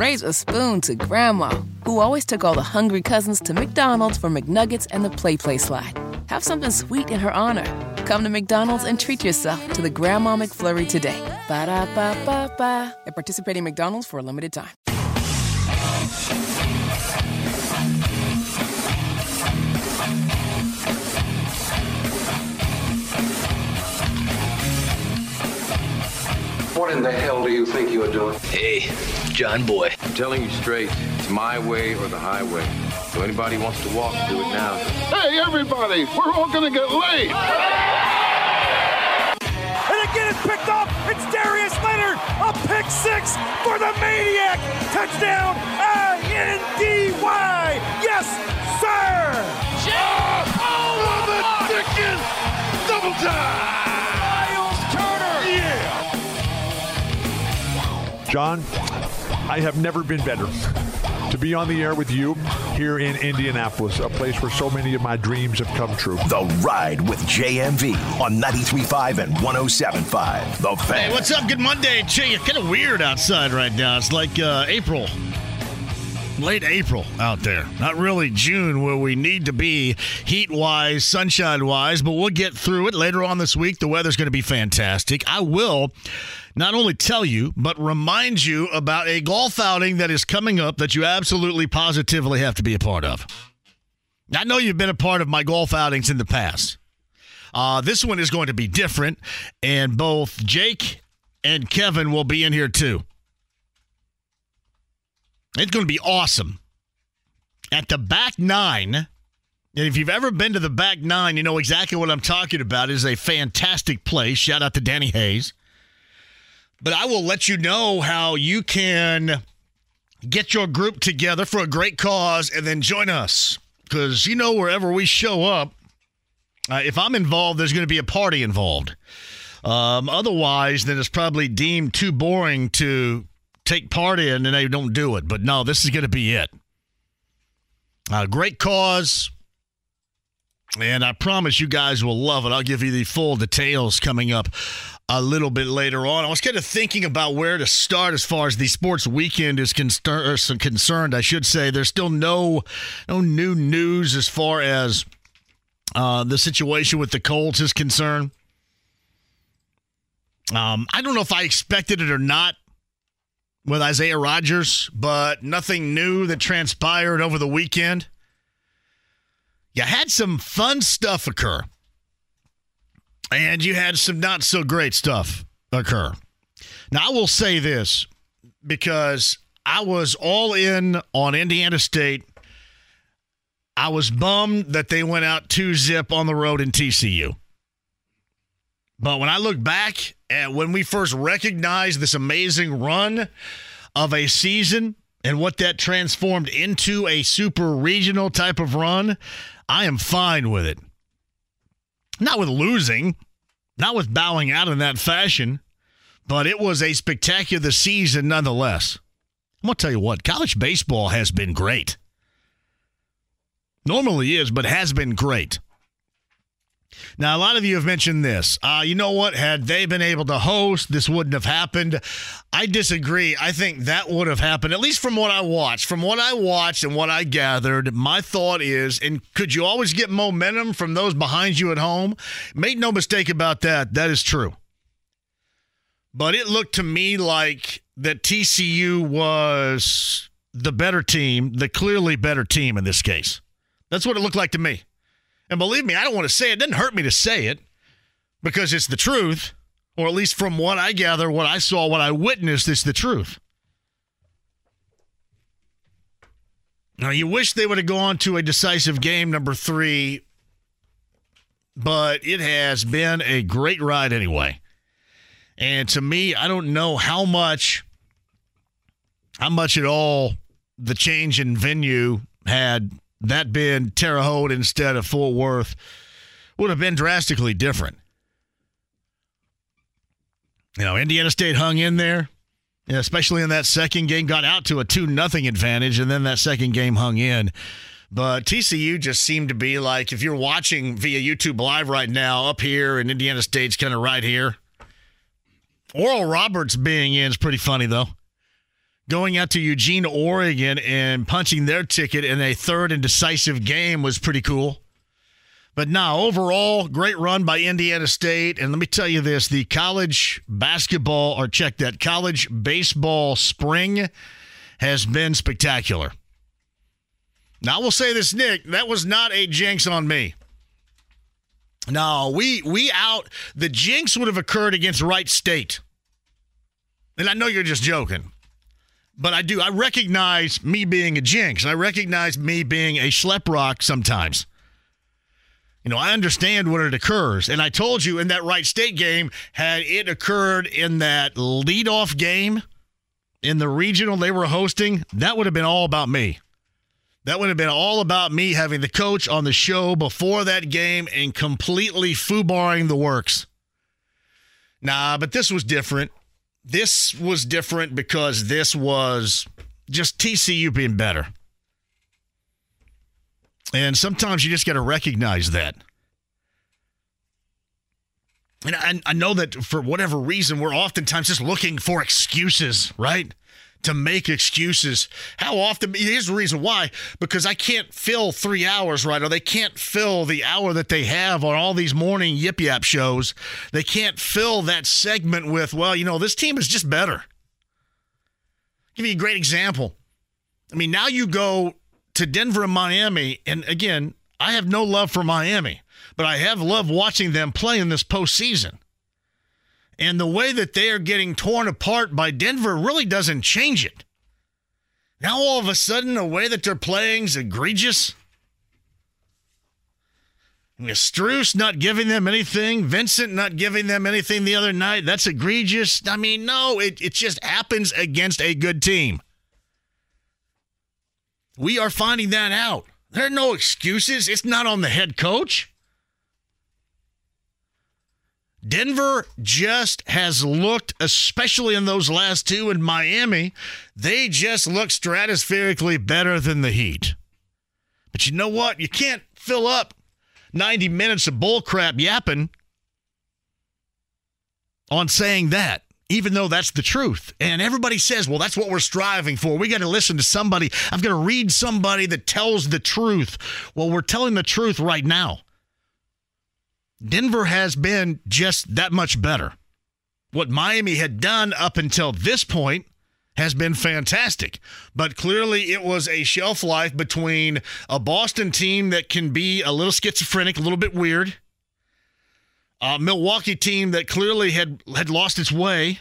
raise a spoon to Grandma, who always took all the hungry cousins to McDonald's for McNuggets and the Play Play slide. Have something sweet in her honor. Come to McDonald's and treat yourself to the Grandma McFlurry today. Ba da ba ba ba. At participating McDonald's for a limited time. What in the hell do you think you are doing? Hey, John Boy. I'm telling you straight, it's my way or the highway. So anybody wants to walk, do it now. Hey, everybody, we're all gonna get laid. And again, it's picked up. It's Darius Leonard, a pick six for the Maniac. Touchdown, I-N-D-Y. Yes, sir. Oh, oh the Dickens! Double time! Miles Turner. Yeah. John, I have never been better to be on the air with you here in Indianapolis, a place where so many of my dreams have come true. The Ride with JMV on 93.5 and 107.5. The Fan. Hey, what's up? Good Monday to you. Kind of weird outside right now. It's like uh, April. Late April out there. Not really June where we need to be heat wise, sunshine wise, but we'll get through it later on this week. The weather's going to be fantastic. I will not only tell you, but remind you about a golf outing that is coming up that you absolutely positively have to be a part of. I know you've been a part of my golf outings in the past. Uh, this one is going to be different, and both Jake and Kevin will be in here too. It's going to be awesome. At the back nine, and if you've ever been to the back nine, you know exactly what I'm talking about. It is a fantastic place. Shout out to Danny Hayes. But I will let you know how you can get your group together for a great cause and then join us. Because, you know, wherever we show up, uh, if I'm involved, there's going to be a party involved. Um, otherwise, then it's probably deemed too boring to take part in and they don't do it. But no, this is going to be it. Uh, great cause. And I promise you guys will love it. I'll give you the full details coming up a little bit later on. I was kind of thinking about where to start as far as the sports weekend is concerned. I should say there's still no no new news as far as uh, the situation with the Colts is concerned. Um, I don't know if I expected it or not with Isaiah Rodgers, but nothing new that transpired over the weekend. You had some fun stuff occur, and you had some not so great stuff occur. Now, I will say this because I was all in on Indiana State. I was bummed that they went out two zip on the road in TCU. But when I look back at when we first recognized this amazing run of a season and what that transformed into a super regional type of run, I am fine with it. Not with losing, not with bowing out in that fashion, but it was a spectacular season nonetheless. I'm going to tell you what, college baseball has been great. Normally is, but has been great. Now, a lot of you have mentioned this. Uh, you know what? Had they been able to host, this wouldn't have happened. I disagree. I think that would have happened, at least from what I watched. From what I watched and what I gathered, my thought is, and could you always get momentum from those behind you at home? Make no mistake about that. That is true. But it looked to me like that TCU was the better team, the clearly better team in this case. That's what it looked like to me. And believe me, I don't want to say it. It doesn't hurt me to say it because it's the truth, or at least from what I gather, what I saw, what I witnessed, it's the truth. Now, you wish they would have gone to a decisive game number three, but it has been a great ride anyway. And to me, I don't know how much, how much at all the change in venue had that been Terre Haute instead of Fort Worth would have been drastically different. You know, Indiana State hung in there, especially in that second game, got out to a 2 nothing advantage, and then that second game hung in. But TCU just seemed to be like, if you're watching via YouTube Live right now, up here, and Indiana State's kind of right here. Oral Roberts being in is pretty funny, though. Going out to Eugene, Oregon, and punching their ticket in a third and decisive game was pretty cool. But now, overall, great run by Indiana State. And let me tell you this the college basketball, or check that, college baseball spring has been spectacular. Now, I will say this, Nick, that was not a jinx on me. No, we we out the jinx would have occurred against Wright State. And I know you're just joking. But I do I recognize me being a jinx. I recognize me being a Schleprock sometimes. You know, I understand when it occurs. And I told you in that Wright State game, had it occurred in that leadoff game in the regional they were hosting, that would have been all about me. That would have been all about me having the coach on the show before that game and completely foobarring the works. Nah, but this was different. This was different because this was just TCU being better. And sometimes you just got to recognize that. And I, I, know that for whatever reason, we're oftentimes just looking for excuses, right? To make excuses. How often? Here's the reason why because I can't fill three hours, right? Or they can't fill the hour that they have on all these morning yip yap shows. They can't fill that segment with, well, you know, this team is just better. I'll give you a great example. I mean, now you go to Denver and Miami. And again, I have no love for Miami, but I have loved watching them play in this postseason. And the way that they are getting torn apart by Denver really doesn't change it. Now, all of a sudden, the way that they're playing is egregious. Strus not giving them anything, Vincent not giving them anything the other night. That's egregious. I mean, no, it, it just happens against a good team. We are finding that out. There are no excuses. It's not on the head coach. Denver just has looked, especially in those last two in Miami, they just look stratospherically better than the Heat. But you know what? You can't fill up 90 minutes of bullcrap yapping on saying that even though that's the truth. And everybody says, well, that's what we're striving for. We got to listen to somebody. I've got to read somebody that tells the truth. Well, we're telling the truth right now. Denver has been just that much better. What Miami had done up until this point has been fantastic. But clearly, it was a shelf life between a Boston team that can be a little schizophrenic, a little bit weird a Milwaukee team that clearly had had lost its way.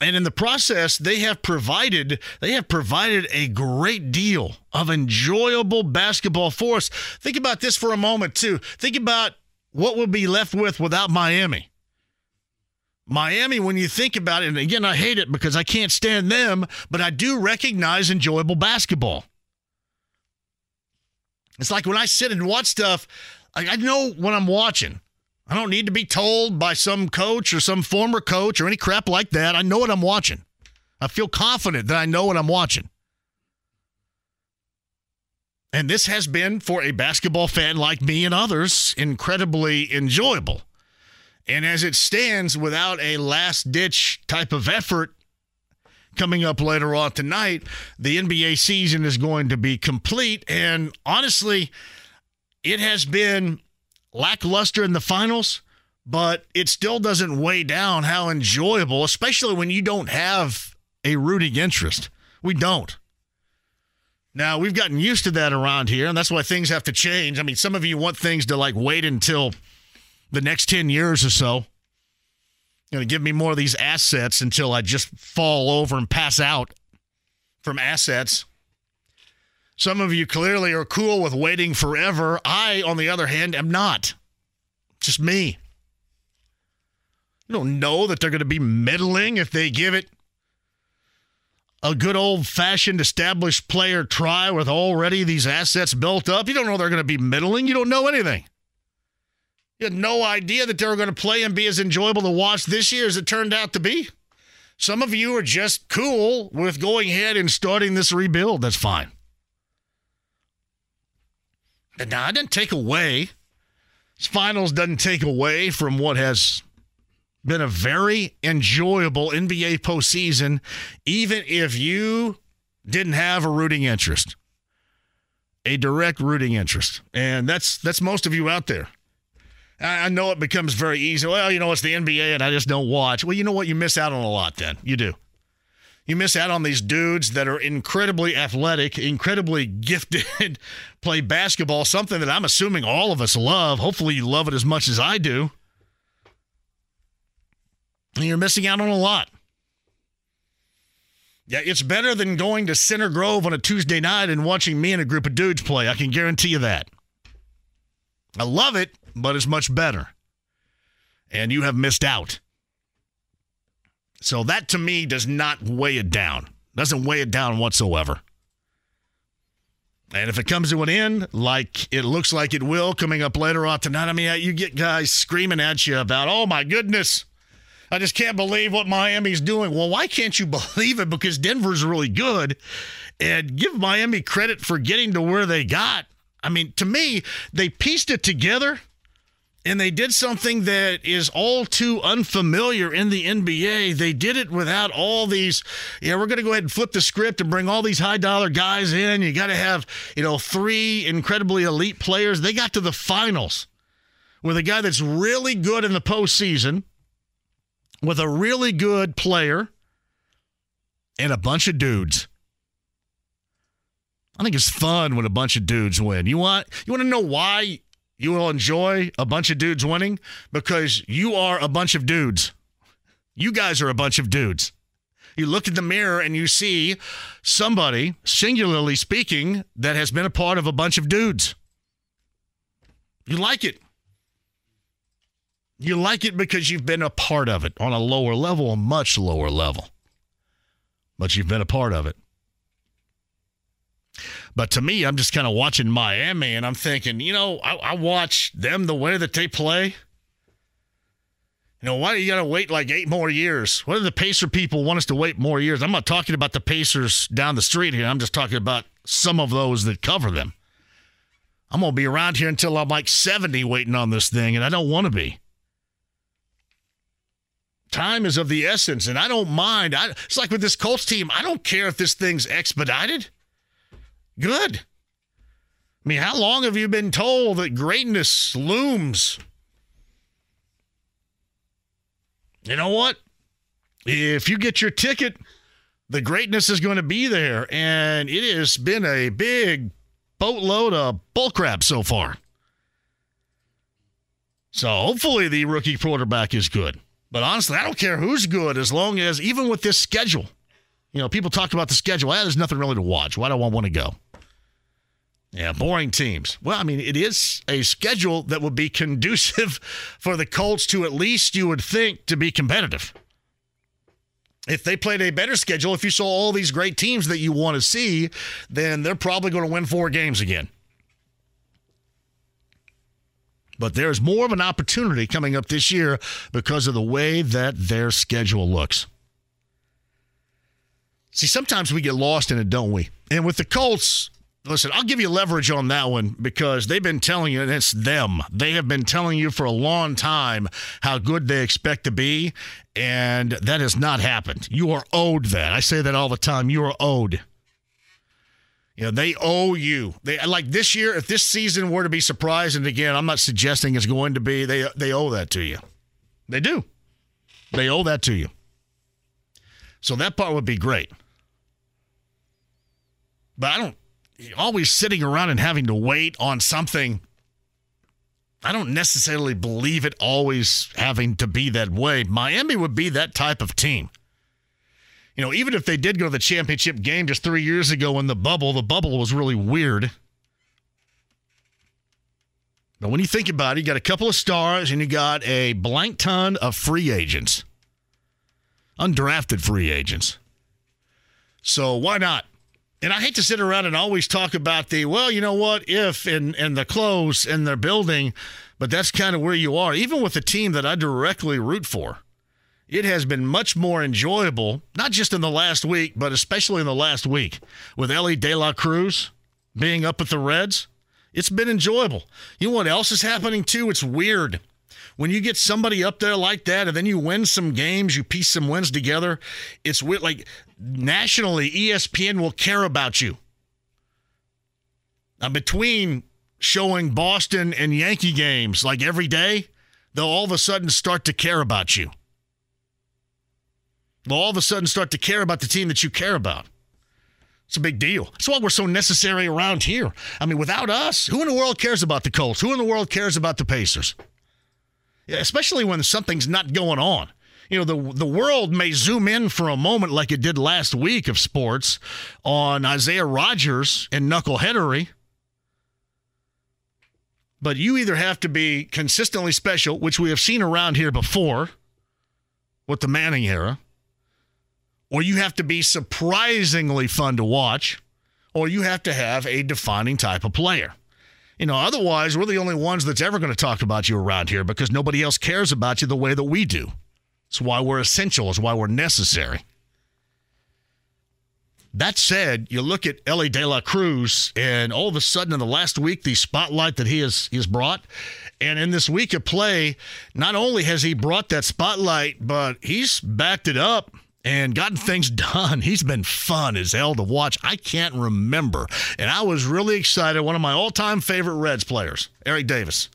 And in the process, they have provided they have provided a great deal of enjoyable basketball for us. Think about this for a moment too. Think about what we'll be left with without Miami. Miami, when you think about it, and again, I hate it because I can't stand them, but I do recognize enjoyable basketball. It's like when I sit and watch stuff, I, know what I'm watching. I don't need to be told by some coach or some former coach or any crap like that. I know what I'm watching. I feel confident that I know what I'm watching. And this has been, for a basketball fan like me and others, incredibly enjoyable. And as it stands, without a last ditch type of effort coming up later on tonight, the NBA season is going to be complete. And honestly, it has been lackluster in the finals, but it still doesn't weigh down how enjoyable, especially when you don't have a rooting interest. We don't. Now, we've gotten used to that around here, and that's why things have to change. I mean, some of you want things to like wait until the next 10 years or so. Going to give me more of these assets until I just fall over and pass out from assets. Some of you clearly are cool with waiting forever. I, on the other hand, am not. Just me. You don't know that they're going to be meddling if they give it a good old fashioned established player try with already these assets built up. You don't know they're going to be middling. You don't know anything. You had no idea that they were going to play and be as enjoyable to watch this year as it turned out to be. Some of you are just cool with going ahead and starting this rebuild. That's fine. Now, it doesn't take away, finals doesn't take away from what has been a very enjoyable NBA postseason, even if you didn't have a rooting interest, a direct rooting interest, and that's that's most of you out there. I know it becomes very easy. Well, you know, it's the NBA and I just don't watch. Well, you know what? You miss out on a lot then. You do. You miss out on these dudes that are incredibly athletic, incredibly gifted, play basketball, something that I'm assuming all of us love. Hopefully, you love it as much as I do. And you're missing out on a lot. Yeah, it's better than going to Center Grove on a Tuesday night and watching me and a group of dudes play. I can guarantee you that. I love it, but it's much better. And you have missed out. So that to me does not weigh it down. Doesn't weigh it down whatsoever. And if it comes to an end, like it looks like it will coming up later on tonight, I mean, you get guys screaming at you about, oh my goodness, I just can't believe what Miami's doing. Well, why can't you believe it? Because Denver's really good. And give Miami credit for getting to where they got. I mean, to me, they pieced it together and they did something that is all too unfamiliar in the NBA. They did it without all these, yeah, we're going to go ahead and flip the script and bring all these high dollar guys in. You got to have, you know, three incredibly elite players. They got to the finals with a guy that's really good in the postseason, with a really good player, and a bunch of dudes. I think it's fun when a bunch of dudes win. You want you want to know why you will enjoy a bunch of dudes winning because you are a bunch of dudes. You guys are a bunch of dudes. You look in the mirror and you see somebody, singularly speaking, that has been a part of a bunch of dudes. You like it. You like it because you've been a part of it on a lower level, a much lower level. But you've been a part of it. But to me, I'm just kind of watching Miami and I'm thinking, you know, I, I watch them the way that they play. You know, why do you got to wait like eight more years? What do the Pacer people want us to wait more years? I'm not talking about the Pacers down the street here. I'm just talking about some of those that cover them. I'm going to be around here until I'm like 70 waiting on this thing, and I don't want to be. Time is of the essence, and I don't mind. I, it's like with this Colts team, I don't care if this thing's expedited. Good. I mean, how long have you been told that greatness looms? You know what? If you get your ticket, the greatness is going to be there. And it has been a big boatload of bullcrap so far. So hopefully the rookie quarterback is good. But honestly, I don't care who's good as long as, even with this schedule, you know, people talk about the schedule. Ah, there's nothing really to watch. Why do I want to go? Yeah, boring teams. Well, I mean, it is a schedule that would be conducive for the Colts to at least, you would think, to be competitive. If they played a better schedule, if you saw all these great teams that you want to see, then they're probably going to win four games again. But there's more of an opportunity coming up this year because of the way that their schedule looks. See, sometimes we get lost in it, don't we? And with the Colts, listen, I'll give you leverage on that one because they've been telling you, and it's them. They have been telling you for a long time how good they expect to be, and that has not happened. You are owed that. I say that all the time. You are owed. You know, they owe you. They like this year, if this season were to be surprised, and again, I'm not suggesting it's going to be, they they owe that to you. They do. They owe that to you. So that part would be great. But I don't always sitting around and having to wait on something. I don't necessarily believe it always having to be that way. Miami would be that type of team. You know, even if they did go to the championship game just three years ago in the bubble, the bubble was really weird. But when you think about it, you got a couple of stars and you got a blank ton of free agents, undrafted free agents. So why not? And I hate to sit around and always talk about the, well, you know what, if and, and the close and their building, but that's kind of where you are. Even with a team that I directly root for, it has been much more enjoyable, not just in the last week, but especially in the last week with Elly De La Cruz being up at the Reds. It's been enjoyable. You know what else is happening too? It's weird. when you get somebody up there like that and then you win some games, you piece some wins together, it's weird. Like nationally, ESPN will care about you. Now, between showing Boston and Yankee games like every day, they'll all of a sudden start to care about you. They'll all of a sudden start to care about the team that you care about. It's a big deal. That's why we're so necessary around here. I mean, without us, who in the world cares about the Colts? Who in the world cares about the Pacers? Especially when something's not going on. You know, the the world may zoom in for a moment like it did last week of sports on Isaiah Rodgers and knuckleheadery. But you either have to be consistently special, which we have seen around here before with the Manning era, or you have to be surprisingly fun to watch, or you have to have a defining type of player. You know, otherwise, we're the only ones that's ever going to talk about you around here because nobody else cares about you the way that we do. It's why we're essential, it's why we're necessary. That said, you look at Elly De La Cruz, and all of a sudden in the last week, the spotlight that he has he has brought, and in this week of play, not only has he brought that spotlight, but he's backed it up and gotten things done. He's been fun as hell to watch. I can't remember, and I was really excited. One of my all-time favorite Reds players, Eric Davis.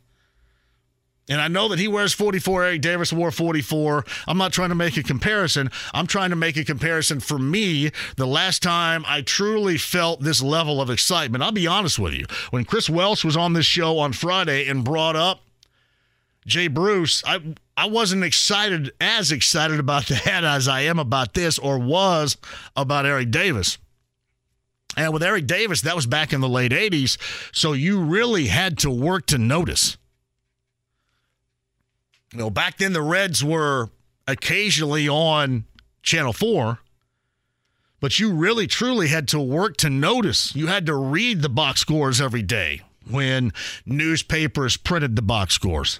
And I know that he wears 44. Eric Davis wore 44. I'm not trying to make a comparison. I'm trying to make a comparison for me. The last time I truly felt this level of excitement, I'll be honest with you. When Chris Welsh was on this show on Friday and brought up Jay Bruce, I I wasn't excited as excited about that as I am about this or was about Eric Davis. And with Eric Davis, that was back in the late 80s. So you really had to work to notice. You know, back then the Reds were occasionally on Channel 4, but you really truly had to work to notice. You had to read the box scores every day when newspapers printed the box scores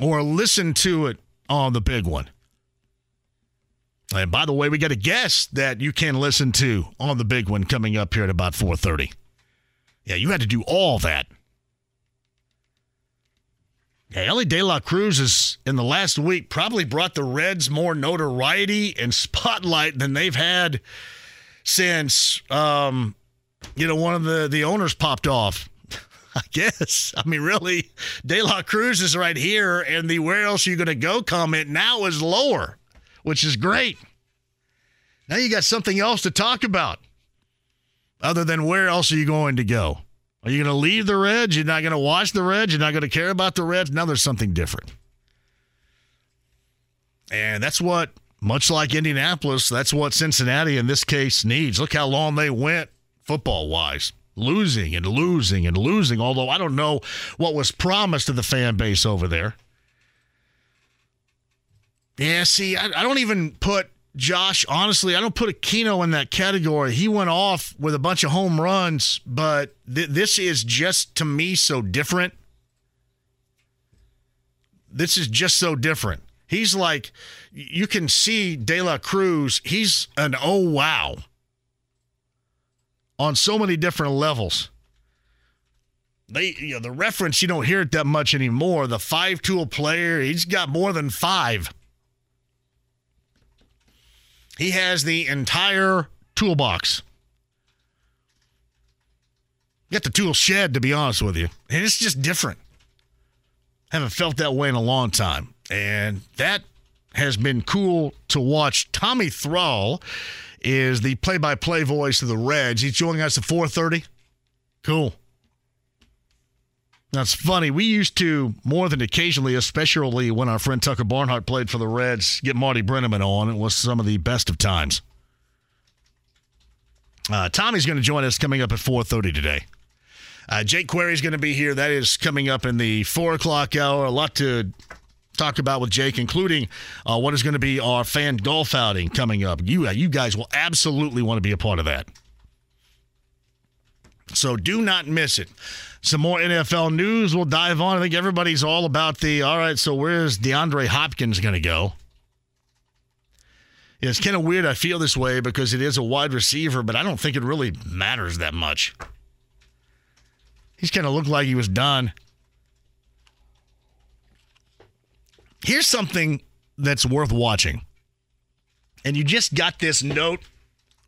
or listen to it on the big one. And by the way, we got a guest that you can listen to on the big one coming up here at about 4:30. Yeah, you had to do all that. Yeah, Elly De La Cruz has, in the last week, probably brought the Reds more notoriety and spotlight than they've had since, um, you know, one of the, the owners popped off. I guess. I mean, really, De La Cruz is right here, and the where else are you going to go comment now is lower, which is great. Now you got something else to talk about other than where else are you going to go? Are you going to leave the Reds? You're not going to watch the Reds? You're not going to care about the Reds? Now there's something different. And that's what, much like Indianapolis, that's what Cincinnati in this case needs. Look how long they went football wise, losing and losing and losing. Although I don't know what was promised to the fan base over there. Yeah, see, I, I don't even put Josh, honestly, I don't put Aquino in that category. He went off with a bunch of home runs, but th- this is just to me so different. This is just so different. He's like, you can see De La Cruz, he's an oh wow on so many different levels. They, you know, the reference, you don't hear it that much anymore. The five tool player, he's got more than five. He has the entire toolbox. Get the tool shed, to be honest with you. And it's just different. Haven't felt that way in a long time. And that has been cool to watch. Tommy Thrall is the play-by-play voice of the Reds. He's joining us at 4:30. Cool. That's funny. We used to, more than occasionally, especially when our friend Tucker Barnhart played for the Reds, get Marty Brennaman on. It was some of the best of times. Uh, Tommy's going to join us coming up at 4.30 today. Uh, Jake Query's going to be here. That is coming up in the 4 o'clock hour. A lot to talk about with Jake, including uh, what is going to be our fan golf outing coming up. You, uh, you guys will absolutely want to be a part of that. So do not miss it some more NFL news. We'll dive on. I think everybody's all about the all right, so where's DeAndre Hopkins going to go? Yeah, it's kind of weird. I feel this way because it is a wide receiver, but I don't think it really matters that much. He's kind of looked like he was done. Here's something that's worth watching. And you just got this note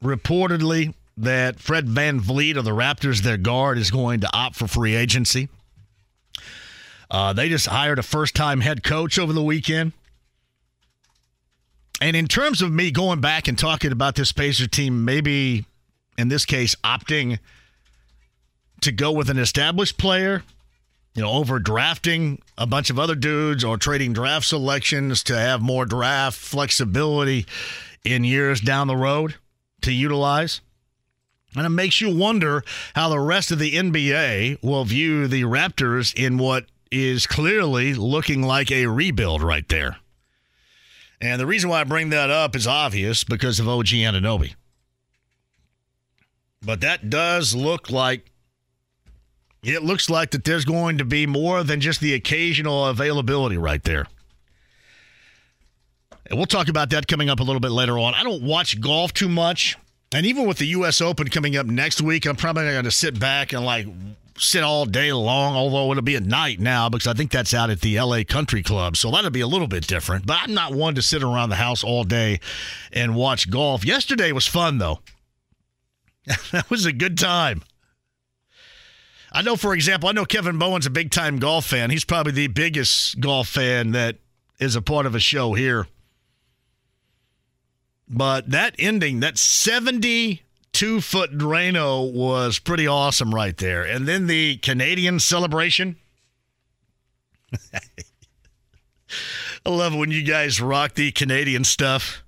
reportedly that Fred VanVleet of the Raptors, their guard, is going to opt for free agency. Uh, they just hired a first time head coach over the weekend. And in terms of me going back and talking about this Pacer team, maybe in this case, opting to go with an established player, you know, over drafting a bunch of other dudes or trading draft selections to have more draft flexibility in years down the road to utilize. And it makes you wonder how the rest of the NBA will view the Raptors in what is clearly looking like a rebuild right there. And the reason why I bring that up is obvious because of OG Anunoby. But that does look like it looks like that there's going to be more than just the occasional availability right there. And we'll talk about that coming up a little bit later on. I don't watch golf too much. And even with the U.S. Open coming up next week, I'm probably going to sit back and like sit all day long, although it'll be at night now because I think that's out at the LA Country Club. So that'll be a little bit different. But I'm not one to sit around the house all day and watch golf. Yesterday was fun, though. that was a good time. I know, for example, I know Kevin Bowen's a big time golf fan. He's probably the biggest golf fan that is a part of a show here. But that ending, that 72 foot Drano was pretty awesome right there. And then the Canadian celebration. I love when you guys rock the Canadian stuff.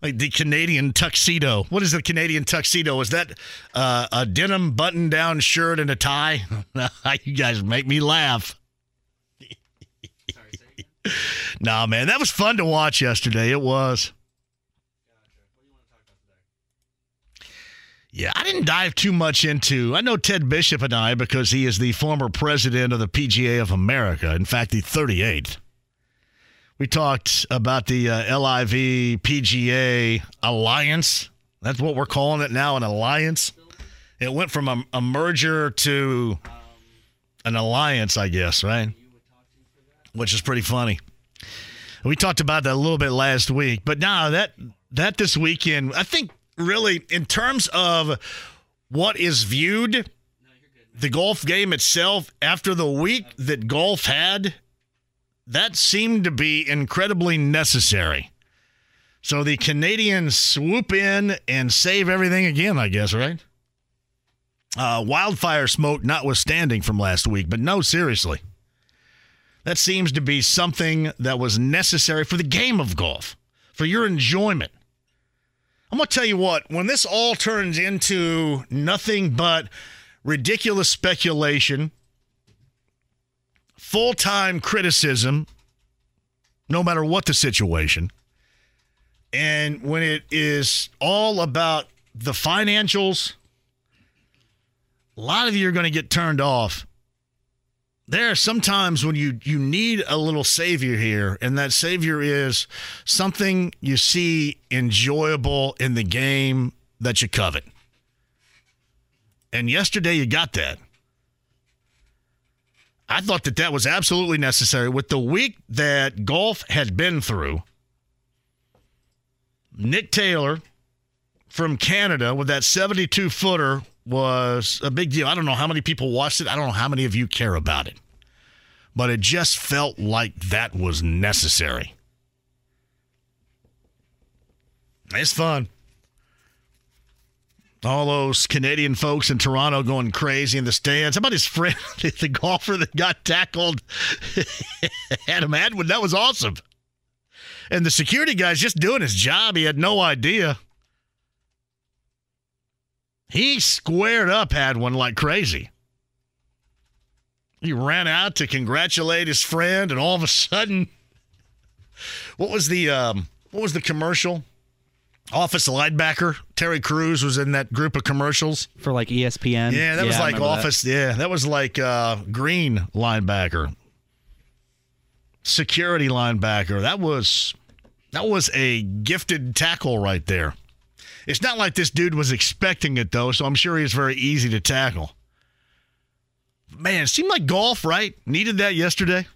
Like the Canadian tuxedo. What is the Canadian tuxedo? Is that uh, a denim button down shirt and a tie? you guys make me laugh. nah, man, that was fun to watch yesterday. It was. Yeah, I didn't dive too much into. I know Ted Bishop and I because he is the former president of the PGA of America. In fact, the 38th. We talked about the uh, LIV PGA Alliance. That's what we're calling it now, an alliance. It went from a, a merger to an alliance, I guess, right? Which is pretty funny. We talked about that a little bit last week, but now that that this weekend, I think really in terms of what is viewed the golf game itself after the week that golf had that seemed to be incredibly necessary. So the canadians swoop in and save everything again i guess right? Uh, wildfire smoke notwithstanding from last week but no seriously. That seems to be something that was necessary for the game of golf for your enjoyment I'm going to tell you what, when this all turns into nothing but ridiculous speculation, full time criticism, no matter what the situation, and when it is all about the financials, a lot of you are going to get turned off there are sometimes when you you need a little savior here and that savior is something you see enjoyable in the game that you covet. And yesterday you got that. I thought that that was absolutely necessary. With the week that golf had been through nick taylor from canada with that 72 footer was a big deal. I don't know how many people watched it. I don't know how many of you care about it. But it just felt like that was necessary. It's fun. All those Canadian folks in Toronto going crazy in the stands. How about his friend, the golfer that got tackled? Adam Hadwin. That was awesome. And the security guy's just doing his job. He had no idea. He squared up, had one like crazy. He ran out to congratulate his friend, and all of a sudden, what was the um, what was the commercial? Office linebacker Terry Crews was in that group of commercials for like ESPN. Yeah, that yeah, was like Office. That. Yeah, that was like uh, Green linebacker, security linebacker. That was that was a gifted tackle right there. It's not like this dude was expecting it, though, so I'm sure he was very easy to tackle. Man, it seemed like golf, right? Needed that yesterday.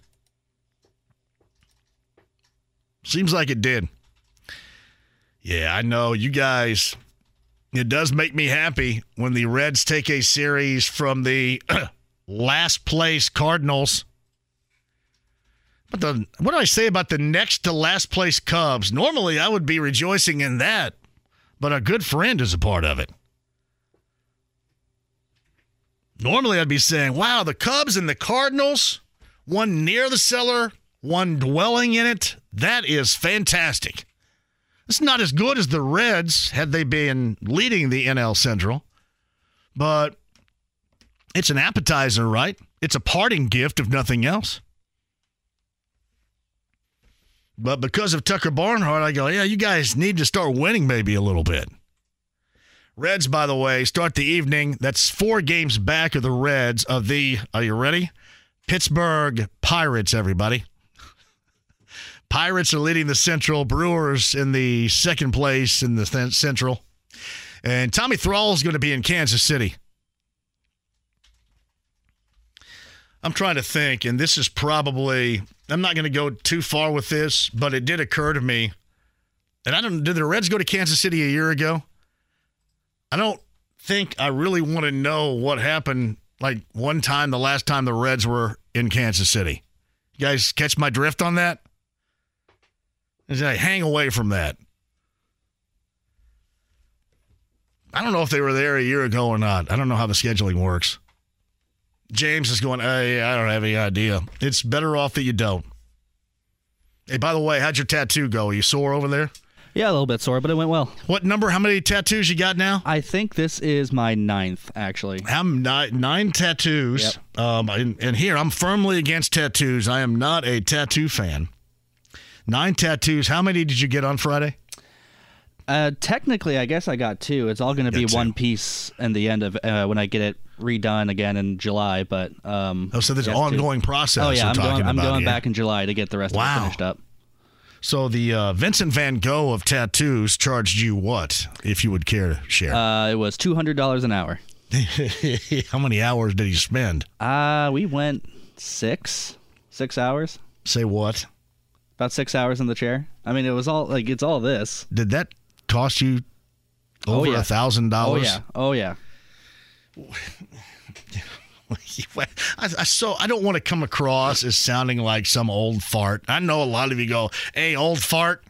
Seems like it did. Yeah, I know you guys. It does make me happy when the Reds take a series from the last place Cardinals. But the what do I say about the next to last place Cubs? Normally I would be rejoicing in that, but a good friend is a part of it. Normally I'd be saying, wow, the Cubs and the Cardinals, one near the cellar, one dwelling in it. That is fantastic. It's not as good as the Reds had they been leading the NL Central, but it's an appetizer, right? It's a parting gift, if nothing else. But because of Tucker Barnhart, I go, yeah, you guys need to start winning maybe a little bit. Reds, by the way, start the evening. That's four games back of the Reds of the, are you ready? Pittsburgh Pirates, everybody. Pirates are leading the Central. Brewers in the second place in the th- Central. And Tommy Thrall is going to be in Kansas City. I'm trying to think, and this is probably, I'm not going to go too far with this, but it did occur to me. And I don't, did the Reds go to Kansas City a year ago? I don't think I really want to know what happened like one time, the last time the Reds were in Kansas City. You guys catch my drift on that? I hang away from that. I don't know if they were there a year ago or not. I don't know how the scheduling works. James is going, hey, I don't have any idea. It's better off that you don't. Hey, by the way, how'd your tattoo go? Are you sore over there? Yeah, a little bit sore, but it went well. What number? How many tattoos you got now? I think this is my ninth, actually. I'm nine, nine tattoos. Yep. Um, and, and here I'm firmly against tattoos. I am not a tattoo fan. Nine tattoos. How many did you get on Friday? Uh, technically, I guess I got two. It's all going to be two. one piece in the end of uh, when I get it redone again in July. But um, oh, so there's an ongoing two. process. Oh yeah, I'm going. I'm going back in July to get the rest wow. of it finished up. So the uh, Vincent Van Gogh of tattoos charged you what, if you would care to share? Uh, it was two hundred dollars an hour. How many hours did he spend? Uh, we went six, six hours. Say what? About six hours in the chair. I mean, it was all like it's all this. Did that cost you over a thousand dollars? Oh yeah. Oh yeah. I, I, so I don't want to come across as sounding like some old fart. I know a lot of you go, "Hey, old fart."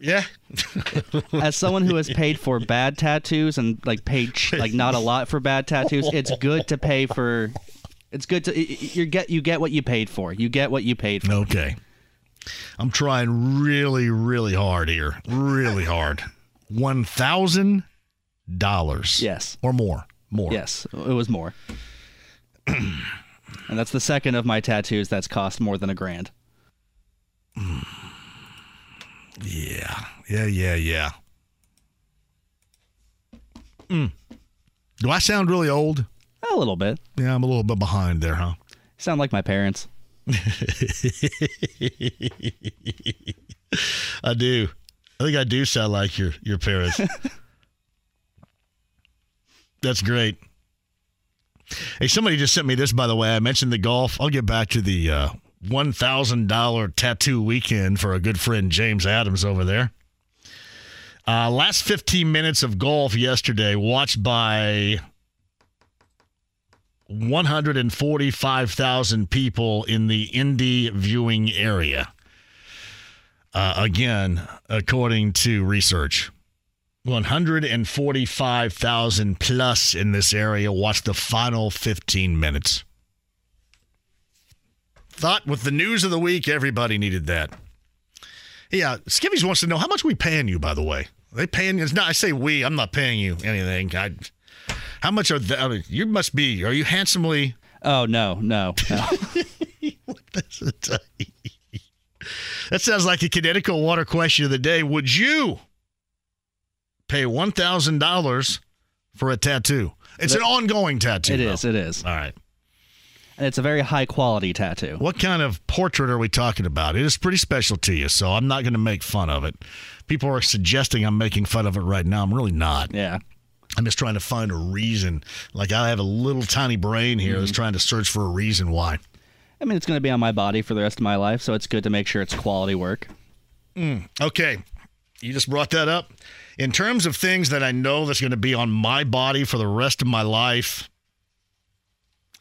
Yeah. As someone who has paid for bad tattoos and like paid like not a lot for bad tattoos, it's good to pay for. It's good to you get you get what you paid for. You get what you paid for. Okay. I'm trying really, really hard here. Really hard. One thousand dollars. Yes. Or more. More. Yes, it was more. and that's the second of my tattoos that's cost more than a grand. Yeah. Yeah, yeah, yeah. Mm. Do I sound really old? A little bit. Yeah, I'm a little bit behind there, huh? sound like my parents. I do. I think I do sound like your your parents. That's great. Hey, somebody just sent me this, by the way. I mentioned the golf. I'll get back to the uh, $1,000 tattoo weekend for a good friend, James Adams, over there. Uh, last 15 minutes of golf yesterday, watched by 145,000 people in the Indy viewing area. Uh, again, according to research. 145,000 plus in this area watch the final 15 minutes. Thought with the news of the week, everybody needed that. Yeah, Skivvies wants to know how much we paying you, by the way. Are they paying you? Not, I say we. I'm not paying you anything. I, how much are they? I mean, you must be. Are you handsomely? Oh no, no, no. that sounds like a Connecticut water question of the day. Would you pay one thousand dollars for a tattoo? It's that, an ongoing tattoo. It though. is. It is. All right. And it's a very high quality tattoo. What kind of portrait are we talking about? It is pretty special to you, so I'm not going to make fun of it. People are suggesting I'm making fun of it right now. I'm really not. Yeah. I'm just trying to find a reason. Like I have a little tiny brain here mm-hmm. that's trying to search for a reason why. I mean, it's going to be on my body for the rest of my life, so it's good to make sure it's quality work. Mm, okay. You just brought that up. In terms of things that I know that's going to be on my body for the rest of my life,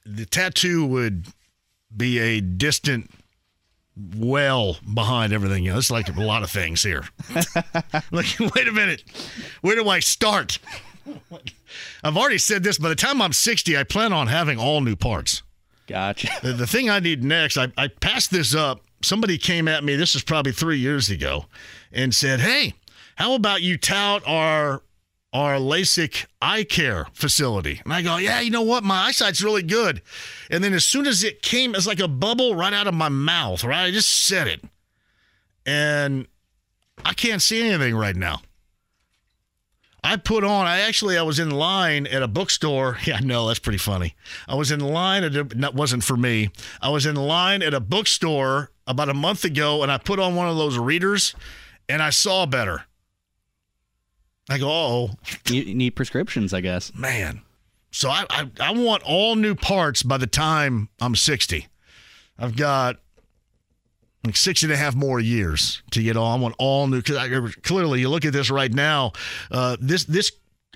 the tattoo would be a distant well behind everything else. Like a lot of things here. like, wait a minute. Where do I start? I've already said this. By the time I'm 60, I plan on having all new parts. Gotcha. The, the thing I need next, I, I passed this up. Somebody came at me, this is probably three years ago, and said, Hey, how about you tout our our LASIK eye care facility? And I go, Yeah, you know what? My eyesight's really good. And then as soon as it came, it's like a bubble right out of my mouth, right? I just said it. And I can't see anything right now. I put on. I actually I was in line at a bookstore. Yeah, no, that's pretty funny. I was in line at a, that wasn't for me. I was in line at a bookstore about a month ago, and I put on one of those readers, and I saw better. I go, oh, you need prescriptions, I guess. Man, so I, I I want all new parts by the time I'm 60. I've got like six and a half more years to get all. I want all new. Cause clearly, you look at this right now. Uh, this this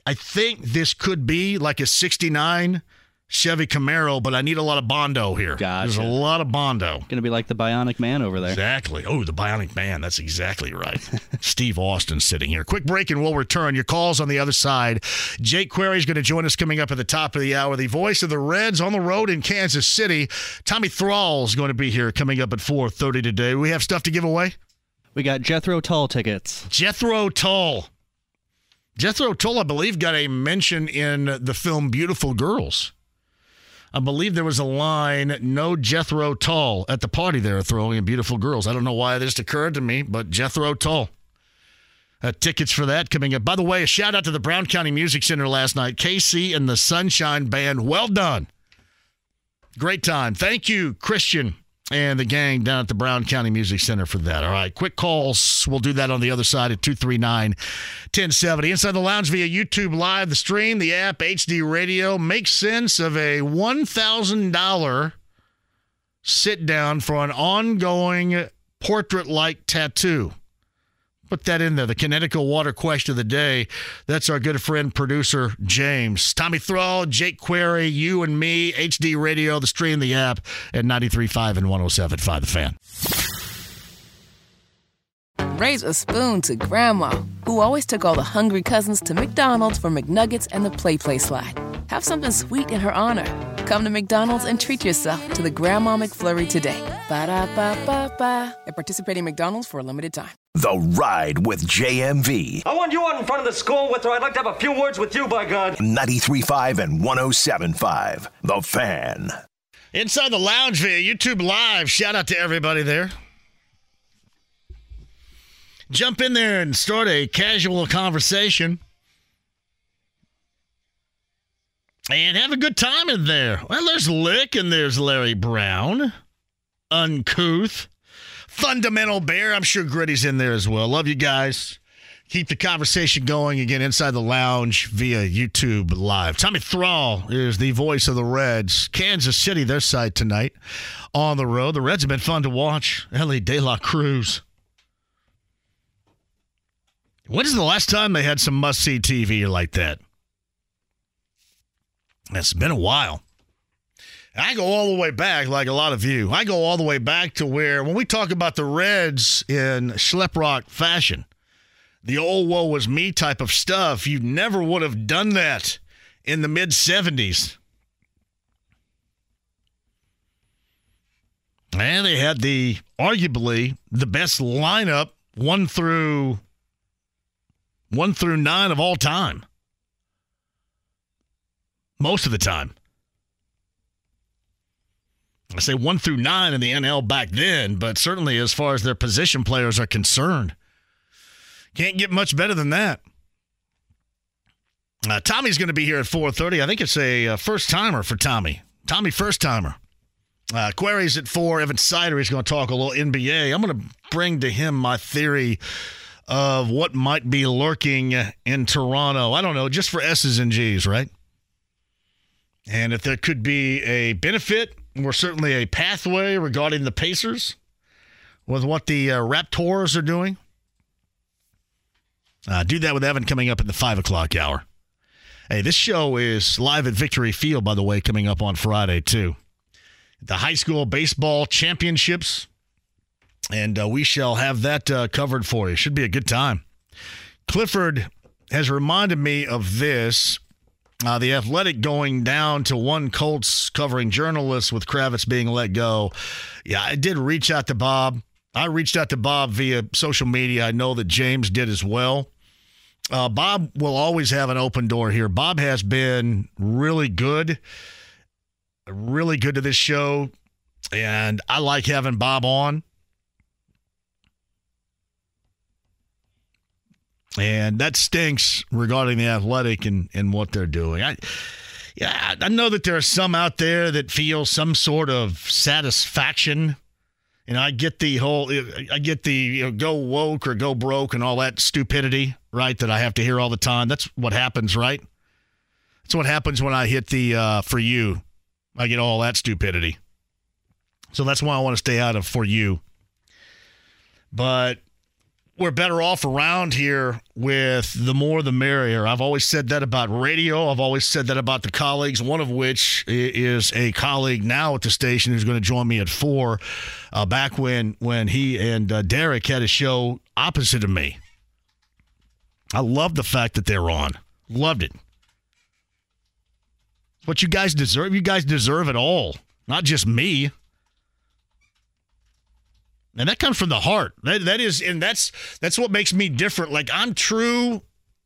I think this could be like a '69 Chevy Camaro, but I need a lot of Bondo here. Gotcha. There's a lot of Bondo. Going to be like the Bionic Man over there. Exactly. Oh, the Bionic Man. That's exactly right. Steve Austin sitting here. Quick break and we'll return. Your calls on the other side. Jake Query is going to join us coming up at the top of the hour. The voice of the Reds on the road in Kansas City. Tommy Thrall is going to be here coming up at 4.30 today. We have stuff to give away? We got Jethro Tull tickets. Jethro Tull. Jethro Tull, I believe, got a mention in the film Beautiful Girls. I believe there was a line, no Jethro Tull at the party there throwing in Beautiful Girls. I don't know why this occurred to me, but Jethro Tull. Uh, tickets for that coming up. By the way, a shout out to the Brown County Music Center last night. KC and the Sunshine Band. Well done. Great time. Thank you, Christian and the gang down at the Brown County Music Center for that. All right, quick calls. We'll do that on the other side at 239 1070. Inside the lounge via YouTube Live, the stream, the app, HD Radio. Make sense of a $1,000 sit down for an ongoing portrait like tattoo. Put that in there. The Connecticut water question of the day. That's our good friend, producer James. Tommy Thrall, Jake Query, you and me, HD Radio, the stream, the app at 93.5 and 107.5 The Fan. Raise a spoon to Grandma, who always took all the hungry cousins to McDonald's for McNuggets and the Play Play Slide. Have something sweet in her honor. Come to McDonald's and treat yourself to the Grandma McFlurry today. Ba da ba ba ba. At participating McDonald's for a limited time. The Ride with JMV. I want you out in front of the school with her. I'd like to have a few words with you, by God. 93.5 and 107.5. The Fan. Inside the lounge via YouTube Live. Shout out to everybody there. Jump in there and start a casual conversation. And have a good time in there. Well, there's Lick and there's Larry Brown. Uncouth. Fundamental Bear. I'm sure Gritty's in there as well. Love you guys. Keep the conversation going again inside the lounge via YouTube Live. Tommy Thrall is the voice of the Reds. Kansas City, their side tonight on the road. The Reds have been fun to watch. Elly De La Cruz. When is the last time they had some must see TV like that? It's been a while. I go all the way back, like a lot of you. I go all the way back to where, when we talk about the Reds in schleprock fashion, the old woe was me type of stuff, you never would have done that in the mid 70s. And they had the arguably the best lineup one through one through nine of all time. Most of the time. I say one through nine in the NL back then, but certainly as far as their position players are concerned, can't get much better than that. Uh, Tommy's going to be here at 4:30. I think it's a uh, first timer for Tommy. Tommy first timer. Uh, Query's at four. Evan Sidery is going to talk a little NBA. I'm going to bring to him my theory of what might be lurking in Toronto. I don't know, just for S's and G's, right? And if there could be a benefit We're certainly a pathway regarding the Pacers with what the uh, Raptors are doing. Uh, do that with Evan coming up at the 5 o'clock hour. Hey, this show is live at Victory Field, by the way, coming up on Friday, too. The high school baseball championships, and uh, we shall have that uh, covered for you. Should be a good time. Clifford has reminded me of this. Uh, the Athletic going down to one Colts covering journalists with Kravitz being let go. Yeah, I did reach out to Bob. I reached out to Bob via social media. I know that James did as well. Uh, Bob will always have an open door here. Bob has been really good, really good to this show, and I like having Bob on. And that stinks regarding the athletic and, and what they're doing. I, yeah, I know that there are some out there that feel some sort of satisfaction. And I get the whole, I get the you know, go woke or go broke and all that stupidity, right? That I have to hear all the time. That's what happens, right? That's what happens when I hit the uh, for you. I get all that stupidity. So that's why I want to stay out of for you. But we're better off around here with the more the merrier. I've always said that about radio. I've always said that about the colleagues, one of which is a colleague now at the station who's going to join me at four. Uh, back when when he and uh, Derek had a show opposite of me. I love the fact that they're on. Loved it. What you guys deserve. You guys deserve it all, not just me. And that comes from the heart. That that is, and that's that's what makes me different. Like I'm true,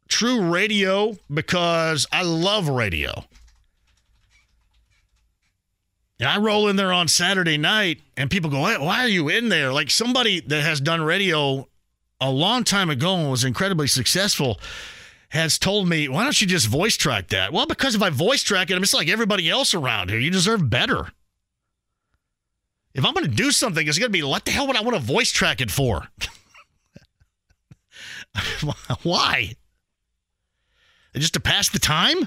true radio because I love radio. And I roll in there on Saturday night, and people go, "Why are you in there?" Like somebody that has done radio a long time ago and was incredibly successful has told me, "Why don't you just voice track that?" Well, because if I voice track it, I'm just like everybody else around here. You deserve better. If I'm going to do something, it's going to be what the hell would I want to voice track it for? Why? Just to pass the time?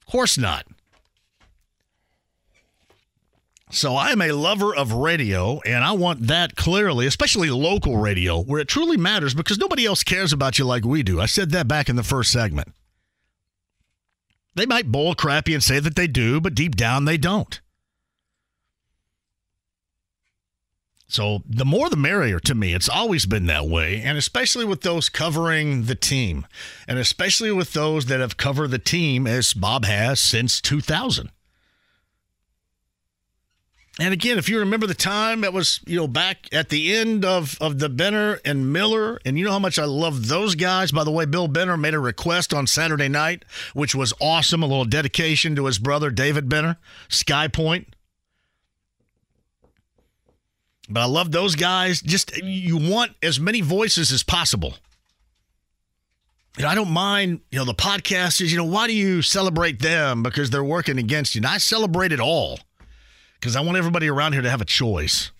Of course not. So I'm a lover of radio, and I want that clearly, especially local radio, where it truly matters because nobody else cares about you like we do. I said that back in the first segment. They might bowl crappy and say that they do, but deep down they don't. So the more the merrier to me. It's always been that way. And especially with those covering the team, and especially with those that have covered the team as Bob has since 2000. And again, if you remember the time that was, you know, back at the end of, of the Benner and Miller, and you know how much I love those guys. By the way, Bill Benner made a request on Saturday night, which was awesome. A little dedication to his brother, David Benner, Sky Point. But I love those guys. Just you want as many voices as possible. You know, I don't mind, you know, the podcasters, you know, why do you celebrate them? Because they're working against you. And I celebrate it all because I want everybody around here to have a choice.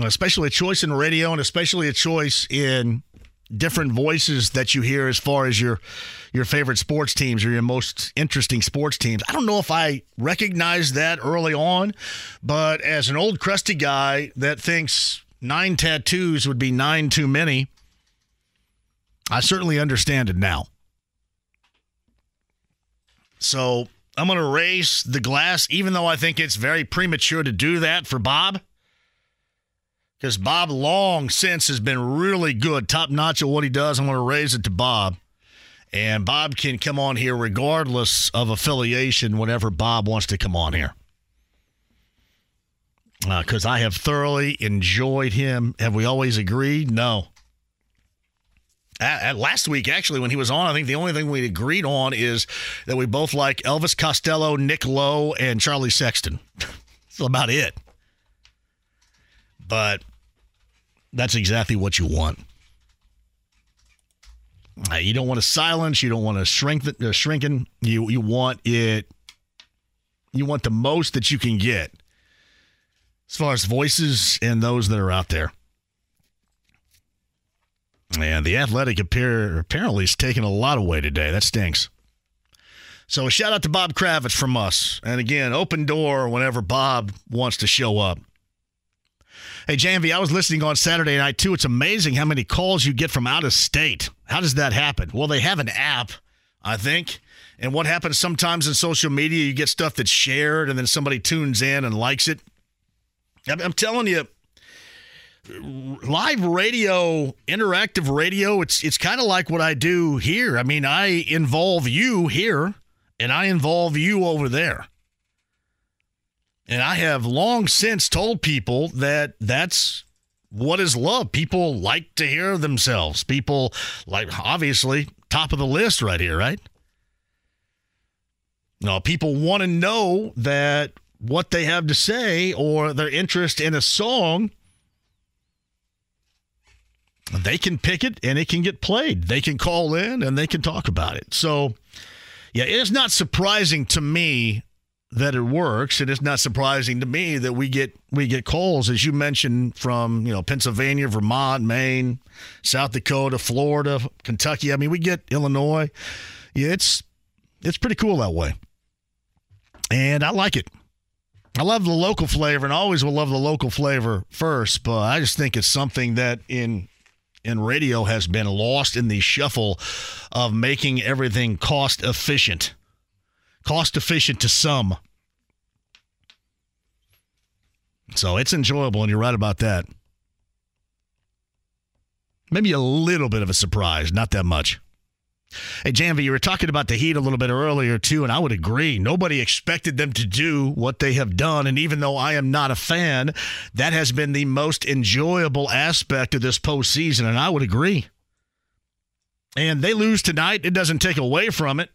Uh, especially a choice in radio and especially a choice in different voices that you hear as far as your your favorite sports teams or your most interesting sports teams. I don't know if I recognized that early on, but as an old crusty guy that thinks nine tattoos would be nine too many, I certainly understand it now. So I'm going to raise the glass, even though I think it's very premature to do that for Bob. Because Bob long since has been really good, top notch at what he does. I'm going to raise it to Bob. And Bob can come on here regardless of affiliation whenever Bob wants to come on here. Because uh, I have thoroughly enjoyed him. Have we always agreed? No. At, last week, actually, when he was on, I think the only thing we agreed on is that we both like Elvis Costello, Nick Lowe, and Charlie Sexton. That's about it. But that's exactly what you want. You don't want to silence. You don't want to shrink uh, shrinking. You you want it. You want the most that you can get, as far as voices and those that are out there. And the athletic appear apparently is taking a lot away today. That stinks. So a shout out to Bob Kravitz from us. And again, open door whenever Bob wants to show up. Hey, JMV, I was listening on Saturday night too. It's amazing how many calls you get from out of state. How does that happen? Well, they have an app, I think. And what happens sometimes in social media, you get stuff that's shared and then somebody tunes in and likes it. I'm I'm telling you, live radio, interactive radio, it's it's kind of like what I do here. I mean, I involve you here and I involve you over there. And I have long since told people that that's what is love. People like to hear themselves. People like obviously top of the list right here, right? No, people want to know that what they have to say or their interest in a song they can pick it and it can get played. They can call in and they can talk about it. So, yeah, it is not surprising to me that it works. It is not surprising to me that we get we get calls, as you mentioned, from you know Pennsylvania, Vermont, Maine, South Dakota, Florida, Kentucky. I mean, we get Illinois. Yeah, it's it's pretty cool that way, and I like it. I love the local flavor, and always will love the local flavor first. But I just think it's something that in in radio has been lost in the shuffle of making everything cost efficient. Cost efficient to some. So it's enjoyable, and you're right about that. Maybe a little bit of a surprise, not that much. Hey, JMV, you were talking about the Heat a little bit earlier, too, and I would agree. Nobody expected them to do what they have done. And even though I am not a fan, that has been the most enjoyable aspect of this postseason, and I would agree. And they lose tonight. It doesn't take away from it.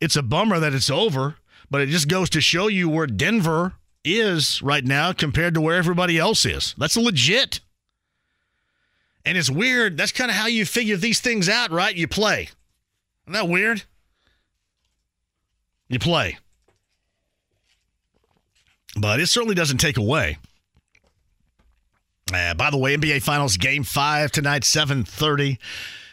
It's a bummer that it's over, but it just goes to show you where Denver is right now compared to where everybody else is. That's legit. And it's weird. That's kind of how you figure these things out, right? You play. Isn't that weird? You play. But it certainly doesn't take away. Uh, by the way, NBA Finals Game 5 tonight, 730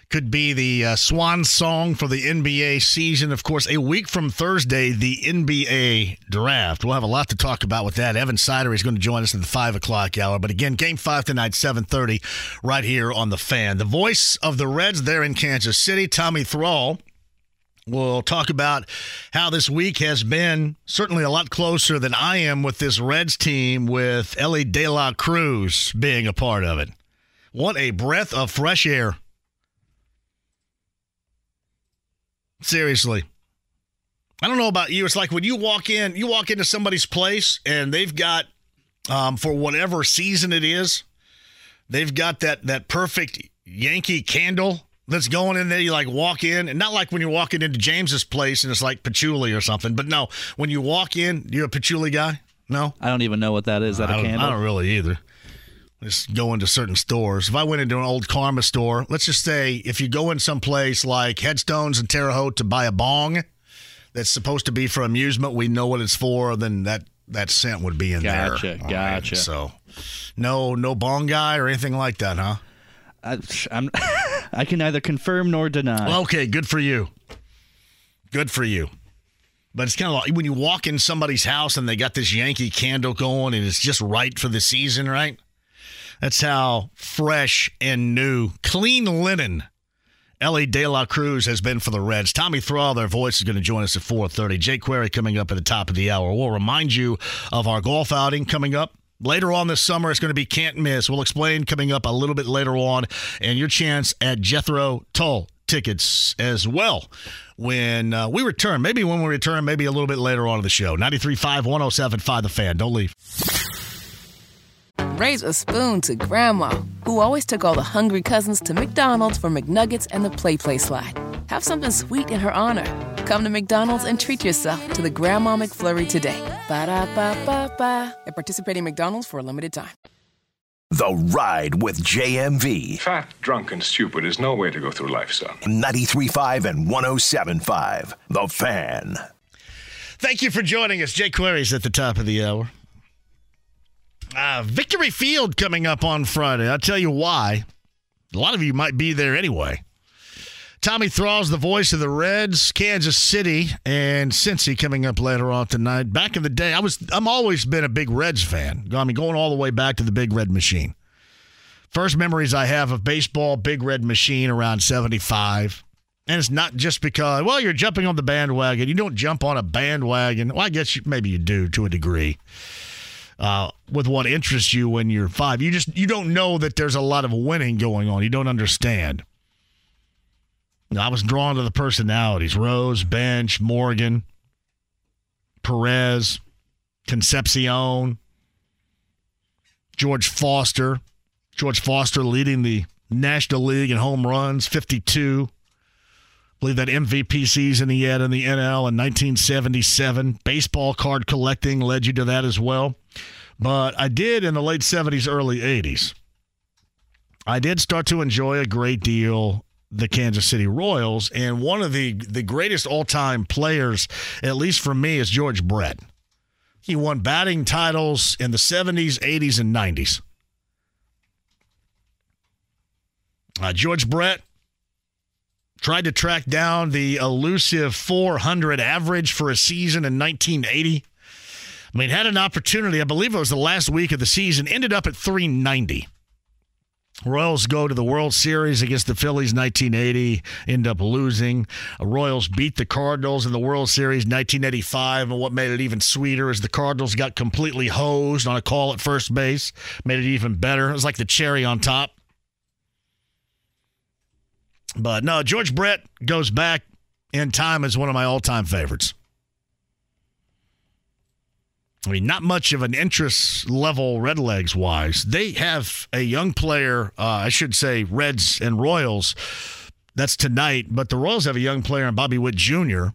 could be the uh, swan song for the NBA season. Of course, a week from Thursday, the NBA draft. We'll have a lot to talk about with that. Evan Sidery is going to join us at the five o'clock hour. But again, Game Five tonight, seven thirty, right here on the Fan. The voice of the Reds there in Kansas City, Tommy Thrall. We'll talk about how this week has been certainly a lot closer than I am with this Reds team, with Elly De La Cruz being a part of it. What a breath of fresh air. Seriously. I don't know about you. It's like when you walk in, you walk into somebody's place and they've got, um, for whatever season it is, they've got that that perfect Yankee candle that's going in there. You like walk in, and not like when you're walking into James's place and it's like patchouli or something. But no, when you walk in, you're a patchouli guy. No, I don't even know what that is. That I a candle? I don't really either. Just go into certain stores. If I went into an old Karma store, let's just say if you go in someplace like Headstones and Terre Haute to buy a bong that's supposed to be for amusement, we know what it's for, then that that scent would be in Gotcha, there. Gotcha, gotcha. So, no, no bong guy or anything like that, huh? Uh, I, I'm, I can neither confirm nor deny. Okay, good for you. Good for you. But it's kind of like when you walk in somebody's house and they got this Yankee candle going and it's just right for the season, right? That's how fresh and new, clean linen Elly De La Cruz has been for the Reds. Tommy Thrall, their voice, is going to join us at 4.30. Jay Query coming up at the top of the hour. We'll remind you of our golf outing coming up. Later on this summer, it's going to be can't miss. We'll explain coming up a little bit later on, and your chance at Jethro Tull tickets as well when uh, we return. Maybe when we return, maybe a little bit later on in the show. 93.5, 107.5 The Fan. Don't leave. Raise a spoon to Grandma, who always took all the hungry cousins to McDonald's for McNuggets and the Play Play Slide. Have something sweet in her honor. Come to McDonald's and treat yourself to the Grandma McFlurry today. Ba da ba ba ba. At participating McDonald's for a limited time. The Ride with JMV. Fat, drunk, and stupid is no way to go through life, son. 93.5 and 107.5. The Fan. Thank you for joining us. Jay Query's at the top of the hour. Uh, Victory Field coming up on Friday. I'll tell you why. A lot of you might be there anyway. Tommy Thrall's the voice of the Reds, Kansas City, and Cincy coming up later on tonight. Back in the day, I was I'm always been a big Reds fan. I mean, going all the way back to the Big Red Machine. First memories I have of baseball, Big Red Machine around 75. And it's not just because, well, you're jumping on the bandwagon. You don't jump on a bandwagon. Well, I guess you, maybe you do to a degree. Uh, with what interests you when you're five, you just you don't know that there's a lot of winning going on. You don't understand. I was drawn to the personalities: Rose, Bench, Morgan, Perez, Concepcion, George Foster. George Foster leading the National League in home runs, 52 believe that MVP season he had in the NL in 1977. Baseball card collecting led you to that as well. But I did in the late 70s, early 80s. I did start to enjoy a great deal the Kansas City Royals, and one of the the greatest all time players, at least for me, is George Brett. He won batting titles in the 70s, 80s, and 90s. Uh, George Brett tried to track down the elusive 400 average for a season in 1980. I mean, had an opportunity. I believe it was the last week of the season. Ended up at 390. Royals go to the World Series against the Phillies 1980, end up losing. Royals beat the Cardinals in the World Series 1985, and what made it even sweeter is the Cardinals got completely hosed on a call at first base, made it even better. It was like the cherry on top. But no, George Brett goes back in time as one of my all time favorites. I mean, not much of an interest level Redlegs wise. They have a young player, uh, I should say, Reds and Royals. That's tonight, but the Royals have a young player in Bobby Witt Jr.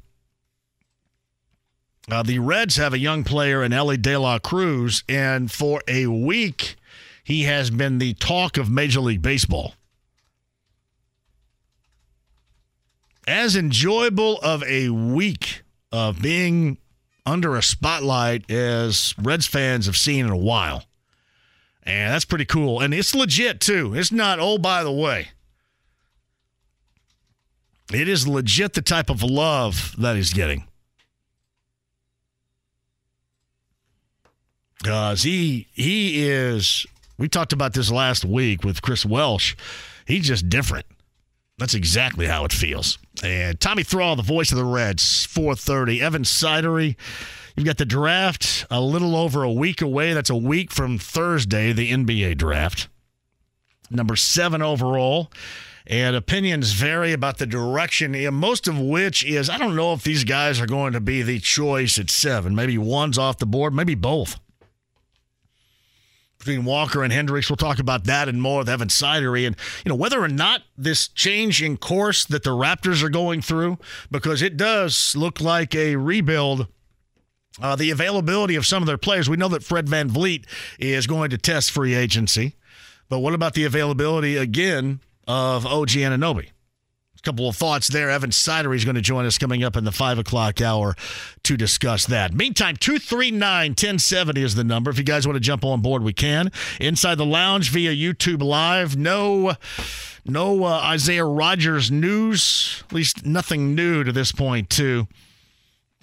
Uh, the Reds have a young player in Elly De La Cruz, and for a week, he has been the talk of Major League Baseball. As enjoyable of a week of being under a spotlight as Reds fans have seen in a while. And that's pretty cool. And it's legit, too. It's not, oh, by the way. It is legit the type of love that he's getting. Because he he is we talked about this last week with Chris Welsh. He's just different. That's exactly how it feels. And Tommy Thrall, the voice of the Reds, 4:30. Evan Sidery, you've got the draft a little over a week away. That's a week from Thursday, the NBA draft. Number seven overall. And opinions vary about the direction, most of which is I don't know if these guys are going to be the choice at seven. Maybe one's off the board, maybe both between Walker and Hendricks. We'll talk about that and more with Evan Sidery. And, you know, whether or not this change in course that the Raptors are going through, because it does look like a rebuild. Uh, the availability of some of their players. We know that Fred Van VanVleet is going to test free agency. But what about the availability again of OG Anunoby? A couple of thoughts there. Evan Sidery is going to join us coming up in the 5 o'clock hour to discuss that. Meantime, 239 1070 is the number. If you guys want to jump on board, we can. Inside the lounge via YouTube Live. No. No uh, Isaiah Rodgers news, at least nothing new to this point, too.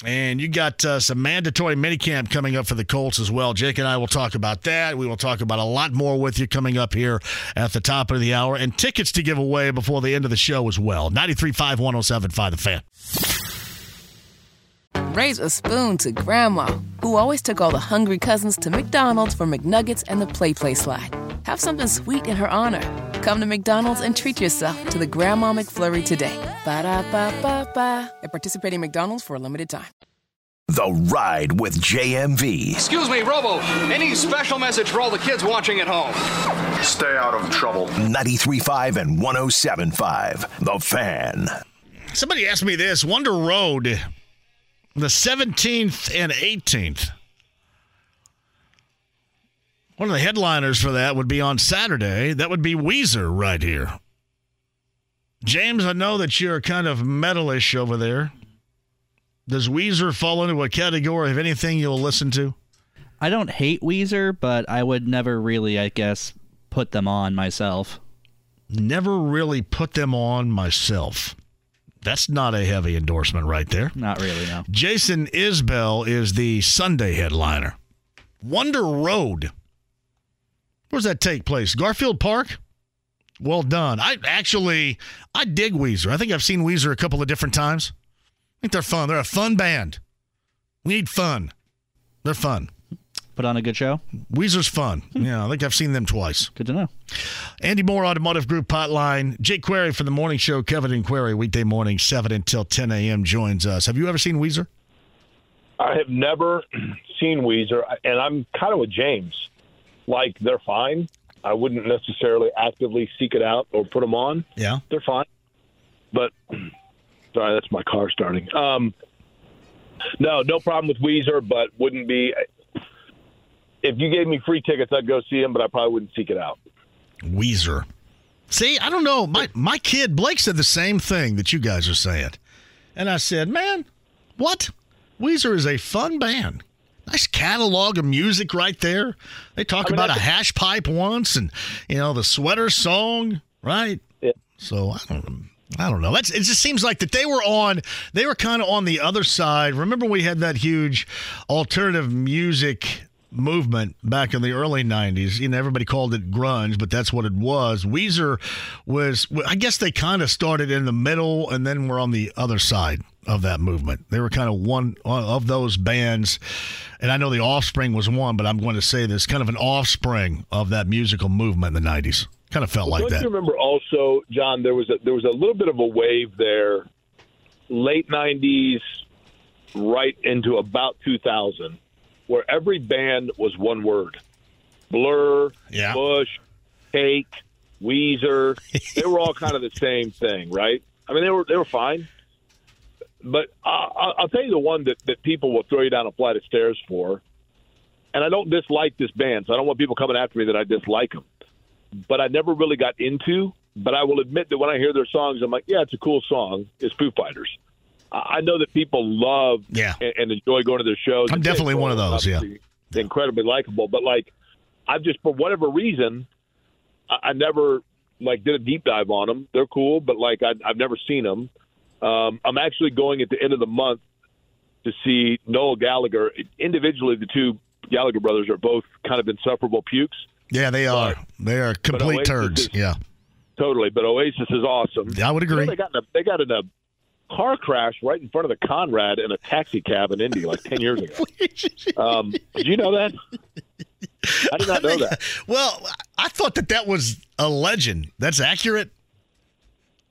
And you got uh, some mandatory minicamp coming up for the Colts as well. Jake and I will talk about that. We will talk about a lot more with you coming up here at the top of the hour and tickets to give away before the end of the show as well. 93.5, 107.5 The Fan. Raise a spoon to Grandma, who always took all the hungry cousins to McDonald's for McNuggets and the Play Play slide. Have something sweet in her honor. Come to McDonald's and treat yourself to the Grandma McFlurry today. Ba da ba ba ba. At participating McDonald's for a limited time. The Ride with JMV. Excuse me, Robo. Any special message for all the kids watching at home? Stay out of trouble. 93.5 and 107.5. The Fan. Somebody asked me this Wonder Road, the 17th and 18th. One of the headliners for that would be on Saturday. That would be Weezer right here. James, I know that you're kind of metalish over there. Does Weezer fall into a category of anything you'll listen to? I don't hate Weezer, but I would never really, I guess, put them on myself. Never really put them on myself. That's not a heavy endorsement right there. Not really, no. Jason Isbell is the Sunday headliner. Wonder Road. Where does that take place? Garfield Park? Well done. I actually I dig Weezer. I think I've seen Weezer a couple of different times. I think they're fun. They're a fun band. We need fun. They're fun. Put on a good show. Weezer's fun. Yeah, I think I've seen them twice. Good to know. Andy Mohr, Automotive Group Hotline. Jake Query for the morning show. Kevin and Query, weekday morning, 7 until 10 a.m. joins us. Have you ever seen Weezer? I have never seen Weezer, and I'm kind of with James. Like, they're fine. I wouldn't necessarily actively seek it out or put them on. Yeah. They're fine. But, sorry, that's my car starting. Um, no, no problem with Weezer, but wouldn't be. If you gave me free tickets, I'd go see him, but I probably wouldn't seek it out. Weezer. See, I don't know. My my kid Blake said the same thing that you guys are saying, and I said, "Man, what? Weezer is a fun band. Nice catalog of music right there. They talk I mean, about a hash pipe once, and you know the sweater song, right? Yeah. So I don't. I don't know. That's, it just seems like that they were on. They were kind of on the other side. Remember, we had that huge alternative music movement back in the early 90s. You know, everybody called it grunge, but that's what it was. Weezer was, I guess they kind of started in the middle and then were on the other side of that movement. They were kind of one of those bands. And I know the Offspring was one, but I'm going to say this kind of an offspring of that musical movement in the 90s. Kind of felt like that. you remember also, John? There was a, there was a little bit of a wave there, late '90s, right into about 2000, where every band was one word: Blur, Yeah. Bush, Cake, Weezer. they were all kind of the same thing, right? I mean, they were they were fine, but I, I- I'll tell you the one that that people will throw you down a flight of stairs for. And I don't dislike this band, so I don't want people coming after me that I dislike them but I never really got into. But I will admit that when I hear their songs, I'm like, yeah, it's a cool song. It's Foo Fighters. I know that people love Yeah. and, and enjoy going to their shows. I'm definitely one of those, yeah. incredibly likable. But like, I've just for whatever reason, I, I never like did a deep dive on them. They're cool, but like I, I've never seen them. Um, I'm actually going at the end of the month to see Noel Gallagher. Individually, the two Gallagher brothers are both kind of insufferable pukes. Yeah, they are. They are complete turds. is- yeah. Totally, but Oasis is awesome. Yeah, I would You know, agree. they got in a, they got in a car crash right in front of the Conrad in a taxi cab in Indy like ten years ago. Um, did you know that? I did not know that. Well, I thought that that was a legend. That's accurate.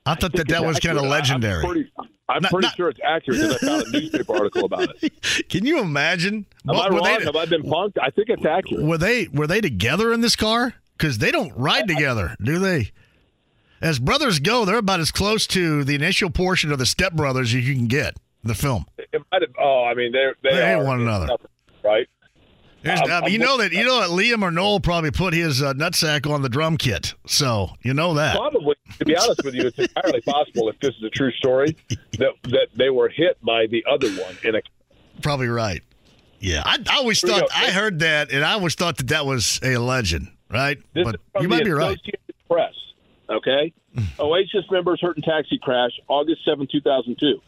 I thought that that it's was kind of accurate. I- legendary. I'm pretty, I'm Not- pretty not- sure it's accurate because I found a newspaper article about it. Can you imagine? Am I wrong? They, Have I been punked? I think it's accurate. Were they were they together in this car? Because they don't ride together, do they? As brothers go, they're about as close to the initial portion of the Step Brothers as you can get in the film. It might have. Oh, I mean, they're they, They hate one another. right? Um, mean, you know that you know that Liam or Noel probably put his uh, nutsack on the drum kit, so you know that. Probably, to be honest with you, it's entirely possible if this is a true story that that they were hit by the other one in a Probably right. Yeah, I, I always thought. I heard that, and I always thought that that was a legend, right? But you might be right. Press. Okay, Oasis members hurt in taxi crash, August 7, 2002.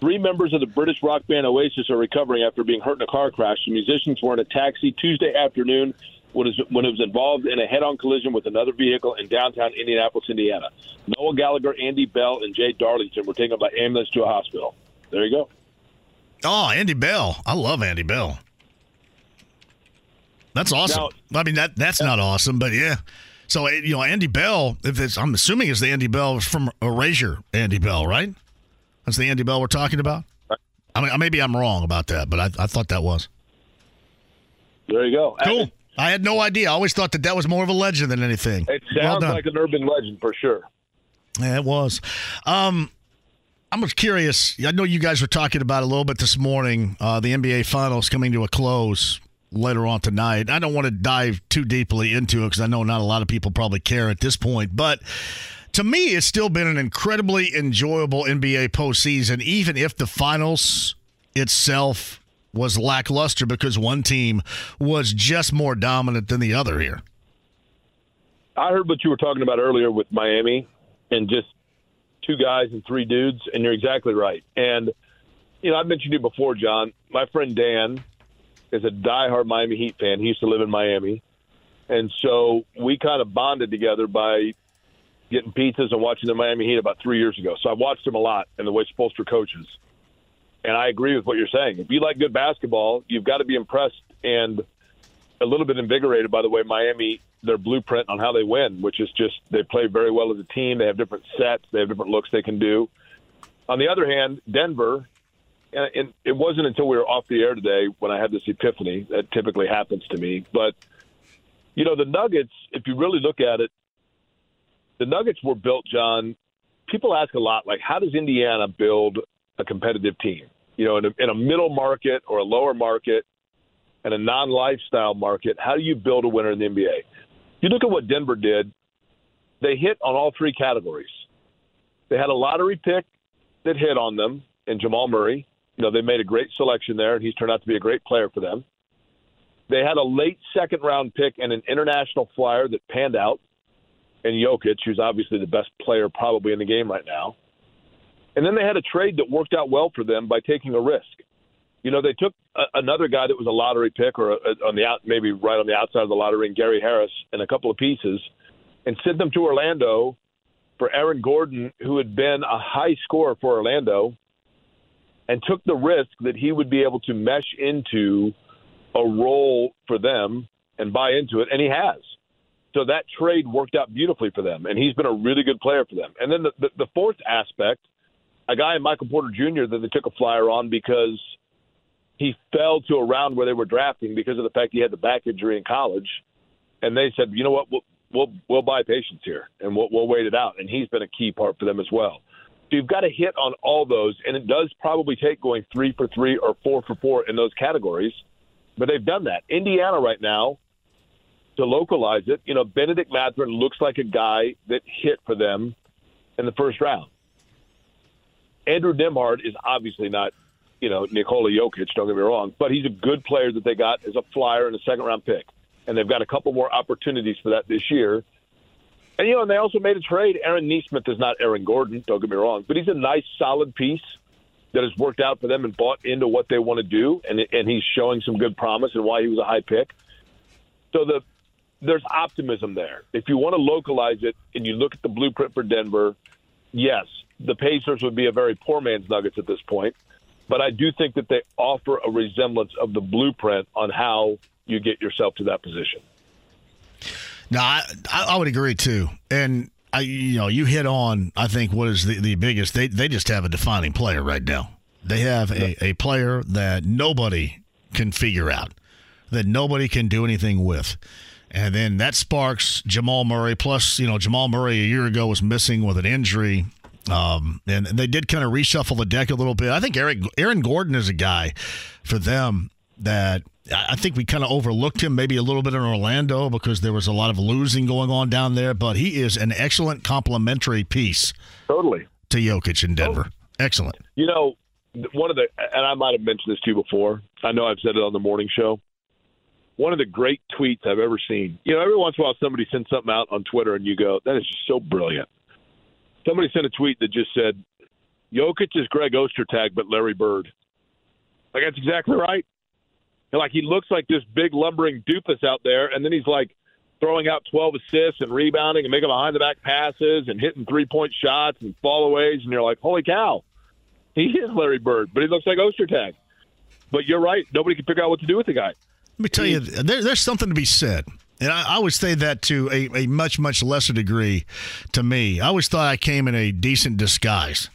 Three members of the British rock band Oasis are recovering after being hurt in a car crash. The musicians were in a taxi Tuesday afternoon when it was, when it was involved in a head-on collision with another vehicle in downtown Indianapolis, Indiana. Noel Gallagher, Andy Bell, and Jay Darlington were taken by ambulance to a hospital. There you go. Oh, Andy Bell. I love Andy Bell. That's awesome. I mean that that's not awesome, but yeah. So eh, you know, Andy Bell. If it's, I'm assuming it's the Andy Bell from Erasure. Andy Bell, right? That's the Andy Bell we're talking about. I mean, maybe I'm wrong about that, but I, I thought that was There you go. cool. I had no idea. I always thought that that was more of a legend than anything. It sounds done. like an urban legend for sure. Yeah, it was. Um, I'm just curious. I know you guys were talking about a little bit this morning. Uh, the NBA Finals coming to a close later on tonight. I don't want to dive too deeply into it because I know not a lot of people probably care at this point. But to me, it's still been an incredibly enjoyable NBA postseason, even if the finals itself was lackluster because one team was just more dominant than the other here. I heard what you were talking about earlier with Miami and just two guys and three dudes, and you're exactly right. And you know, I've mentioned you before, John. My friend Dan is a diehard Miami Heat fan. He used to live in Miami, and so we kind of bonded together by getting pizzas and watching the Miami Heat about three years ago. So I watched him a lot and the way Spoelstra coaches. And I agree with what you're saying. If you like good basketball, you've got to be impressed and a little bit invigorated by the way Miami their blueprint on how they win, which is just they play very well as a team. They have different sets, they have different looks they can do. On the other hand, Denver, and it wasn't until we were off the air today when I had this epiphany that typically happens to me. But you know, the Nuggets, if you really look at it, the Nuggets were built, John. People ask a lot, like, how does Indiana build a competitive team? You know, in a, in a middle market or a lower market and a non-lifestyle market, how do you build a winner in the NBA? You look at what Denver did; they hit on all three categories. They had a lottery pick that hit on them in Jamal Murray. You know, they made a great selection there, and he's turned out to be a great player for them. They had a late second round pick and an international flyer that panned out and Jokic, who's obviously the best player probably in the game right now. And then they had a trade that worked out well for them by taking a risk. You know, they took a, another guy that was a lottery pick or a, on the out, maybe right on the outside of the lottery, and Gary Harris, and a couple of pieces, and sent them to Orlando for Aaron Gordon, who had been a high scorer for Orlando, and took the risk that he would be able to mesh into a role for them and buy into it, and he has. So that trade worked out beautifully for them, and he's been a really good player for them. And then the, the, the fourth aspect, a guy, Michael Porter Jr., that they took a flyer on because he fell to a round where they were drafting because of the fact he had the back injury in college, and they said, you know what, we'll we'll, we'll buy patience here and we'll, we'll wait it out. And he's been a key part for them as well. You've got to hit on all those, and it does probably take going three for three or four for four in those categories, but they've done that. Indiana right now to localize it, you know, Benedict Mathurin looks like a guy that hit for them in the first round. Andrew Nembhard is obviously not, you know, Nikola Jokic, don't get me wrong, but he's a good player that they got as a flyer and a second round pick. And they've got a couple more opportunities for that this year. And, you know, and they also made a trade. Aaron Nesmith is not Aaron Gordon, don't get me wrong, but he's a nice, solid piece that has worked out for them and bought into what they want to do. And, and he's showing some good promise and why he was a high pick. So the there's optimism there. If you want to localize it and you look at the blueprint for Denver, yes, the Pacers would be a very poor man's Nuggets at this point. But I do think that they offer a resemblance of the blueprint on how you get yourself to that position. No, I, I would agree too. And I, you know, you hit on I think what is the, the biggest. They they just have a defining player right now. They have a, a player that nobody can figure out, that nobody can do anything with. And then that sparks Jamal Murray. Plus, you know, Jamal Murray a year ago was missing with an injury. Um, and they did kind of reshuffle the deck a little bit. I think Eric, Aaron Gordon is a guy for them that I think we kind of overlooked him maybe a little bit in Orlando because there was a lot of losing going on down there. But he is an excellent complementary piece. Totally. To Jokic in Denver. Excellent. You know, one of the, and I might have mentioned this to you before. I know I've said it on the morning show one of the great tweets I've ever seen. You know, every once in a while somebody sends something out on Twitter and you go, that is just so brilliant. Somebody sent a tweet that just said, Jokic is Greg Ostertag, but Larry Bird. Like, that's exactly right. And like, he looks like this big lumbering doofus out there, and then he's like throwing out 12 assists and rebounding and making behind the back passes and hitting three point shots and fallaways, and you're like, holy cow, he is Larry Bird, but he looks like Ostertag. But you're right. Nobody can figure out what to do with the guy. Let me tell you, there, there's something to be said. And I, I would say that to a, a much, much lesser degree to me. I always thought I came in a decent disguise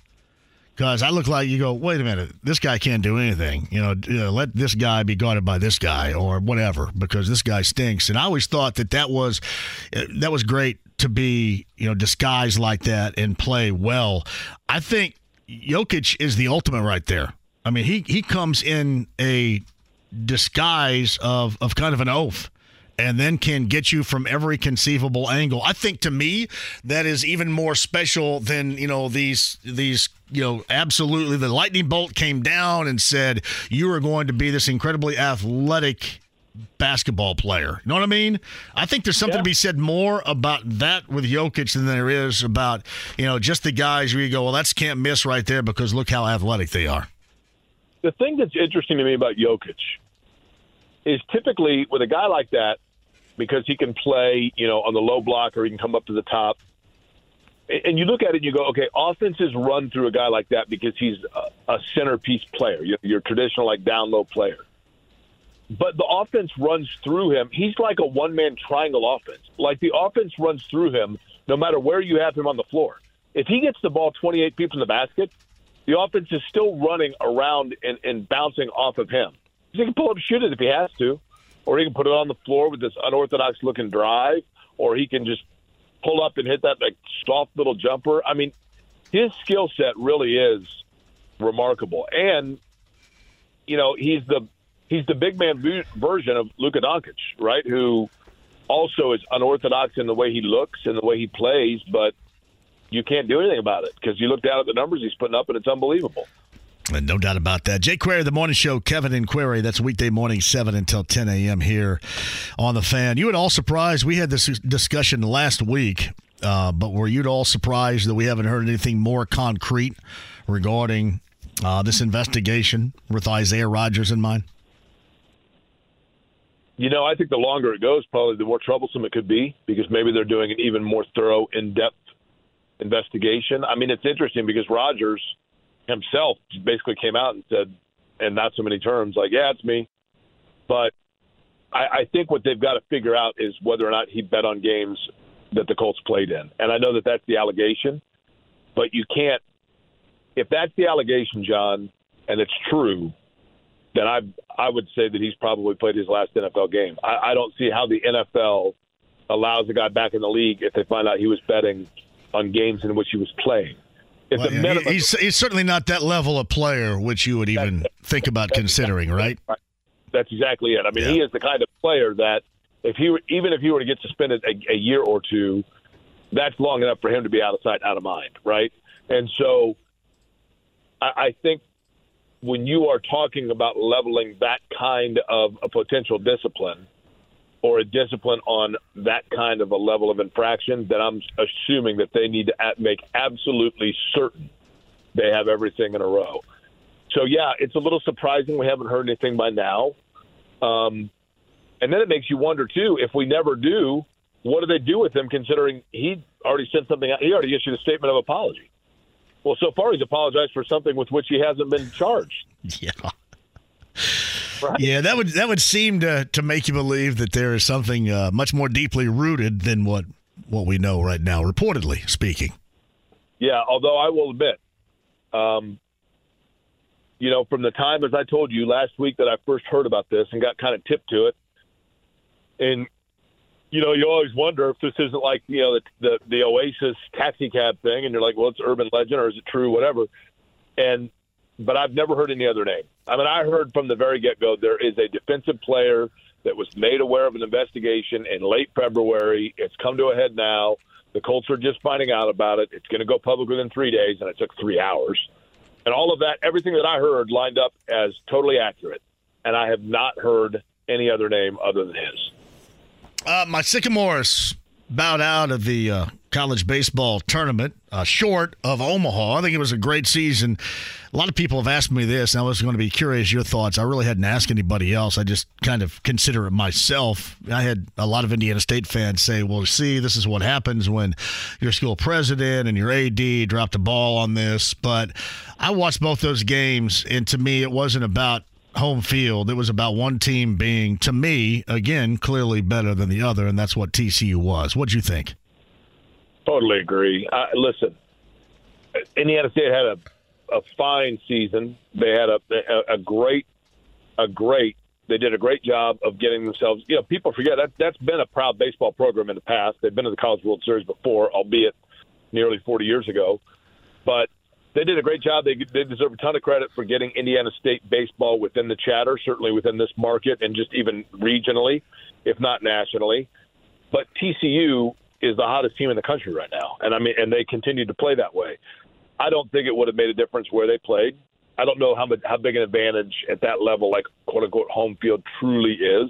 because I look like you go, wait a minute, this guy can't do anything. You know, you know, let this guy be guarded by this guy or whatever because this guy stinks. And I always thought that that was uh, that was great to be you know disguised like that and play well. I think Jokic is the ultimate right there. I mean, he he comes in a disguise of, of kind of an oath and then can get you from every conceivable angle. I think to me that is even more special than, you know, these these you know, absolutely the lightning bolt came down and said you are going to be this incredibly athletic basketball player. You know what I mean? I think there's something yeah. to be said more about that with Jokic than there is about, you know, just the guys where you go, well, that's can't miss right there because look how athletic they are. The thing that's interesting to me about Jokic is typically with a guy like that, because he can play, you know, on the low block or he can come up to the top. And you look at it and you go, okay, offenses run through a guy like that because he's a, centerpiece player, your, your traditional like down low player but the offense runs through him. He's like a one man triangle offense. Like the offense runs through him no matter where you have him on the floor. If he gets the ball 28 feet from the basket, the offense is still running around and, and bouncing off of him. He can pull up shoot it if he has to, or he can put it on the floor with this unorthodox looking drive, or he can just pull up and hit that like soft little jumper. I mean, his skill set really is remarkable. And, you know, he's the he's the big man version of Luka Doncic, right? Who also is unorthodox in the way he looks and the way he plays, but you can't do anything about it because you look down at the numbers he's putting up and it's unbelievable. And no doubt about that. Jake Query, the morning show, Kevin and Query. That's weekday morning, 7 until 10 a.m. here on The Fan. You at all surprised? We had this discussion last week, uh, but were you at all surprised that we haven't heard anything more concrete regarding uh, this investigation with Isaiah Rodgers in mind? You know, I think the longer it goes, probably the more troublesome it could be because maybe they're doing an even more thorough, in depth investigation. I mean, it's interesting because Rodgers himself basically came out and said, in not so many terms, like, yeah, it's me. But I, I think what they've got to figure out is whether or not he bet on games that the Colts played in. And I know that that's the allegation, but you can't, if that's the allegation, John, and it's true, then I I would say that he's probably played his last NFL game. I, I don't see how the NFL allows a guy back in the league if they find out he was betting on games in which he was playing. Well, minimum, he's, he's certainly not that level of player which you would even think about considering, right? That's exactly it. I mean, yeah. he is the kind of player that if he were, even if he were to get suspended a, a year or two, that's long enough for him to be out of sight, out of mind, right? And so I, I think when you are talking about leveling that kind of a potential discipline or a discipline on that kind of a level of infraction, then I'm assuming that they need to make absolutely certain they have everything in a row. So, yeah, it's a little surprising we haven't heard anything by now. Um, and then it makes you wonder, too, if we never do, what do they do with him considering he already sent something out? He already issued a statement of apology. Well, so far he's apologized for something with which he hasn't been charged. Yeah. Right? Yeah, that would that would seem to to make you believe that there is something uh, much more deeply rooted than what what we know right now, reportedly speaking. Yeah, although I will admit, um, you know, from the time as I told you last week that I first heard about this and got kind of tipped to it, and you know, you always wonder if this isn't like you know the the, the Oasis taxi cab thing, and you're like, well, it's urban legend or is it true, whatever. And but I've never heard any other name. I mean, I heard from the very get go there is a defensive player that was made aware of an investigation in late February. It's come to a head now. The Colts are just finding out about it. It's going to go public within three days, and it took three hours. And all of that, everything that I heard lined up as totally accurate. And I have not heard any other name other than his. Uh, my Sycamores bowed out of the uh, college baseball tournament, uh, short of Omaha. I think it was a great season. A lot of people have asked me this, and I was going to be curious your thoughts. I really hadn't asked anybody else. I just kind of consider it myself. I had a lot of Indiana State fans say, "Well, see, this is what happens when your school president and your AD dropped the ball on this." But I watched both those games, and to me, it wasn't about home field. It was about one team being, to me, again, clearly better than the other, and that's what TCU was. What'd you think? Totally agree. Listen, Indiana State had a, a fine season. They had a, a, a great, a great. They did a great job of getting themselves. You know, people forget that that's been a proud baseball program in the past. They've been to the College World Series before, albeit nearly 40 years ago. But they did a great job. They, they deserve a ton of credit for getting Indiana State baseball within the chatter, certainly within this market and just even regionally, if not nationally. But TCU is the hottest team in the country right now, and I mean, and they continue to play that way. I don't think it would have made a difference where they played. I don't know how much, how big an advantage at that level, like quote unquote home field, truly is.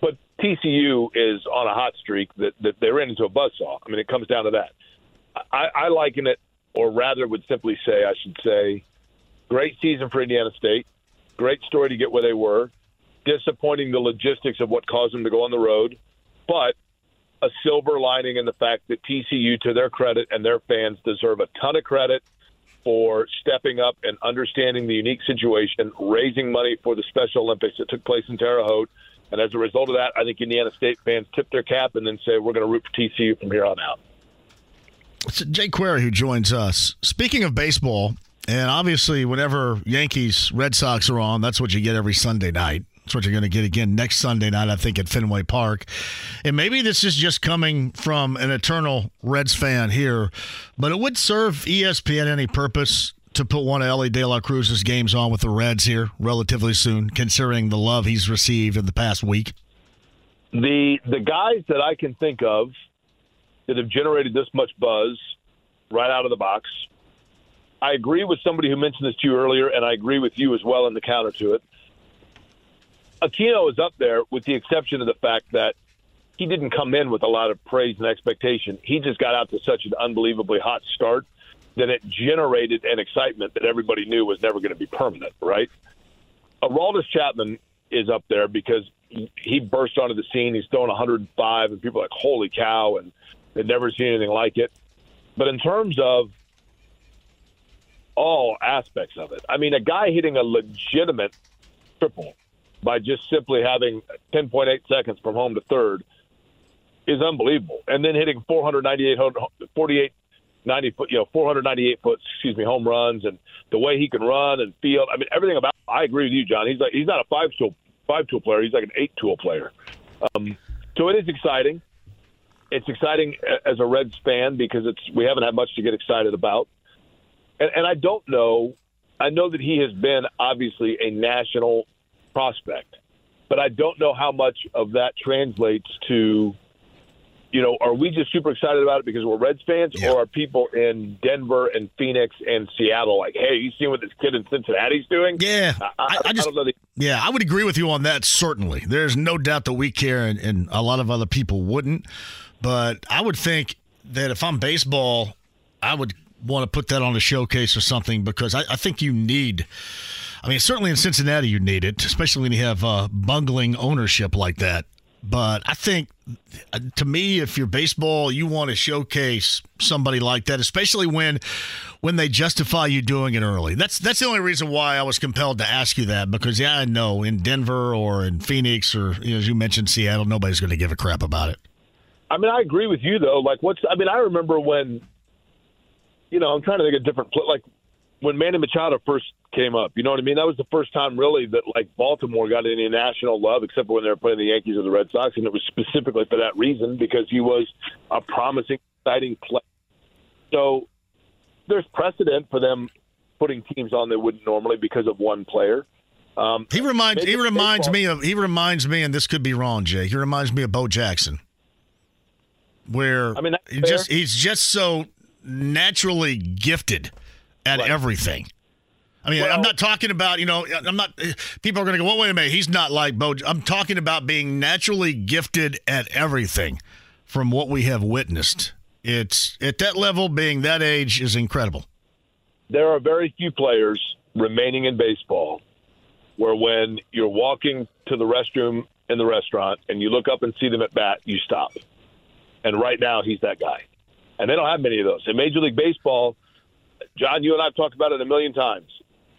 But TCU is on a hot streak that, that they ran into a buzzsaw. I mean, it comes down to that. I, I liken it, or rather, would simply say, I should say, great season for Indiana State. Great story to get where they were. Disappointing the logistics of what caused them to go on the road, but a silver lining in the fact that TCU, to their credit and their fans, deserve a ton of credit for stepping up and understanding the unique situation, raising money for the Special Olympics that took place in Terre Haute. And as a result of that, I think Indiana State fans tip their cap and then say, we're going to root for TCU from here on out. It's Jake Query who joins us. Speaking of baseball, and obviously, whenever Yankees Red Sox are on, that's what you get every Sunday night. That's what you're going to get again next Sunday night, I think, at Fenway Park. And maybe this is just coming from an eternal Reds fan here, but it would serve ESPN any purpose to put one of Elly De La Cruz's games on with the Reds here relatively soon, considering the love he's received in the past week? The the guys that I can think of that have generated this much buzz right out of the box. I agree with somebody who mentioned this to you earlier, and I agree with you as well in the counter to it. Aquino is up there with the exception of the fact that he didn't come in with a lot of praise and expectation. He just got out to such an unbelievably hot start that it generated an excitement that everybody knew was never going to be permanent, right? Aroldis Chapman is up there because he burst onto the scene. He's throwing 105, and people are like, holy cow, and they've never seen anything like it. But in terms of all aspects of it, I mean, a guy hitting a legitimate triple by just simply having 10.8 seconds from home to third is unbelievable. And then hitting 498, 48, 90 foot, you know, 498 foot, excuse me, home runs and the way he can run and field. I mean, everything about. I agree with you, John. He's like he's not a five tool five tool player. He's like an eight tool player. Um, so it is exciting. It's exciting as a Reds fan because it's we haven't had much to get excited about, and, and I don't know. I know that he has been obviously a national prospect, but I don't know how much of that translates to you know, are we just super excited about it because we're Reds fans, yeah. or are people in Denver and Phoenix and Seattle like, hey, you seen what this kid in Cincinnati's doing? Yeah, I, I, I just, the- yeah, I would agree with you on that. Certainly, there's no doubt that we care, and, and a lot of other people wouldn't. But I would think that if I'm baseball, I would want to put that on a showcase or something because I, I think you need. I mean, certainly in Cincinnati, you need it, especially when you have uh, bungling ownership like that. But I think, uh, to me, if you're baseball, you want to showcase somebody like that, especially when when they justify you doing it early. That's that's the only reason why I was compelled to ask you that because yeah, I know in Denver or in Phoenix or you know, as you mentioned Seattle, nobody's going to give a crap about it. I mean, I agree with you though. Like, what's I mean, I remember when, you know, I'm trying to think of different like when Manny Machado first came up. You know what I mean? That was the first time really that like Baltimore got any national love, except when they were playing the Yankees or the Red Sox, and it was specifically for that reason because he was a promising, exciting player. So there's precedent for them putting teams on they wouldn't normally because of one player. Um, he reminds he reminds me of he reminds me, and this could be wrong, Jake. He reminds me of Bo Jackson, where I mean he just he's just so naturally gifted at right. everything. I mean, well, I'm not talking about, you know, I'm not, people are going to go, well, wait a minute, he's not like Bo. I'm talking about being naturally gifted at everything from what we have witnessed. It's at that level, being that age is incredible. There are very few players remaining in baseball where when you're walking to the restroom in the restaurant and you look up and see them at bat, you stop. And right now, he's that guy. And they don't have many of those. In Major League Baseball, John, you and I have talked about it a million times.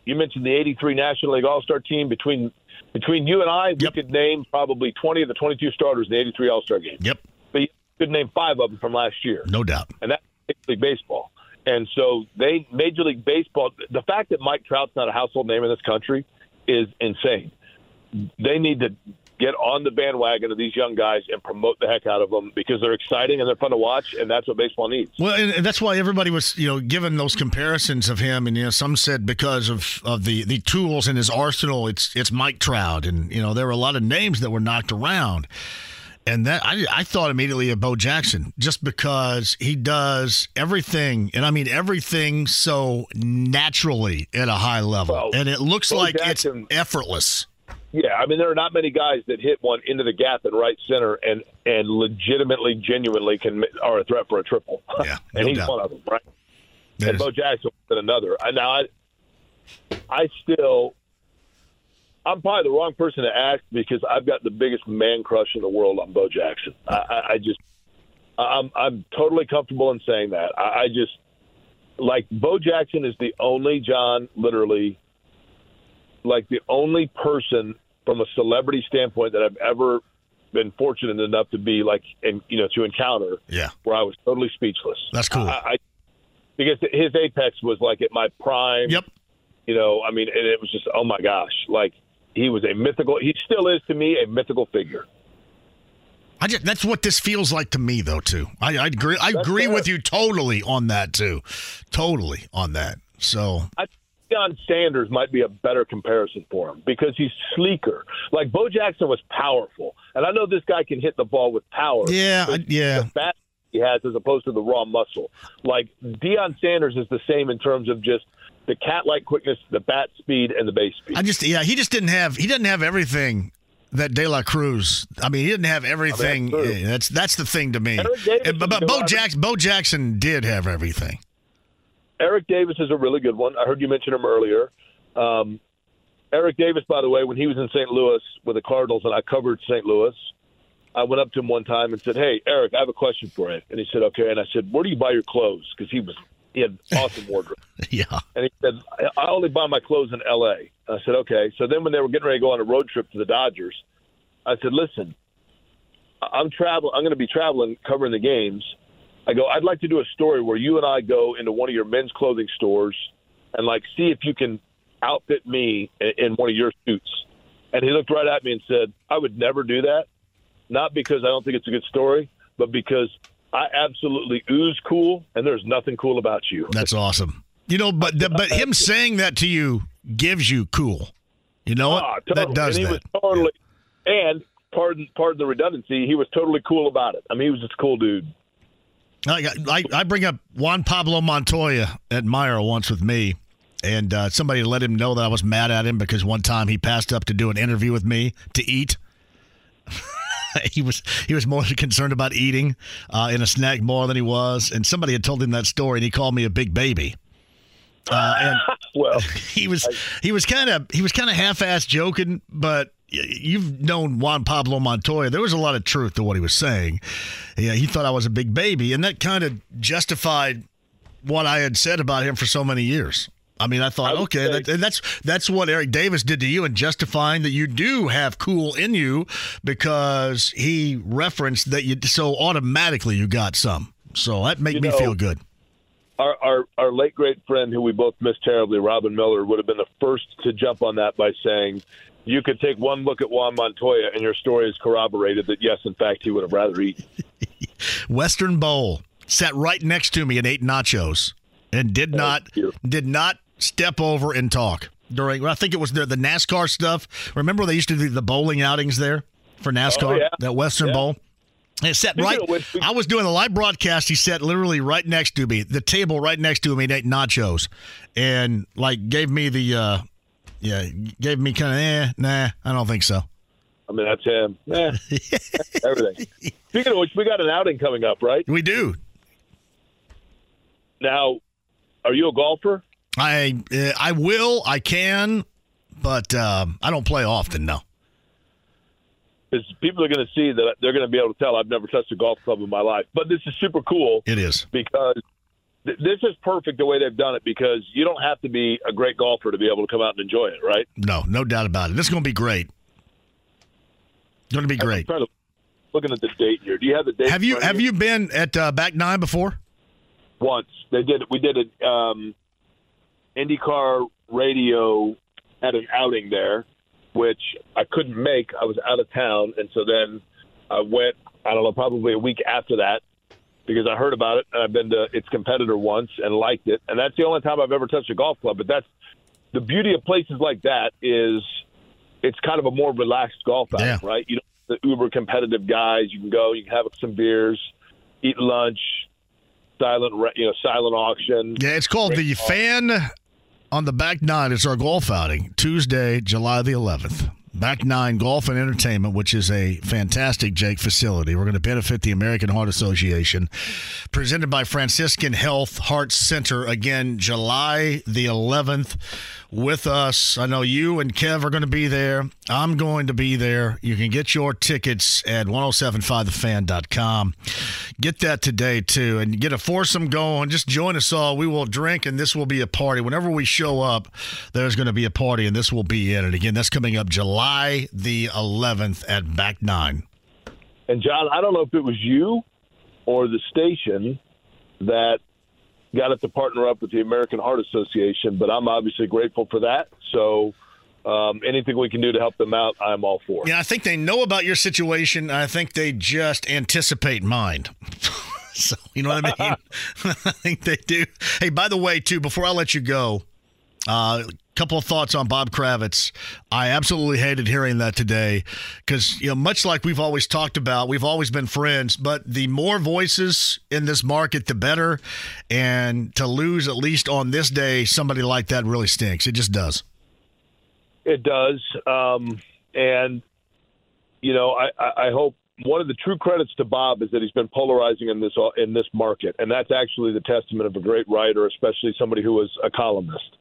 You mentioned the 83 National League All Star team. Between between you and I, we could name probably 20 of the 22 starters in the 83 All Star game. Yep. But you could name five of them from last year. No doubt. And that's Major League Baseball. And so they Major League Baseball. The fact that Mike Trout's not a household name in this country is insane. They need to get on the bandwagon of these young guys and promote the heck out of them because they're exciting and they're fun to watch, and that's what baseball needs. Well, and that's why everybody was, you know, given those comparisons of him, and you know, some said because of, of the the tools in his arsenal, it's it's Mike Trout, and you know, there were a lot of names that were knocked around. And that I, I thought immediately of Bo Jackson just because he does everything, and I mean everything so naturally at a high level, well, and it looks Bo like Jackson, it's effortless. Yeah, I mean there are not many guys that hit one into the gap in right center and and legitimately, genuinely can are a threat for a triple. Yeah, and no he's doubt. one of them, right? That and is- Bo Jackson was another. I now I, I still, I'm probably the wrong person to ask because I've got the biggest man crush in the world on Bo Jackson. I, I, I just, I'm I'm totally comfortable in saying that. I, I just like Bo Jackson is the only John, literally, like the only person from a celebrity standpoint that I've ever been fortunate enough to be like, and you know, to encounter Yeah. where I was totally speechless. That's cool. I, I because his apex was like at my prime. Yep. You know, I mean, and it was just oh my gosh, like he was a mythical. He still is to me a mythical figure. I just, that's what this feels like to me, though. Too. I, I agree. I That's agree fair. with you totally on that too. Totally on that. So I Deion Sanders might be a better comparison for him because he's sleeker. Like Bo Jackson was powerful, and I know this guy can hit the ball with power. Yeah, I- yeah. The fat he has as opposed to the raw muscle. Like Deion Sanders is the same in terms of just the cat-like quickness, the bat speed, and the base speed. I just, yeah, he just didn't have. He didn't have everything that De La Cruz. I mean, he didn't have everything. true. Yeah, that's that's the thing to me. Eric Davis And- but but Bo. Jackson, Bo Jackson did have everything. Eric Davis is a really good one. I heard you mention him earlier. Um, Eric Davis, by the way, when he was in St. Louis with the Cardinals, and I covered St. Louis, I went up to him one time and said, "Hey, Eric, I have a question for you." And he said, "Okay." And I said, "Where do you buy your clothes?" Because he was he had awesome wardrobe. Yeah. And he said, "I only buy my clothes in L.A." And I said, "Okay." So then, when they were getting ready to go on a road trip to the Dodgers, I said, "Listen, I'm travel. I'm going to be traveling, covering the games. I go. I'd like to do a story where you and I go into one of your men's clothing stores and like see if you can outfit me in, in one of your suits." And he looked right at me and said, "I would never do that. Not because I don't think it's a good story, but because." I absolutely ooze cool, and there's nothing cool about you. That's awesome. You know, but but him saying that to you gives you cool. You know what? Ah, That does and he that. was totally, and pardon, pardon the redundancy, he was totally cool about it. I mean, he was just a cool dude. I, I, I bring up Juan Pablo Montoya at Meyer once with me, and uh, somebody let him know that I was mad at him because one time he passed up to do an interview with me to eat. he was he was more concerned about eating uh, in a snack more than he was, and somebody had told him that story, and he called me a big baby. Uh, and well, he was he was kind of he was kind of half-ass joking, but you've known Juan Pablo Montoya. There was a lot of truth to what he was saying. Yeah, he thought I was a big baby, and that kind of justified what I had said about him for so many years. I mean, I thought, I okay, say- that, and that's that's what Eric Davis did to you, and justifying that you do have cool in you because he referenced that you so automatically you got some. So that made You me know- feel good. Our, our our late great friend, who we both miss terribly, Robin Miller, would have been the first to jump on that by saying, "You could take one look at Juan Montoya, and your story is corroborated that yes, in fact, he would have rather eaten." Western Bowl sat right next to me and ate nachos and did not did not step over and talk during. I think it was the, the NASCAR stuff. Remember they used to do the bowling outings there for NASCAR. Oh, yeah. That Western Yeah. Bowl. And it sat Speaking right. which, I was doing the live broadcast. He sat literally right next to me, the table right next to me, and ate nachos, and like gave me the, uh yeah, gave me kind of, eh, nah, I don't think so. I mean, that's him. Eh, everything. Speaking of which, we got an outing coming up, right? We do. Now, are you a golfer? I uh, I will, I can, but um, I don't play often. No. Because people are going to see that they're going to be able to tell I've never touched a golf club in my life. But this is super cool. It is. because this is perfect the way they've done it because you don't have to be a great golfer to be able to come out and enjoy it, right? No, no doubt about it. This is going to be great. Going to be great. to looking at the date here. Do you have the date? Have you have you been at uh, Back Nine before? once they did we did a um, IndyCar radio at an outing there, which I couldn't make. I was out of town, and so then I went. I don't know, probably a week after that. Because I heard about it and I've been to its competitor once and liked it, and that's the only time I've ever touched a golf club. But that's the beauty of places like that is it's kind of a more relaxed golf outing, Yeah. right? You know, the uber competitive guys. You can go, you can have some beers, eat lunch, silent, you know, silent auction. Yeah, it's called the Fan on the Back Nine. It's our golf outing Tuesday, July the 11th. Back Nine Golf and Entertainment, which is a fantastic Jake facility. We're going to benefit the American Heart Association. Presented by Franciscan Health Heart Center. Again, July the 11th with us. I know you and Kev are going to be there. I'm going to be there. You can get your tickets at 1075thefan.com. Get that today, too, and get a foursome going. Just join us all. We will drink, and this will be a party. Whenever we show up, there's going to be a party, and this will be it. And again, that's coming up July the 11th at Back Nine. And John, I don't know if it was you or the station that got it to partner up with the American Heart Association, but I'm obviously grateful for that. So um, anything we can do to help them out, I'm all for. Yeah, I think they know about your situation. I think they just anticipate mine. so you know what I mean? I think they do. Hey, by the way, too, before I let you go, uh, couple of thoughts on Bob Kravitz. I absolutely hated hearing that today because, you know, much like we've always talked about, we've always been friends, but the more voices in this market, the better. And to lose, at least on this day, somebody like that really stinks. It just does. It does. Um, and, you know, I, I hope one of the true credits to Bob is that he's been polarizing in this in this market, and that's actually the testament of a great writer, especially somebody who was a columnist.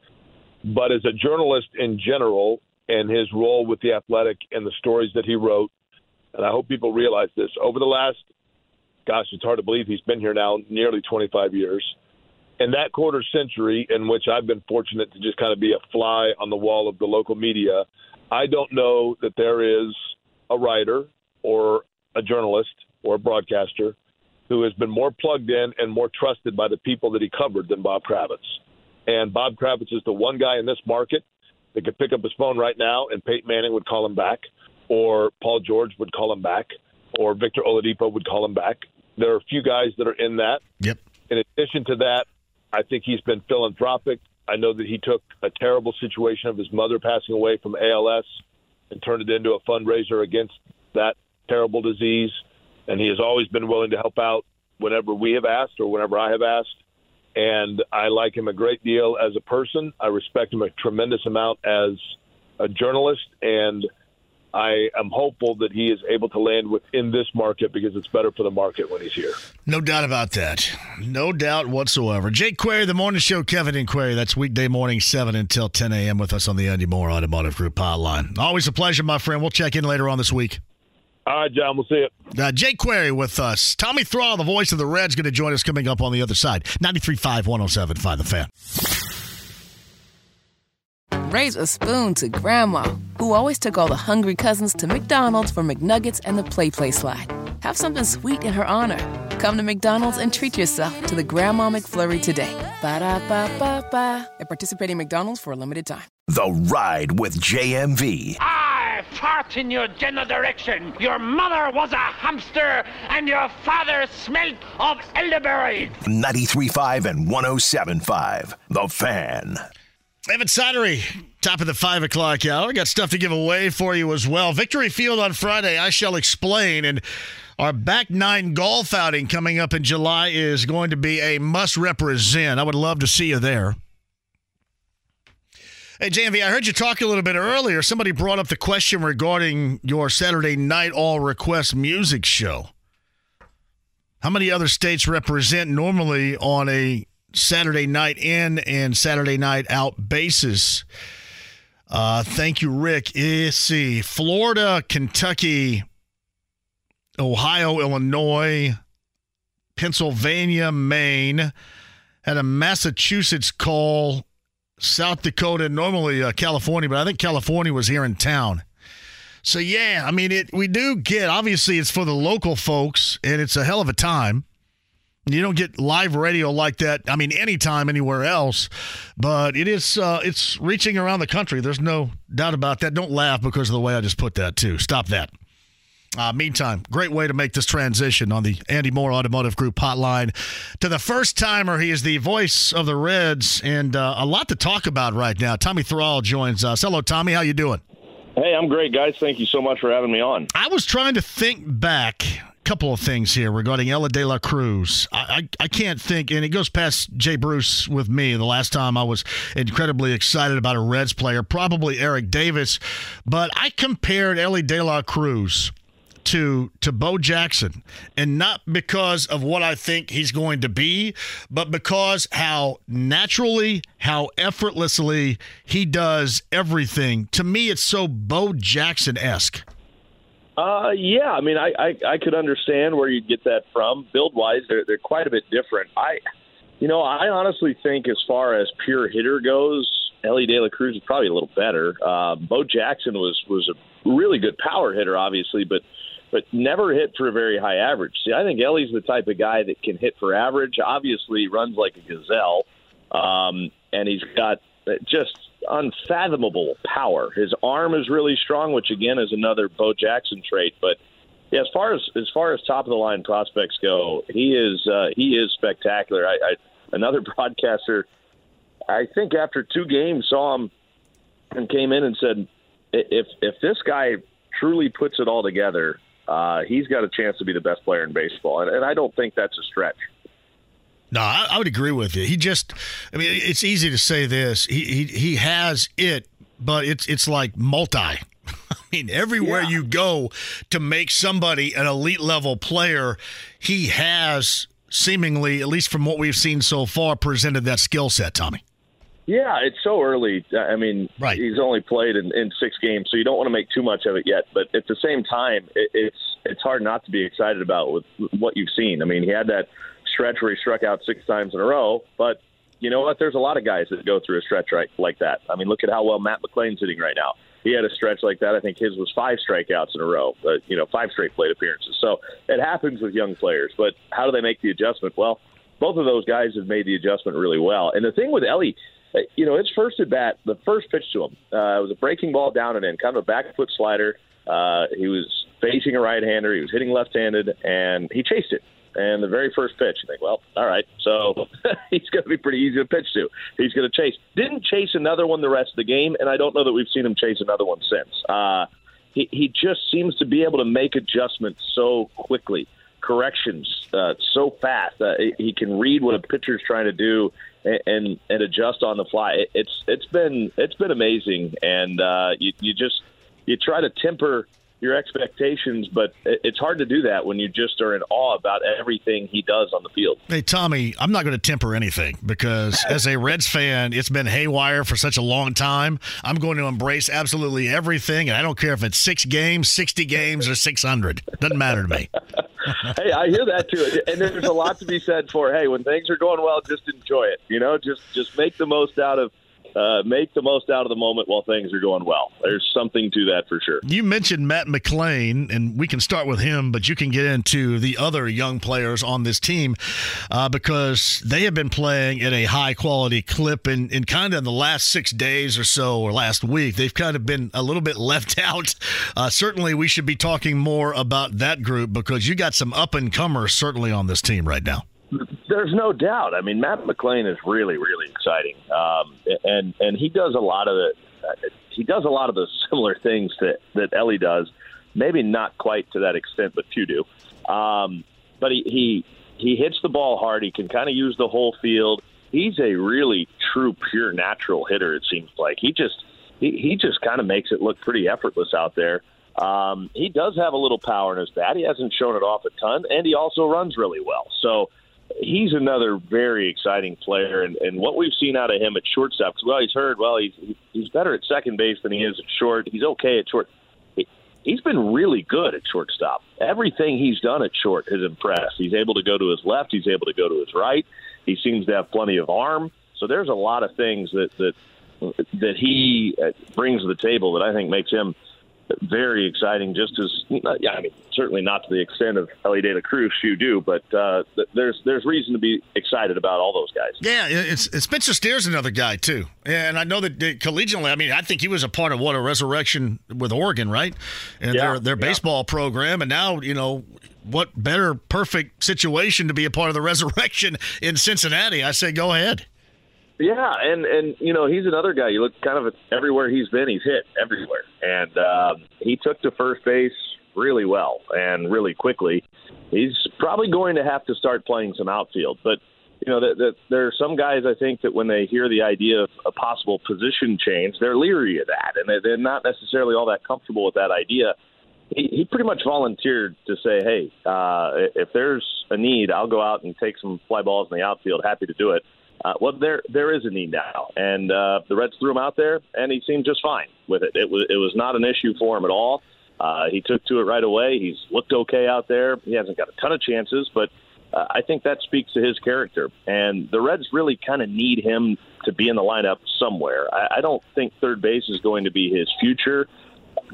But as a journalist in general, and his role with the Athletic and the stories that he wrote, and I hope people realize this over the last, gosh, it's hard to believe he's been here now nearly 25 years. In that quarter century, in which I've been fortunate to just kind of be a fly on the wall of the local media, I don't know that there is a writer or a journalist or a broadcaster who has been more plugged in and more trusted by the people that he covered than Bob Kravitz. And Bob Kravitz is the one guy in this market that could pick up his phone right now and Peyton Manning would call him back, or Paul George would call him back, or Victor Oladipo would call him back. There are a few guys that are in that. Yep. In addition to that, I think he's been philanthropic. I know that he took a terrible situation of his mother passing away from ALS and turned it into a fundraiser against that terrible disease. And he has always been willing to help out whenever we have asked or whenever I have asked and I like him a great deal as a person. I respect him a tremendous amount as a journalist, and I am hopeful that he is able to land within this market because it's better for the market when he's here. No doubt about that. No doubt whatsoever. Jake Query, the morning show, Kevin and Query. That's weekday morning, 7 until 10 a.m. with us on the Andy Mohr Automotive Group hotline. Always a pleasure, my friend. We'll check in later on this week. All right, John. We'll see you. Uh, Jake Query with us. Tommy Thrall, the voice of the Reds, going to join us coming up on the other side. 93.5, 107.5 The Fan. Raise a spoon to Grandma, who always took all the hungry cousins to McDonald's for McNuggets and the Play Play Slide. Have something sweet in her honor. Come to McDonald's and treat yourself to the Grandma McFlurry today. Ba da ba ba ba. At participating McDonald's for a limited time. The Ride with JMV. I fart in your general direction. Your mother was a hamster, and your father smelt of elderberry. 93.5 and 107.5. The Fan. Evan Sidery, top of the five o'clock hour. Got stuff to give away for you as well. Victory Field on Friday, I shall explain. And our back nine golf outing coming up in July is going to be a must represent. I would love to see you there. Hey, JMV, I heard you talk a little bit earlier. Somebody brought up the question regarding your Saturday night all request music show. How many other states represent normally on a Saturday night in and Saturday night out basis? Uh, thank you, Rick. Let's see. Florida, Kentucky, Ohio, Illinois, Pennsylvania, Maine. Had a Massachusetts call South Dakota, normally uh, California, but I think California was here in town. So yeah, I mean, it we do get. Obviously, it's for the local folks, and it's a hell of a time. You don't get live radio like that. I mean, anytime, anywhere else, but it is. Uh, it's reaching around the country. There's no doubt about that. Don't laugh because of the way I just put that too. Stop that. Uh, meantime, great way to make this transition on the Andy Mohr Automotive Group hotline. To the first timer, he is the voice of the Reds, and uh, a lot to talk about right now. Tommy Thrall joins us. Hello, Tommy. How you doing? Hey, I'm great, guys. Thank you so much for having me on. I was trying to think back a couple of things here regarding Elly De La Cruz. I, I, I can't think, and it goes past Jay Bruce with me. The last time I was incredibly excited about a Reds player, probably Eric Davis, but I compared Elly De La Cruz to to Bo Jackson, and not because of what I think he's going to be, but because how naturally, how effortlessly he does everything. To me, it's so Bo Jackson esque. Uh, yeah, I mean, I, I I could understand where you'd get that from. Build wise, they're they're quite a bit different. I, you know, I honestly think as far as pure hitter goes, Elly De La Cruz is probably a little better. Uh, Bo Jackson was was a really good power hitter, obviously, but but never hit for a very high average. See, I think Elly's the type of guy that can hit for average. Obviously, he runs like a gazelle, um, and he's got just unfathomable power. His arm is really strong, which again is another Bo Jackson trait. But yeah, as far as as far as top of the line prospects go, he is uh, he is spectacular. I, I another broadcaster, I think after two games saw him and came in and said, if if this guy truly puts it all together, uh, he's got a chance to be the best player in baseball, and, and I don't think that's a stretch. No, I, I, would agree with you. He just, I mean, it's easy to say this. He he, he has it, but it's it's like multi. I mean, everywhere yeah. you go to make somebody an elite level player, he has seemingly, at least from what we've seen so far, presented that skill set, Tommy. Yeah, it's so early. I mean, right. he's only played in, in six games, so you don't want to make too much of it yet. But at the same time, it, it's it's hard not to be excited about with what you've seen. I mean, he had that stretch where he struck out six times in a row, but you know what? There's a lot of guys that go through a stretch right like that. I mean, look at how well Matt McLain's hitting right now. He had a stretch like that. I think his was five strikeouts in a row, but you know, five straight plate appearances. So it happens with young players. But how do they make the adjustment? Well, both of those guys have made the adjustment really well. And the thing with Elly, uh, you know, his first at bat, the first pitch to him uh, was a breaking ball down and in, kind of a back foot slider. Uh, he was facing a right hander. He was hitting left handed, and he chased it. And the very first pitch, you think, well, all right, so he's going to be pretty easy to pitch to. He's going to chase. Didn't chase another one the rest of the game, and I don't know that we've seen him chase another one since. Uh, he, he just seems to be able to make adjustments so quickly, corrections uh, so fast. Uh, he can read what a pitcher's trying to do and and adjust on the fly. It, it's it's been it's been amazing, and uh, you you just you try to temper your expectations, but it's hard to do that when you just are in awe about everything he does on the field. Hey, Tommy, I'm not going to temper anything because as a Reds fan, it's been haywire for such a long time. I'm going to embrace absolutely everything, and I don't care if it's six games, 60 games, or 600. Doesn't matter to me. hey, I hear that too, and there's a lot to be said for hey, when things are going well, just enjoy it. You know, just just make the most out of uh, make the most out of the moment while things are going well. There's something to that for sure. You mentioned Matt McLain, and we can start with him, but you can get into the other young players on this team uh, because they have been playing at a high quality clip. And, and kind of in the last six days or so, or last week, they've kind of been a little bit left out. Uh, certainly, we should be talking more about that group because you got some up and comers certainly on this team right now. There's no doubt. I mean, Matt McLain is really, really exciting, um, and and he does a lot of the he does a lot of the similar things that that Elly does. Maybe not quite to that extent, but few do. Um, but he, he he hits the ball hard. He can kind of use the whole field. He's a really true, pure, natural hitter. It seems like he just he, he just kind of makes it look pretty effortless out there. Um, he does have a little power in his bat. He hasn't shown it off a ton, and he also runs really well. So he's another very exciting player, and, and what we've seen out of him at shortstop. Cause, well, he's heard. Well, he's he's better at second base than he is at short. He's okay at short. He's been really good at shortstop. Everything he's done at short has impressed. He's able to go to his left. He's able to go to his right. He seems to have plenty of arm. So there's a lot of things that that that he uh, brings to the table that I think makes him very exciting. Just as yeah, I mean, certainly not to the extent of Elly De La Cruz, you do, but uh, there's there's reason to be excited about all those guys. Yeah, it's, it's Spencer Steer's another guy too, and I know that collegially. I mean, I think he was a part of what a resurrection with Oregon, right? And yeah, their their baseball yeah. program, and now you know what better perfect situation to be a part of the resurrection in Cincinnati. I say go ahead. Yeah, and and you know he's another guy. You look kind of everywhere he's been, he's hit everywhere, and uh, he took to first base really well and really quickly. he's probably going to have to start playing some outfield. But you know, that, that there are some guys I think that when they hear the idea of a possible position change, they're leery of that, and they're not necessarily all that comfortable with that idea. He, he pretty much volunteered to say, "Hey, uh, if there's a need, I'll go out and take some fly balls in the outfield. Happy to do it." Uh, well, there there is a need now, and uh, the Reds threw him out there, and he seemed just fine with it. It was it was not an issue for him at all. Uh, he took to it right away. He's looked okay out there. He hasn't got a ton of chances, but uh, I think that speaks to his character. And the Reds really kind of need him to be in the lineup somewhere. I, I don't think third base is going to be his future,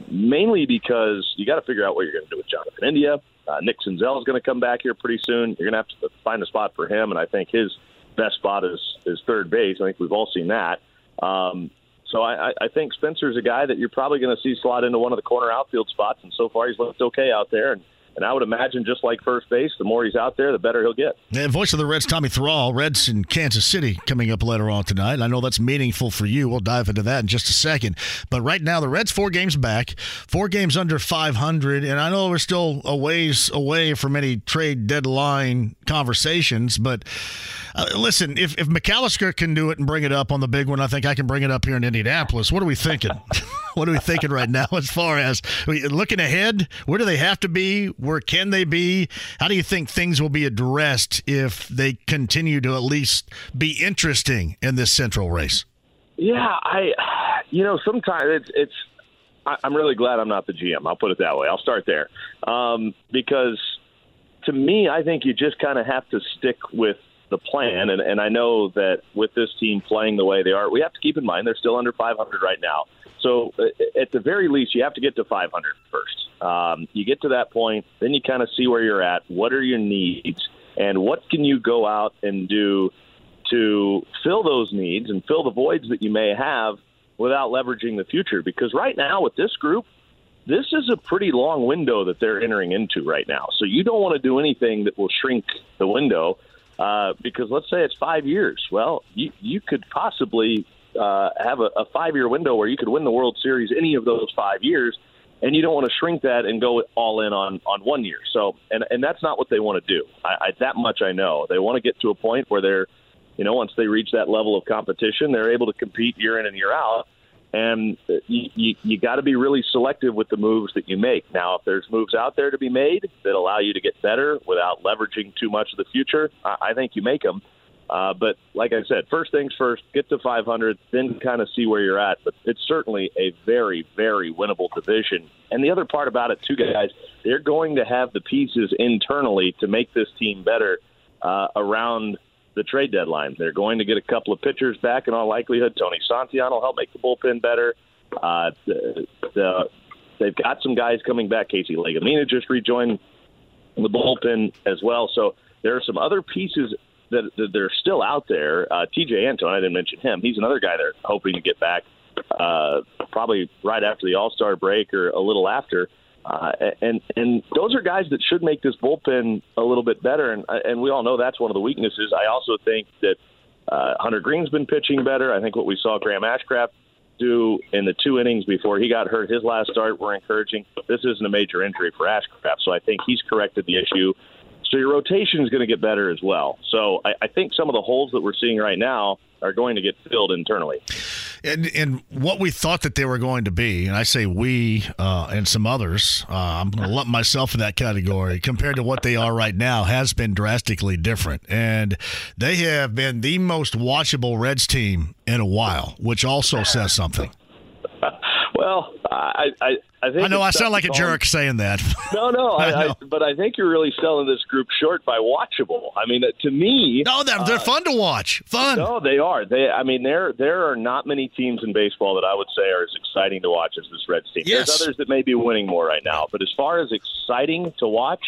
mainly because you got to figure out what you're going to do with Jonathan India. Uh, Nick Senzel is going to come back here pretty soon. You're going to have to find a spot for him, and I think his best spot is is third base. I think we've all seen that. Um, so I, I think Spencer's a guy that you're probably going to see slot into one of the corner outfield spots, and so far he's looked okay out there. And and I would imagine, just like first base, the more he's out there, the better he'll get. And voice of the Reds, Tommy Thrall, Reds in Kansas City coming up later on tonight. I know that's meaningful for you. We'll dive into that in just a second. But right now, the Reds four games back, four games under 500, and I know we're still a ways away from any trade deadline conversations. But uh, listen, if if McAllister can do it and bring it up on the big one, I think I can bring it up here in Indianapolis. What are we thinking? what are we thinking right now as far as looking ahead? Where do they have to be? Where can they be? How do you think things will be addressed if they continue to at least be interesting in this central race? Yeah, I, you know, sometimes it's it's. I'm really glad I'm not the GM. I'll put it that way. I'll start there um, because to me, I think you just kind of have to stick with the plan. And, and I know that with this team playing the way they are, we have to keep in mind they're still under 500 right now. So uh, at the very least, you have to get to 500 first. Um, you get to that point, then you kind of see where you're at. What are your needs, and what can you go out and do to fill those needs and fill the voids that you may have without leveraging the future? Because right now with this group, this is a pretty long window that they're entering into right now. So you don't want to do anything that will shrink the window. Uh, because let's say it's five years. Well, you, you could possibly uh, have a, a five year window where you could win the World Series any of those five years, and you don't want to shrink that and go all in on on one year. So, and and that's not what they want to do. I, I, that much I know. They want to get to a point where they're, you know, once they reach that level of competition, they're able to compete year in and year out. And you, you, you got to be really selective with the moves that you make. Now, if there's moves out there to be made that allow you to get better without leveraging too much of the future, I, I think you make them. Uh, but like I said, first things first, get to 500, then kind of see where you're at. But it's certainly a very, very winnable division. And the other part about it, too, guys, they're going to have the pieces internally to make this team better uh, around the trade deadline. They're going to get a couple of pitchers back in all likelihood. Tony Santillan will help make the bullpen better. Uh, the, the, they've got some guys coming back. Casey Legumina just rejoined the bullpen as well. So there are some other pieces that, that they're still out there. Uh, Tejay Antone, I didn't mention him. He's another guy they're hoping to get back uh, probably right after the All Star break or a little after. Uh, and and those are guys that should make this bullpen a little bit better. And and we all know that's one of the weaknesses. I also think that uh, Hunter Greene's been pitching better. I think what we saw Graham Ashcraft do in the two innings before he got hurt his last start were encouraging. But this isn't a major injury for Ashcraft, so I think he's corrected the issue. So your rotation is going to get better as well. So I, I think some of the holes that we're seeing right now are going to get filled internally. And, and what we thought that they were going to be, and I say we uh, and some others, uh, I'm going to lump myself in that category, compared to what they are right now, has been drastically different. And they have been the most watchable Reds team in a while, which also says something. Well, I, I, I think I know I sound like a jerk saying that. No, no, I, I, but I think you're really selling this group short by watchable. I mean, to me, no, they're, they're uh, fun to watch. Fun. No, they are. They, I mean, there there are not many teams in baseball that I would say are as exciting to watch as this Reds team. Yes. There's others that may be winning more right now, but as far as exciting to watch,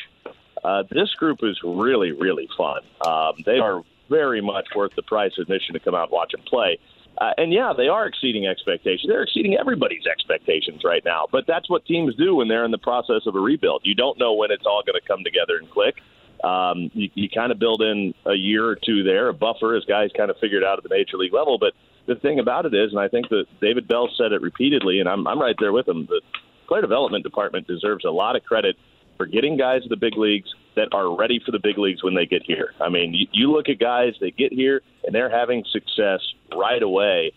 uh, this group is really, really fun. Um, they are very much worth the price of admission to come out and watch them play. Uh, and yeah, they are exceeding expectations. They're exceeding everybody's expectations right now. But that's what teams do when they're in the process of a rebuild. You don't know when it's all going to come together and click. Um, you, you kind of build in a year or two there, a buffer, as guys kind of figured out at the major league level. But the thing about it is, and I think that David Bell said it repeatedly, and I'm, I'm right there with him, the player development department deserves a lot of credit for getting guys to the big leagues that are ready for the big leagues when they get here. I mean, you, you look at guys that get here and they're having success right away.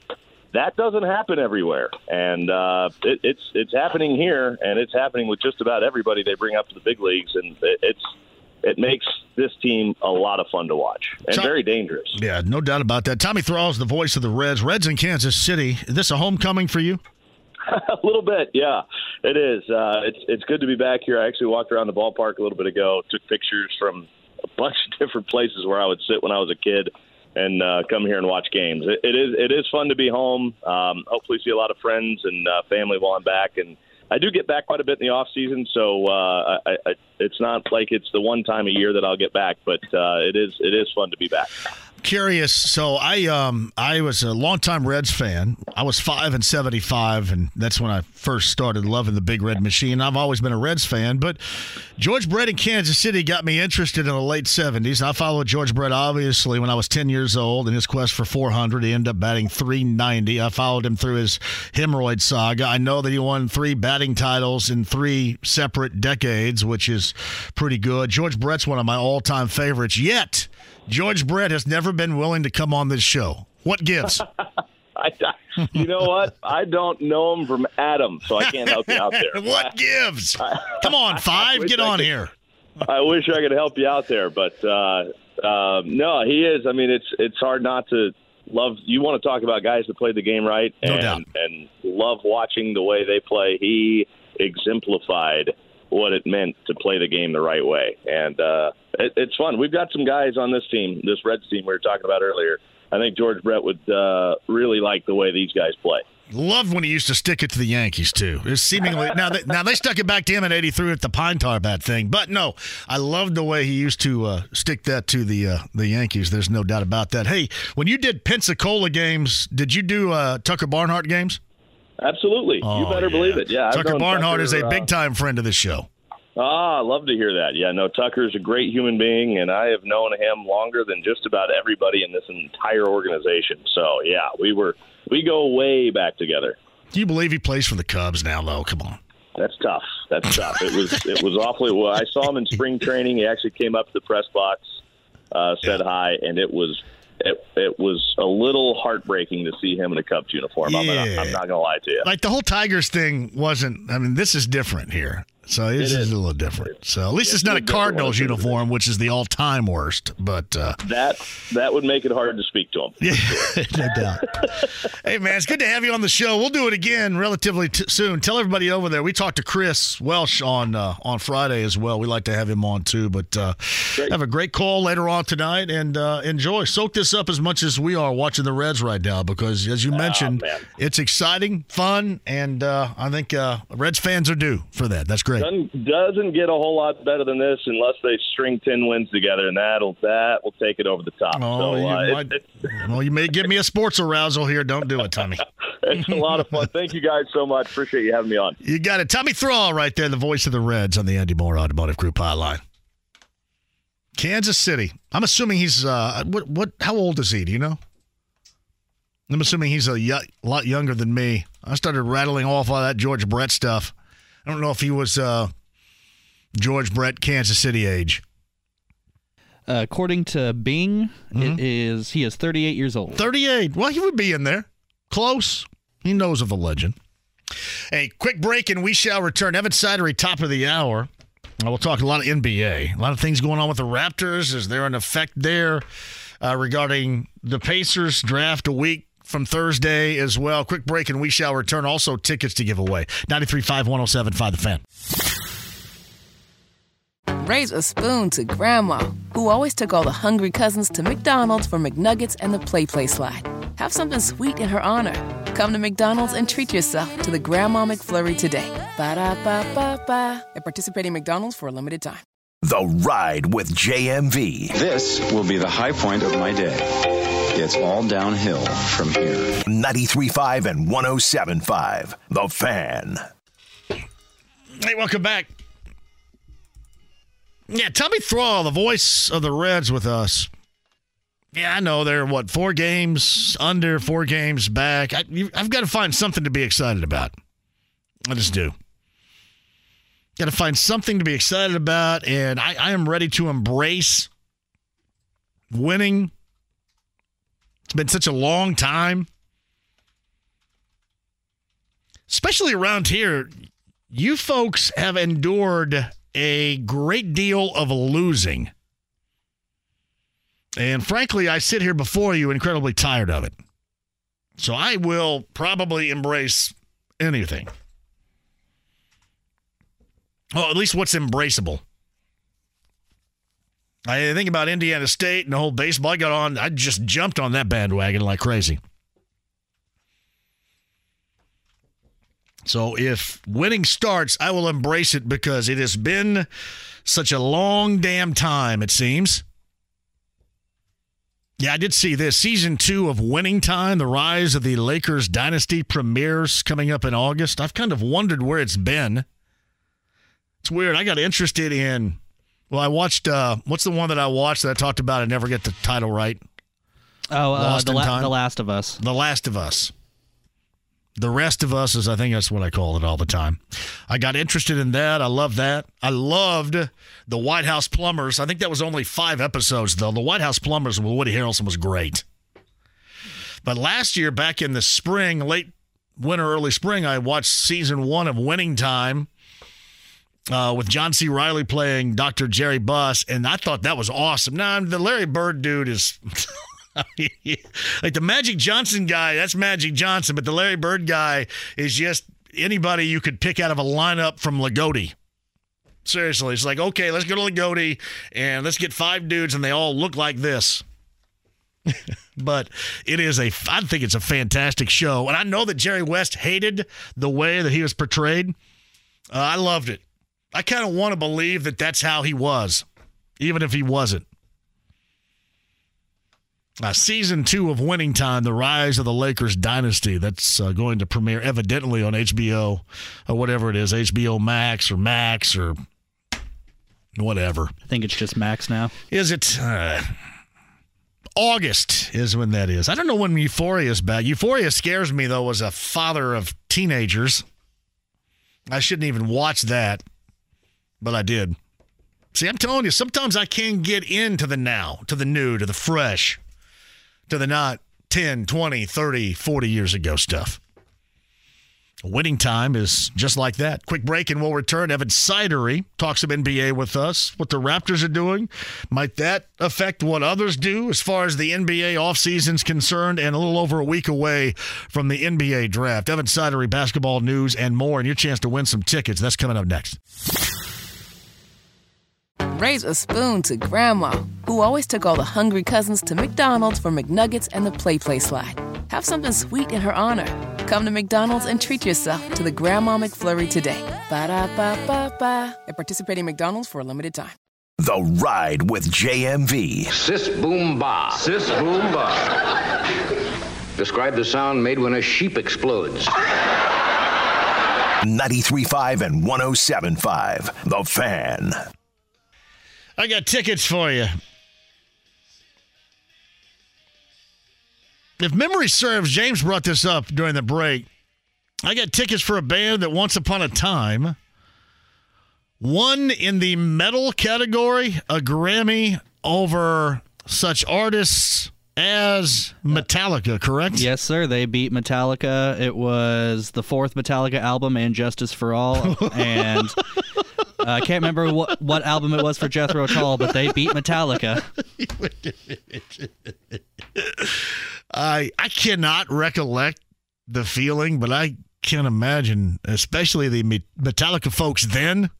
That doesn't happen everywhere, and uh, it, it's it's happening here, and it's happening with just about everybody they bring up to the big leagues, and it, it's it makes this team a lot of fun to watch and Tom- very dangerous. Yeah, no doubt about that. Tommy Thrall is the voice of the Reds. Reds in Kansas City. Is this a homecoming for you? a little bit, yeah, it is. Uh, it's it's good to be back here. I actually walked around the ballpark a little bit ago, took pictures from a bunch of different places where I would sit when I was a kid, and uh, come here and watch games. It, it is it is fun to be home. Um, hopefully, see a lot of friends and uh, family while I'm back, and I do get back quite a bit in the off season. So uh, I, I, it's not like it's the one time a year that I'll get back, but uh, it is it is fun to be back. Curious. So I um I was a longtime Reds fan. I was five and seventy five, and that's when I first started loving the Big Red Machine. I've always been a Reds fan, but George Brett in Kansas City got me interested in the late seventies. I followed George Brett obviously when I was ten years old in his quest for four hundred. He ended up batting three ninety. I followed him through his hemorrhoid saga. I know that he won three batting titles in three separate decades, which is pretty good. George Brett's one of my all time favorites. Yet George Brett has never been willing to come on this show. What gives? I, you know what? I don't know him from Adam, so I can't help you out there. what gives? Come on, five, get on could- here. I wish I could help you out there, but uh, um, no, he is. I mean, it's it's hard not to love. You want to talk about guys that play the game right, No and doubt. and love watching the way they play. He exemplified what it meant to play the game the right way, and uh, it, it's fun. We've got some guys on this team, this Reds team we were talking about earlier. I think George Brett would uh, really like the way these guys play. Loved when he used to stick it to the Yankees too. It's seemingly now they, now they stuck it back to him in '83 at the Pine Tar bat thing, but no, I loved the way he used to uh, stick that to the uh, the Yankees. There's no doubt about that. Hey, when you did Pensacola games, did you do uh, Tucker Barnhart games? Absolutely, you better believe it. Yeah, Tucker Barnhart is a uh, big time friend of the show. Ah, I love to hear that. Yeah, no, Tucker's a great human being, and I have known him longer than just about everybody in this entire organization. So, yeah, we were we go way back together. Do you believe he plays for the Cubs now? Though, come on. That's tough. That's tough. It was it was awfully well. I saw him in spring training. He actually came up to the press box, uh, said hi, and it was it, it was a little heartbreaking to see him in a Cubs uniform. I'm, not, Yeah. I'm not gonna lie to you. Like the whole Tigers thing wasn't. I mean, this is different here. So this is. a little different. So at least it's, It's not a Cardinals uniform, which is the all-time worst. But uh, That that would make it hard to speak to him. Yeah, no doubt. hey, man, it's good to have you on the show. We'll do it again relatively t- soon. Tell everybody over there. We talked to Chris Welsh on uh, on Friday as well. We like to have him on too. But uh, have a great call later on tonight and uh, enjoy. Soak this up as much as we are watching the Reds right now because, as you mentioned, it's exciting, fun, and uh, I think uh, Reds fans are due for that. That's great. Doesn't, doesn't get a whole lot better than this unless they string ten wins together, and that'll that will take it over the top. Oh, so you uh, it- might- well, you may give me a sports arousal here. Don't do it, Tommy. it's a lot of fun. Thank you guys so much. Appreciate you having me on. You got it. Tommy Thrall right there, the voice of the Reds on the Andy Mohr Automotive Group hotline. Kansas City. I'm assuming he's uh what what how old is he? Do you know? I'm assuming he's a y- lot younger than me. I started rattling off all that George Brett stuff. I don't know if he was uh George Brett Kansas City age. Uh, according to Bing, Mm-hmm. it is he is 38 years old. 38. Well, he would be in there. Close. He knows of the legend. A quick break and we shall return. Evan Sidery, top of the hour. Uh, We'll talk a lot of NBA. A lot of things going on with the Raptors. Is there an effect there uh, regarding the Pacers draft a week from Thursday as well? Quick break and we shall return. Also, tickets to give away. 93.5, 107.5 The Fan. Raise a spoon to Grandma, who always took all the hungry cousins to McDonald's for McNuggets and the Play Play slide. Have something sweet in her honor. Come to McDonald's and treat yourself to the Grandma McFlurry today. Ba da ba ba ba. At participating McDonald's for a limited time. The Ride with JMV. This will be the high point of my day. It's all downhill from here. 93.5 and 107.5. The Fan. Hey, welcome back. Yeah, Tommy Thrall, the voice of the Reds with us. Yeah, I know they're what four games under, four games back. I, you, I've got to find something to be excited about. I just do. Got to find something to be excited about, and I, I am ready to embrace winning. It's been such a long time, especially around here. You folks have endured a great deal of losing. And frankly, I sit here before you incredibly tired of it. So I will probably embrace anything. Well, at least what's embraceable. I think about Indiana State and the whole baseball. I got on, I just jumped on that bandwagon like crazy. So if winning starts, I will embrace it because it has been such a long damn time, it seems. Yeah, I did see this. Season two of Winning Time, the rise of the Lakers dynasty premieres coming up in August. I've kind of wondered where it's been. It's weird. I got interested in, well, I watched, uh, what's the one that I watched that I talked about? I never get the title right. Oh, uh, the, La- the Last of Us. The Last of Us. The rest of us is, I think that's what I call it all the time. I got interested in that. I love that. I loved the White House Plumbers. I think that was only five episodes, though. The White House Plumbers with Woody Harrelson was great. But last year, back in the spring, late winter, early spring, I watched season one of Winning Time uh, with John C. Reilly playing Dr. Jerry Buss, and I thought that was awesome. Now, the Larry Bird dude is. like the Magic Johnson guy, that's Magic Johnson, but the Larry Bird guy is just anybody you could pick out of a lineup from Loogootee. Seriously, it's like, okay, let's go to Loogootee and let's get five dudes and they all look like this. but it is a, I think it's a fantastic show. And I know that Jerry West hated the way that he was portrayed. Uh, I loved it. I kind of want to believe that that's how he was, even if he wasn't. Uh, season two of Winning Time, The Rise of the Lakers Dynasty. That's uh, going to premiere evidently on HBO or whatever it is, HBO Max or Max or whatever. I think it's just Max now. Is it? Uh, August is when that is. I don't know when Euphoria is back. Euphoria scares me, though, as a father of teenagers. I shouldn't even watch that, but I did. See, I'm telling you, sometimes I can get into the now, to the new, to the fresh to the not 10, 20, 30, 40 years ago stuff. Winning time is just like that. Quick break and we'll return. Evan Sidery talks some NBA with us, what the Raptors are doing. Might that affect what others do as far as the NBA offseason's concerned and a little over a week away from the NBA draft? Evan Sidery, basketball news and more, and your chance to win some tickets. That's coming up next. Raise a spoon to Grandma, who always took all the hungry cousins to McDonald's for McNuggets and the Play Play Slide. Have something sweet in her honor. Come to McDonald's and treat yourself to the Grandma McFlurry today. Ba da ba ba ba. At participating McDonald's for a limited time. The Ride with JMV. Sis boom ba. Sis boom ba. Describe the sound made when a sheep explodes. 93.5 and 107.5. The Fan. I got tickets for you. If memory serves, James brought this up during the break. I got tickets for a band that once upon a time won in the metal category a Grammy over such artists as Metallica, correct? Yes, sir. They beat Metallica. It was the fourth Metallica album and Justice for All. And uh, I can't remember what, what album it was for Jethro Tull, but they beat Metallica. I I cannot recollect the feeling, but I can imagine, especially the Metallica folks then.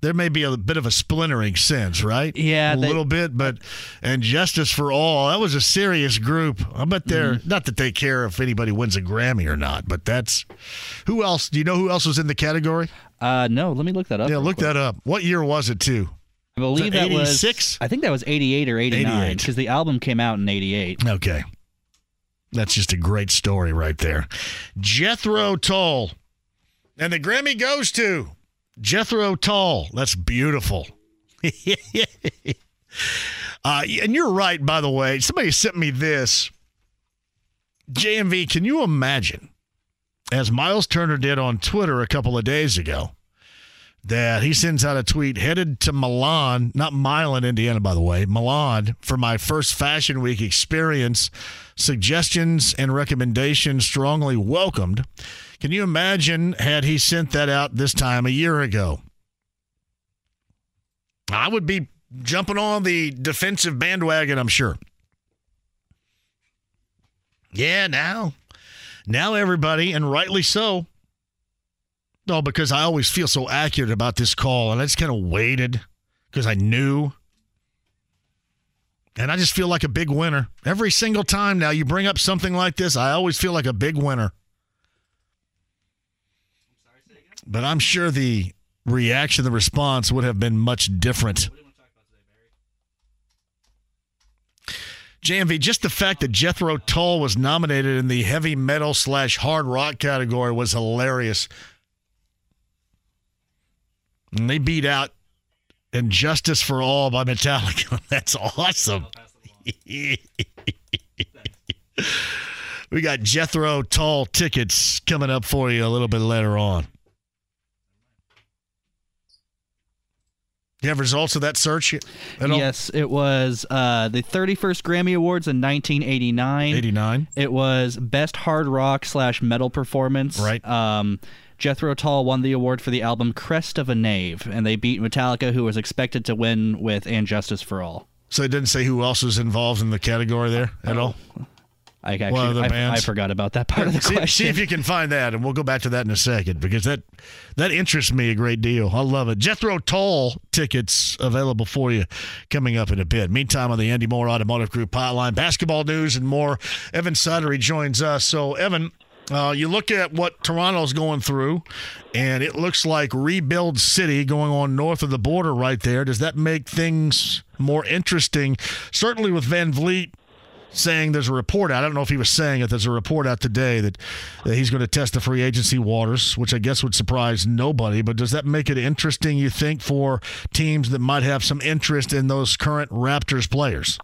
There may be a bit of a splintering sense, right? Yeah, a they- little bit, but and Justice for All, that was a serious group. I bet they're Mm-hmm. not that they care if anybody wins a Grammy or not, but that's who else? Do you know who else was in the category? Uh, no, let me look that up. Yeah, look quick. that up. What year was it too? I believe that it was 86? I think that was 88 or 89 because the album came out in 88. Okay. That's just a great story right there. Jethro Tull. And the Grammy goes to Jethro Tull. That's beautiful. uh, and you're right, by the way. Somebody sent me this. JMV, can you imagine, as Miles Turner did on Twitter a couple of days ago, that he sends out a tweet headed to Milan, not Milan, Indiana, by the way, Milan for my first Fashion Week experience. Suggestions and recommendations strongly welcomed. Can you imagine had he sent that out this time a year ago? I would be jumping on the defensive bandwagon, I'm sure. Yeah, now, now everybody, and rightly so. No, because I always feel so accurate about this call, and I just kind of waited because I knew. And I just feel like a big winner. Every single time now you bring up something like this, I always feel like a big winner. But I'm sure the reaction, the response would have been much different. JMV, just the fact that Jethro Tull was nominated in the heavy metal slash hard rock category was hilarious. And they beat out And Justice for All by Metallica. That's awesome. we got Jethro Tull tickets coming up for you a little bit later on. You have results of that search? Yes, it was uh, the 31st Grammy Awards in 1989. 89. It was Best Hard Rock slash Metal Performance. Right. Um, Jethro Tull won the award for the album Crest of a Knave, and they beat Metallica, who was expected to win with And Justice for All. So it didn't say who else was involved in the category there at all? I actually I? I forgot about that part of the see, question. see if you can find that, and we'll go back to that in a second because that that interests me a great deal. I love it. Jethro Tull tickets available for you coming up in a bit. Meantime, on the Andy Mohr Automotive Group hotline, basketball news and more. Evan Sidery joins us. So, Evan. Uh, you look at what Toronto's going through, and it looks like rebuild city going on north of the border right there. Does that make things more interesting? Certainly with VanVleet saying there's a report out. I don't know if he was saying it. There's a report out today that, that he's going to test the free agency waters, which I guess would surprise nobody. But does that make it interesting, you think, for teams that might have some interest in those current Raptors players?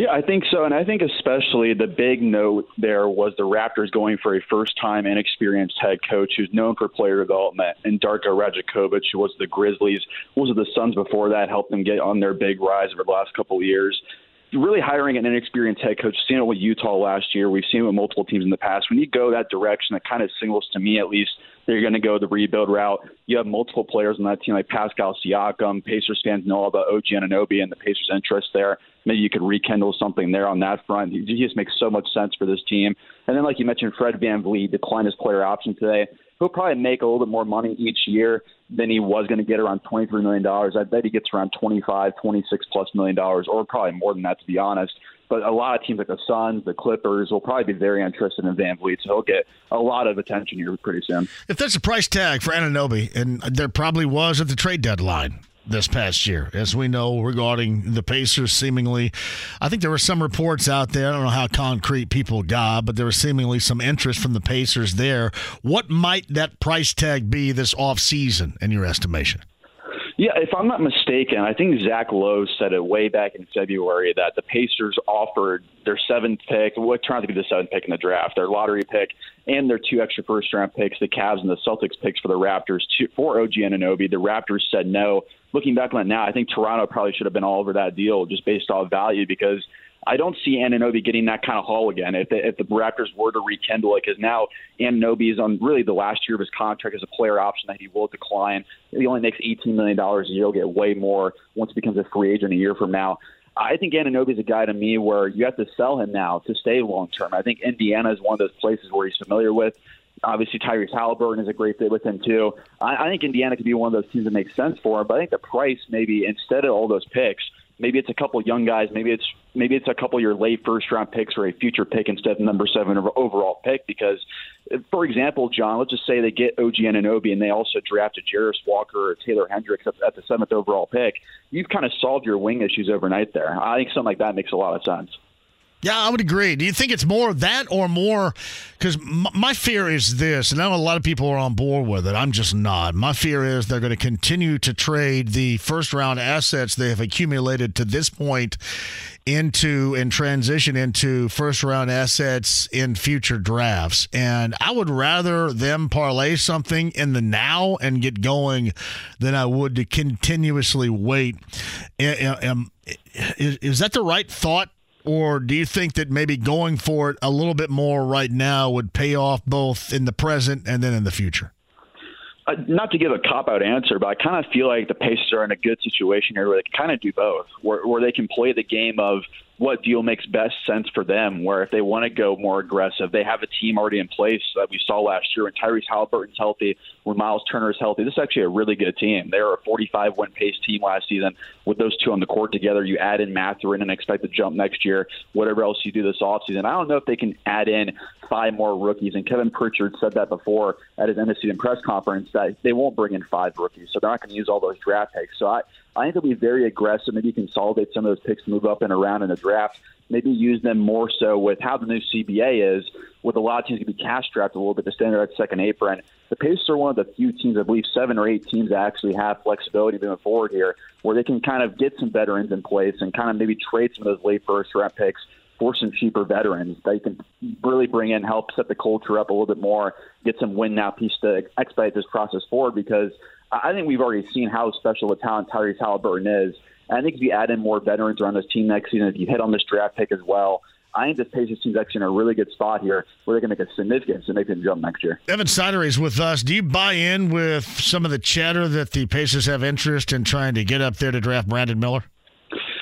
Yeah, I think so. And I think especially the big note there was the Raptors going for a first time inexperienced head coach who's known for player development, and Darko Rajakovic, who was the Grizzlies, was the Suns before that, helped them get on their big rise over the last couple of years. Really hiring an inexperienced head coach, seen it with Utah last year. We've seen it with multiple teams in the past. When you go that direction, it kind of signals to me, at least, that you're going to go the rebuild route. You have multiple players on that team, like Pascal Siakam. Pacers fans know all about OG Anunoby and the Pacers' interest there. Maybe you could rekindle something there on that front. He just makes so much sense for this team. And then, like you mentioned, Fred VanVleet declined his player option today. He'll probably make a little bit more money each year than he was going to get around $23 million. I bet he gets around 25, 26 plus million dollars, or probably more than that, to be honest. But a lot of teams like the Suns, the Clippers will probably be very interested in VanVleet, so he'll get a lot of attention here pretty soon. If there's a price tag for Anunoby, and there probably was at the trade deadline this past year, as we know regarding the Pacers seemingly. I think there were some reports out there. I don't know how concrete people got, but there was seemingly some interest from the Pacers there. What might that price tag be this offseason, in your estimation? Yeah, if I'm not mistaken, I think Zach Lowe said it way back in February that the Pacers offered their seventh pick, what trying to get the seventh pick in the draft, their lottery pick, and their two extra first round picks, the Cavs and the Celtics picks for the Raptors to, for OG Anunoby. The Raptors said no. Looking back on it now, I think Toronto probably should have been all over that deal just based off value because I don't see Anunoby getting that kind of haul again if the, if the Raptors were to rekindle it because now Anunoby is on really the last year of his contract as a player option that he will decline. He only makes $18 million a year. He'll get way more once he becomes a free agent a year from now. I think Anunoby is a guy to me where you have to sell him now to stay long term. I think Indiana is one of those places where he's familiar with. Obviously, Tyrese Halliburton is a great fit with him too. I, I think Indiana could be one of those teams that makes sense for him. But I think the price, maybe instead of all those picks, maybe it's a couple young guys. Maybe it's maybe it's a couple of your late first round picks or a future pick instead of number seven overall pick. Because, for example, John, let's just say they get OG Anunoby and they also drafted Jarace Walker or Taylor Hendricks at the seventh overall pick. You've kind of solved your wing issues overnight there. I think something like that makes a lot of sense. Yeah, I would agree. Do you think it's more that or more? Because m- my fear is this, and I know a lot of people are on board with it. I'm just not. My fear is they're going to continue to trade the first round assets they have accumulated to this point into and transition into first round assets in future drafts. And I would rather them parlay something in the now and get going than I would to continuously wait. Is, is that the right thought? Or do you think that maybe going for it a little bit more right now would pay off both in the present and then in the future? Uh, not to give a cop out answer, but I kind of feel like the Pacers are in a good situation here where they can kind of do both, where, where they can play the game of what deal makes best sense for them. Where if they want to go more aggressive, they have a team already in place that we saw last year when Tyrese Halliburton's healthy, when Miles Turner is healthy. This is actually a really good team. They're a 45 win pace team last season. With those two on the court together, you add in Mathurin and expect to jump next year. Whatever else you do this offseason, I don't know if they can add in five more rookies. And Kevin Pritchard said that before at his end of season press conference that they won't bring in five rookies, so they're not going to use all those draft picks. So I I think they'll be very aggressive. Maybe consolidate some of those picks, move up and around in the draft. Maybe use them more so with how the new CBA is, with a lot of teams to be cash strapped a little bit to stand there at second apron. The Pacers are one of the few teams, I believe, seven or eight teams that actually have flexibility moving forward here, where they can kind of get some veterans in place and kind of maybe trade some of those late first round picks for some cheaper veterans. They can really bring in, help set the culture up a little bit more, get some win now piece to expedite this process forward because I think we've already seen how special a talent Tyrese Halliburton is. And I think if you add in more veterans around this team next season, if you hit on this draft pick as well, I think this Pacers team's actually in a really good spot here where they're going to make a significant, significant jump next year. Evan Sidery is with us. Do you buy in with some of the chatter that the Pacers have interest in trying to get up there to draft Brandon Miller?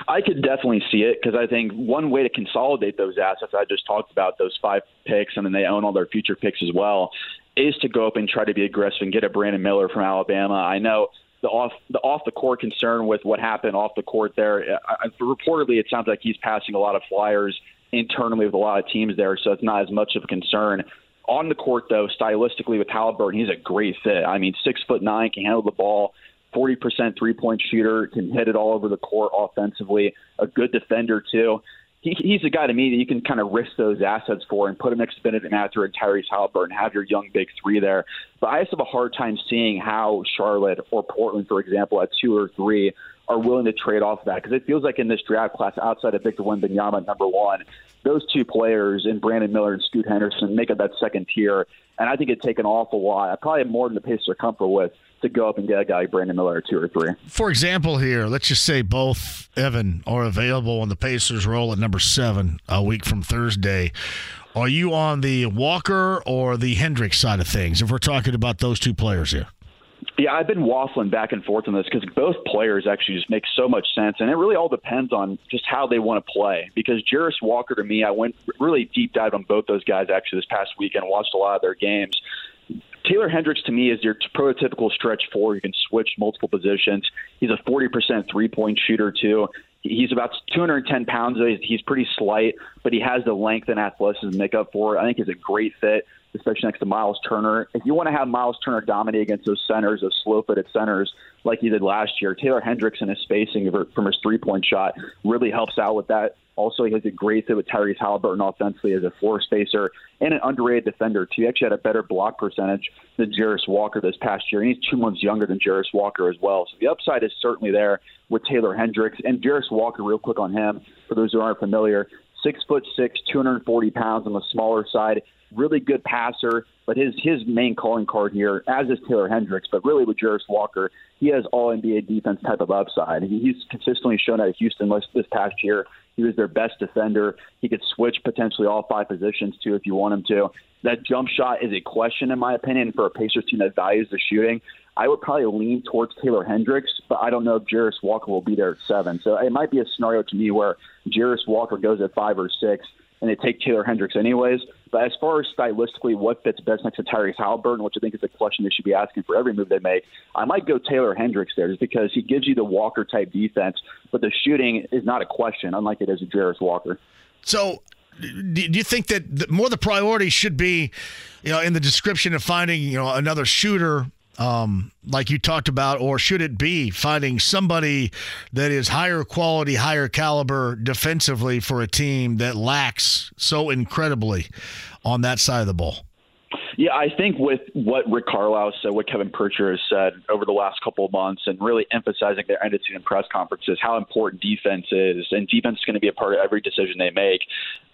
I could definitely see it because I think one way to consolidate those assets I just talked about, those five picks, and then they own all their future picks as well, is to go up and try to be aggressive and get a Brandon Miller from Alabama. I know the off the off the court concern with what happened off the court there. I, reportedly, it sounds like he's passing a lot of flyers internally with a lot of teams there, so it's not as much of a concern. On the court, though, stylistically with Halliburton, he's a great fit. I mean, six foot nine, can handle the ball. 40% three point shooter, can hit it all over the court offensively, a good defender, too he, he's a guy to me that you can kind of risk those assets for and put him next to Bennedict Mathurin and Tyrese Halliburton, have your young big three there. But I just have a hard time seeing how Charlotte or Portland, for example, at two or three, are willing to trade off of that because it feels like in this draft class, outside of Victor Wembanyama, number one, those two players in Brandon Miller and Scoot Henderson make up that second tier. And I think it'd take an awful lot, probably more than the Pacers are comfortable with, to go up and get a guy like Brandon Miller two or three. For example, here, let's just say both Evan are available and the Pacers roll at number seven a week from Thursday. Are you on the Walker or the Hendricks side of things if we're talking about those two players here? Yeah, I've been waffling back and forth on this because both players actually just make so much sense, and it really all depends on just how they want to play. Because Jarace Walker, to me, I went really deep dive on both those guys actually this past weekend, watched a lot of their games. Taylor Hendricks to me is your prototypical stretch four. You can switch multiple positions. He's a 40% three point shooter, too. He's about 210 pounds. He's pretty slight, but he has the length and athleticism to make up for it. I think he's a great fit especially next to Miles Turner. If you want to have Miles Turner dominate against those centers, those slow-footed centers, like he did last year, Taylor Hendricks and his spacing from his three-point shot really helps out with that. Also, he has a great fit with Tyrese Halliburton offensively as a floor spacer and an underrated defender, too. He actually had a better block percentage than Jarace Walker this past year, and he's two months younger than Jarace Walker as well. So the upside is certainly there with Taylor Hendricks. And Jarace Walker, real quick on him, for those who aren't familiar, six foot six, 240 pounds on the smaller side really good passer, but his his main calling card here, as is Taylor Hendricks, but really with Jarace Walker, he has all NBA defense type of upside. He's consistently shown at Houston this past year. He was their best defender. He could switch potentially all five positions too if you want him to. That jump shot is a question in my opinion for a Pacers team that values the shooting. I would probably lean towards Taylor Hendricks, but I don't know if Jarace Walker will be there at seven. So it might be a scenario to me where Jarace Walker goes at five or six, and they take Taylor Hendricks anyways. But as far as stylistically, what fits best next to Tyrese Halliburton, which I think is a question they should be asking for every move they make, I might go Taylor Hendricks there just because he gives you the Walker type defense, but the shooting is not a question, unlike it is with Jarace Walker. So do you think that more the priority should be, you know, in the description of finding, you know, another shooter um, like you talked about, or should it be finding somebody that is higher quality, higher caliber defensively for a team that lacks so incredibly on that side of the ball? Yeah, I think with what Rick Carlisle said, what Kevin Pritchard has said over the last couple of months, and really emphasizing their end of press conferences, how important defense is, and defense is going to be a part of every decision they make.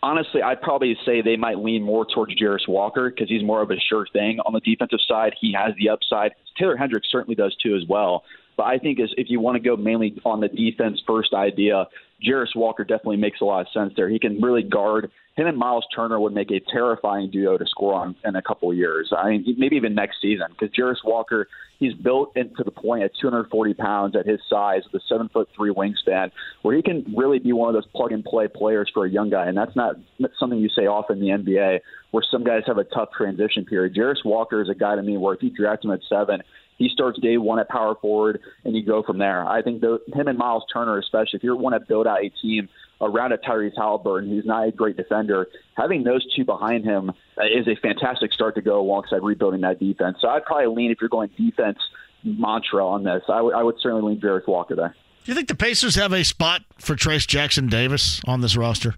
Honestly, I'd probably say they might lean more towards Jarace Walker because he's more of a sure thing on the defensive side. He has the upside. Taylor Hendricks certainly does too as well. But I think is if you want to go mainly on the defense first idea, Jarace Walker definitely makes a lot of sense there. He can really guard him and Miles Turner would make a terrifying duo to score on in a couple of years. I mean, maybe even next season because Jarace Walker, he's built into the point at 240 pounds at his size a seven foot three wingspan, where he can really be one of those plug and play players for a young guy, and that's not something you say often in the NBA, where some guys have a tough transition period. Jarace Walker is a guy to me where if you draft him at seven, he starts day one at power forward, and you go from there. I think the, him and Miles Turner, especially if you want to build out a team around a Tyrese Halliburton, who's not a great defender, having those two behind him uh, is a fantastic start to go alongside rebuilding that defense. So I'd probably lean if you're going defense mantra on this. I, w- I would certainly lean Jarace Walker there. Do you think the Pacers have a spot for Trayce Jackson Davis on this roster?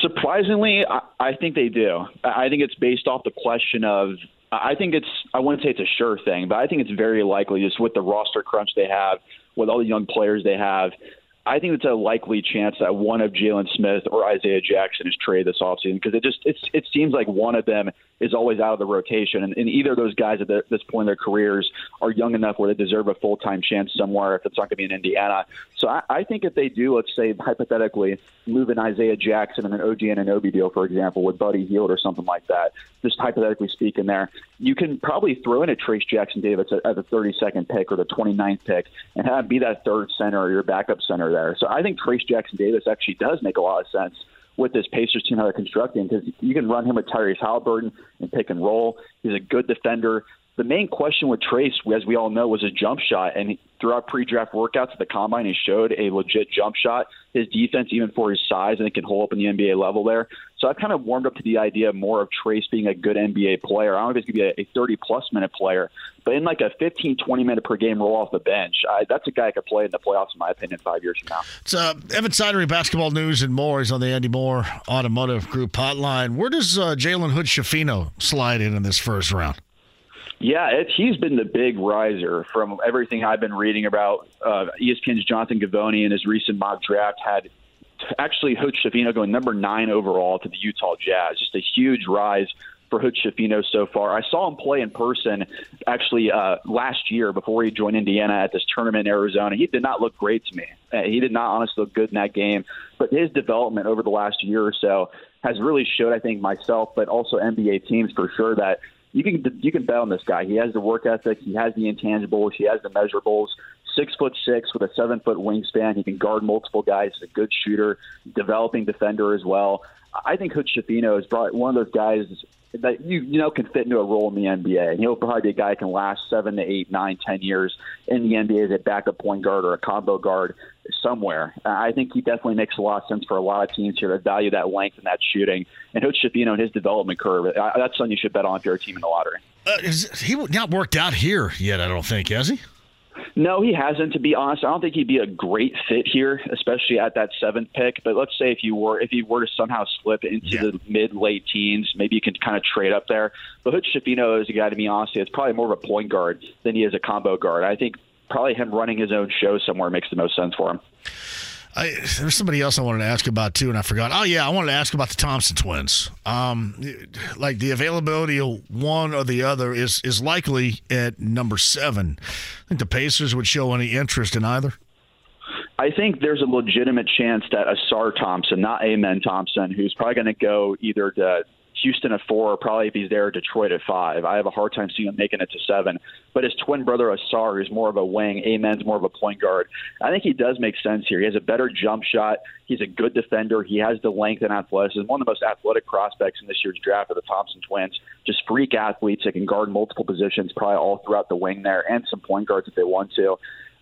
Surprisingly, I, I think they do. I think it's based off the question of I think it's I wouldn't say it's a sure thing, but I think it's very likely just with the roster crunch they have, with all the young players they have, I think it's a likely chance that one of Jalen Smith or Isaiah Jackson is traded this offseason because it just it's, it seems like one of them is always out of the rotation, and, and either of those guys at the, this point in their careers are young enough where they deserve a full time chance somewhere if it's not going to be in Indiana. So I, I think if they do, let's say hypothetically, move an Isaiah Jackson and an OG Anunoby deal, for example, with Buddy Hield or something like that, just hypothetically speaking, there you can probably throw in a Trayce Jackson Davis at, at the 32nd pick or the 29th pick and have be that third center or your backup center there. So I think Trayce Jackson Davis actually does make a lot of sense with this Pacers team how they're constructing because you can run him with Tyrese Halliburton and pick and roll. He's a good defender. The main question with Trayce, as we all know, was a jump shot. And throughout pre-draft workouts at the combine, he showed a legit jump shot. His defense, even for his size, and it can hold up in the NBA level there. So I've kind of warmed up to the idea more of Trayce being a good NBA player. I don't know if he's going to be a, 30 plus minute player, but in like a 15, 20 minute per game roll off the bench, I, that's a guy I could play in the playoffs, in my opinion, five years from now. It's uh, Evan Sidery, basketball news and more. He's on the Andy Mohr Automotive Group hotline. Where does uh, Jalen Hood Schifino slide in in this first round? Yeah, it, he's been the big riser from everything I've been reading about. Uh, ESPN's Jonathan Givony in his recent mock draft had actually Schifino going number nine overall to the Utah Jazz. Just a huge rise for Hood Schifino so far. I saw him play in person actually uh, last year before he joined Indiana at this tournament in Arizona. He did not look great to me. Uh, he did not honestly look good in that game. But his development over the last year or so has really showed, I think, myself, but also NBA teams for sure that you can you can bet on this guy. He has the work ethic. He has the intangibles. He has the measurables. Six foot six with a seven foot wingspan. He can guard multiple guys. He's a good shooter, developing defender as well. I think Hood Schifino is probably one of those guys that you you know can fit into a role in the NBA. And he'll probably be a guy who can last seven to eight, nine, ten years in the NBA as a backup point guard or a combo guard somewhere. Uh, I think he definitely makes a lot of sense for a lot of teams here to value that length and that shooting. And Hood Schifino and his development curve, that's something you should bet on if you're a team in the lottery. Uh, is, he not worked out here yet, I don't think, has he? No, he hasn't. To be honest, I don't think he'd be a great fit here, especially at that seventh pick. But let's say if you were if you were to somehow slip into yeah. the mid late teens, maybe you can kind of trade up there. But Hood Schifino is a guy to me honestly, it's probably more of a point guard than he is a combo guard. I think probably him running his own show somewhere makes the most sense for him. I, there's somebody else I wanted to ask about too, and I forgot. Oh yeah, I wanted to ask about the Thompson twins. Um, like the availability of one or the other is is likely at number seven. I think the Pacers would show any interest in either. I think there's a legitimate chance that Ausar Thompson, not Amen Thompson, who's probably going to go either to Houston at four, probably if he's there, Detroit at five. I have a hard time seeing him making it to seven. But his twin brother Ausar, who's more of a wing, Amen's more of a point guard. I think he does make sense here. He has a better jump shot. He's a good defender. He has the length and athleticism. One of the most athletic prospects in this year's draft of the Thompson twins. Just freak athletes that can guard multiple positions, probably all throughout the wing there, and some point guards if they want to.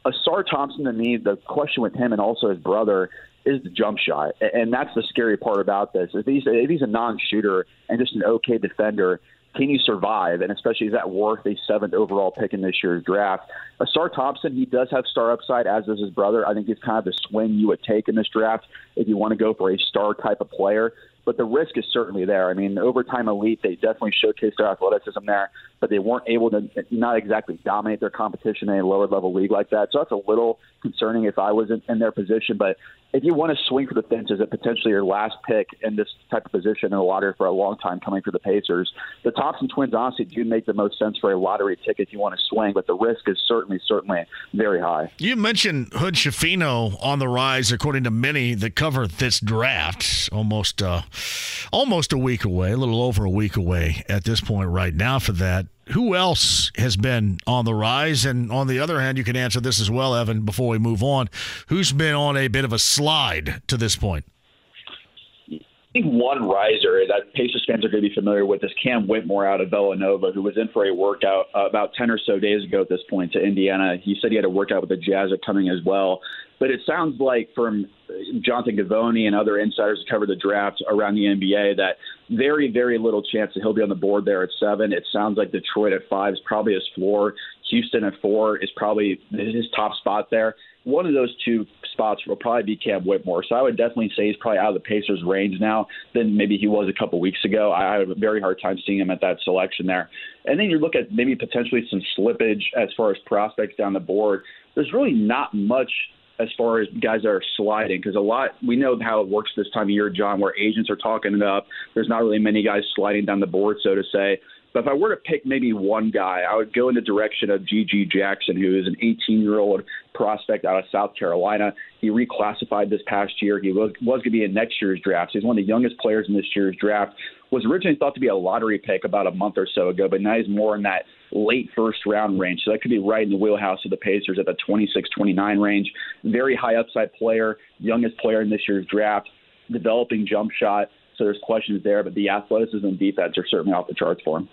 Ausar Thompson to me, the question with him and also his brother is the jump shot, and that's the scary part about this. If he's if he's a non-shooter and just an okay defender, can you survive? And especially, is that worth a seventh overall pick in this year's draft? Uh, a Star Thompson, he does have star upside, as does his brother. I think he's kind of the swing you would take in this draft if you want to go for a star type of player but the risk is certainly there. I mean, overtime elite, they definitely showcased their athleticism there, but they weren't able to not exactly dominate their competition in a lower level league like that. So that's a little concerning if I was in, in their position. But if you want to swing for the fences at potentially your last pick in this type of position in the lottery for a long time coming for the Pacers, the Thompson twins honestly do make the most sense for a lottery ticket if you want to swing, but the risk is certainly, certainly very high. You mentioned Hood Schifino on the rise, according to many that cover this draft, almost uh, almost a week away, a little over a week away at this point right now for that who else has been on the rise? And on the other hand, you can answer this as well, Evan, before we move on. Who's been on a bit of a slide to this point? Think one riser that Pacers fans are going to be familiar with is Cam Whitmore out of Villanova, who was in for a workout uh, about 10 or so days ago at this point to Indiana. He said he had a workout with the Jazz coming as well. But it sounds like from Jonathan Givony and other insiders who cover the draft around the NBA that very, very little chance that he'll be on the board there at seven. It sounds like Detroit at five is probably his floor. Houston at four is probably his top spot there. One of those two spots will probably be Cam Whitmore. So I would definitely say he's probably out of the Pacers' range now than maybe he was a couple weeks ago. I have a very hard time seeing him at that selection there. And then you look at maybe potentially some slippage as far as prospects down the board. There's really not much as far as guys that are sliding because a lot we know how it works this time of year, John, where agents are talking it up. There's not really many guys sliding down the board, so to say. But if I were to pick maybe one guy, I would go in the direction of GG Jackson, who is an 18 year old prospect out of South Carolina. He reclassified this past year. He was, was going to be in next year's draft. So he's one of the youngest players in this year's draft. Was originally thought to be a lottery pick about a month or so ago, but now he's more in that late first round range. So that could be right in the wheelhouse of the Pacers at the 26 29 range. Very high upside player, youngest player in this year's draft, developing jump shot. So there's questions there, but the athleticism and defense are certainly off the charts for him.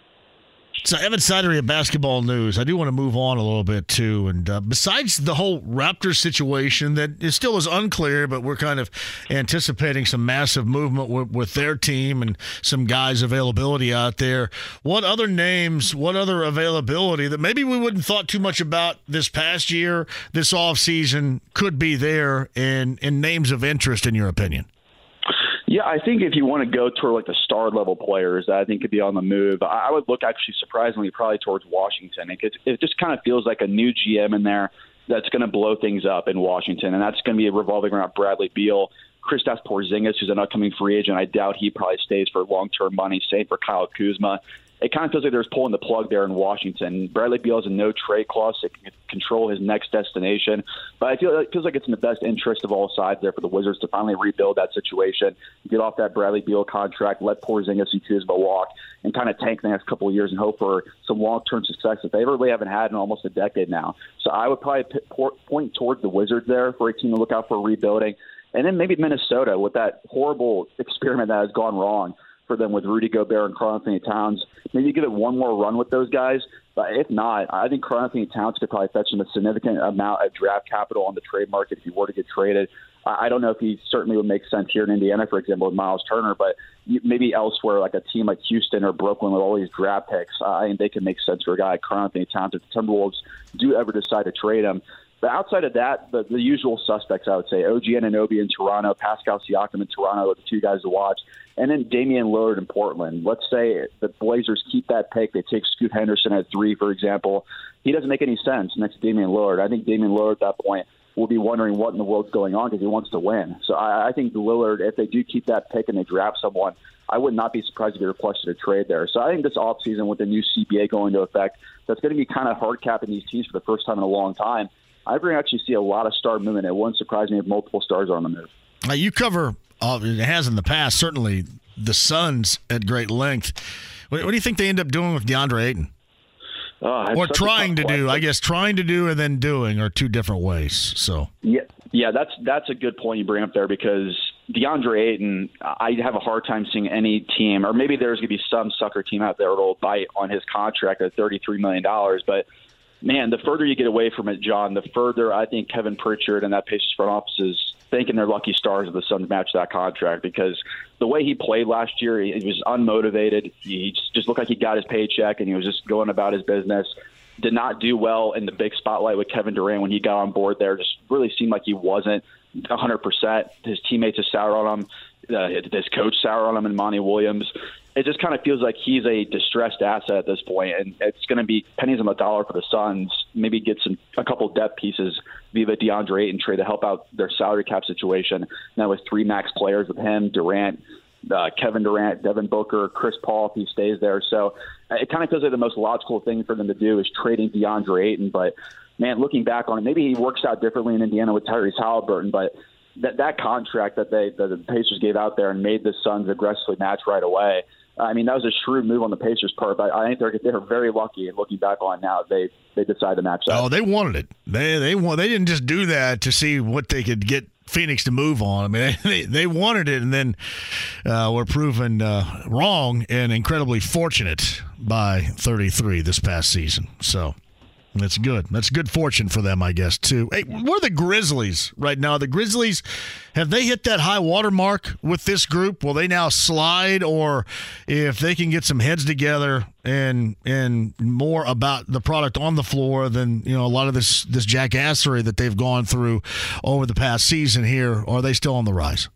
So, Evan Sidery of Basketball News, I do want to move on a little bit too. And uh, besides the whole Raptors situation that is still is unclear, but we're kind of anticipating some massive movement with, with their team and some guys' availability out there. What other names, what other availability that maybe we wouldn't thought too much about this past year, this off season could be there in, in names of interest, in your opinion? Yeah, I think if you want to go toward like the star level players that I think could be on the move, I would look actually surprisingly probably towards Washington. It, it just kind of feels like a new GM in there that's going to blow things up in Washington, and that's going to be revolving around Bradley Beal. Kristaps Porzingis, who's an upcoming free agent, I doubt he probably stays for long-term money. Same for Kyle Kuzma it kind of feels like they're pulling the plug there in Washington. Bradley Beal has a no trade clause to control his next destination, but I feel it feels like it's in the best interest of all sides there for the Wizards to finally rebuild that situation, get off that Bradley Beal contract, let Porzingis and Kuzma walk, and kind of tank the next couple of years and hope for some long-term success that they really haven't had in almost a decade now. So I would probably point towards the Wizards there for a team to look out for rebuilding. And then maybe Minnesota with that horrible experiment that has gone wrong for them with Rudy Gobert and Karl-Anthony Towns. Maybe give it one more run with those guys. But if not, I think Karl-Anthony Towns could probably fetch him a significant amount of draft capital on the trade market if he were to get traded. I don't know if he certainly would make sense here in Indiana, for example, with Miles Turner, but maybe elsewhere, like a team like Houston or Brooklyn with all these draft picks, I think they can make sense for a guy like Karl-Anthony Towns if the Timberwolves do ever decide to trade him. But outside of that, the, the usual suspects, I would say, OG Anunoby in Toronto, Pascal Siakam in Toronto are the two guys to watch. And then Damian Lillard in Portland. Let's say the Blazers keep that pick. They take Scoot Henderson at three, for example. He doesn't make any sense next to Damian Lillard. I think Damian Lillard at that point will be wondering what in the world's going on because he wants to win. So I, I think Lillard, if they do keep that pick and they draft someone, I would not be surprised if he requested a trade there. So I think this offseason with the new CBA going into effect, that's going to be kind of hard capping these teams for the first time in a long time. I think actually see a lot of star movement. It wouldn't surprise me if multiple stars are on the move. Uh, you cover, uh, it has in the past, certainly the Suns at great length. What, what do you think they end up doing with DeAndre Ayton? Uh, or trying to do, I guess, trying to do and then doing are two different ways. So yeah, yeah, that's that's a good point you bring up there because DeAndre Ayton, I have a hard time seeing any team, or maybe there's going to be some sucker team out there that'll bite on his contract at $33 million. But man, the further you get away from it, John, the further I think Kevin Pritchard and that Pacers front office is thinking they're lucky stars of the Suns match that contract because the way he played last year, he he was unmotivated. He just looked like he got his paycheck and he was just going about his business. Did not do well in the big spotlight with Kevin Durant when he got on board there. Just really seemed like he wasn't 100%. His teammates are sour on him. Uh, his coach sour on him and Monty Williams it just kind of feels like he's a distressed asset at this point, and it's going to be pennies on the dollar for the Suns. Maybe get some a couple depth pieces via DeAndre Ayton trade to help out their salary cap situation. Now with three max players with him, Durant, uh, Kevin Durant, Devin Booker, Chris Paul if he stays there. So uh, it kind of feels like the most logical thing for them to do is trading DeAndre Ayton. But man, looking back on it, maybe he works out differently in Indiana with Tyrese Halliburton, but that that contract that they that the Pacers gave out there and made the Suns aggressively match right away I mean, that was a shrewd move on the Pacers' part. But I think they're they're very lucky. And looking back on now, they they decided to match up. Oh, they wanted it. They they want. They didn't just do that to see what they could get Phoenix to move on. I mean, they, they wanted it, and then uh, were proven uh, wrong and incredibly fortunate by 33 this past season. So that's good. That's good fortune for them, I guess, too. Hey, we're the Grizzlies right now. The Grizzlies, have they hit that high water mark with this group? Will they now slide, or if they can get some heads together and and more about the product on the floor than you know a lot of this this jackassery that they've gone through over the past season here, are they still on the rise?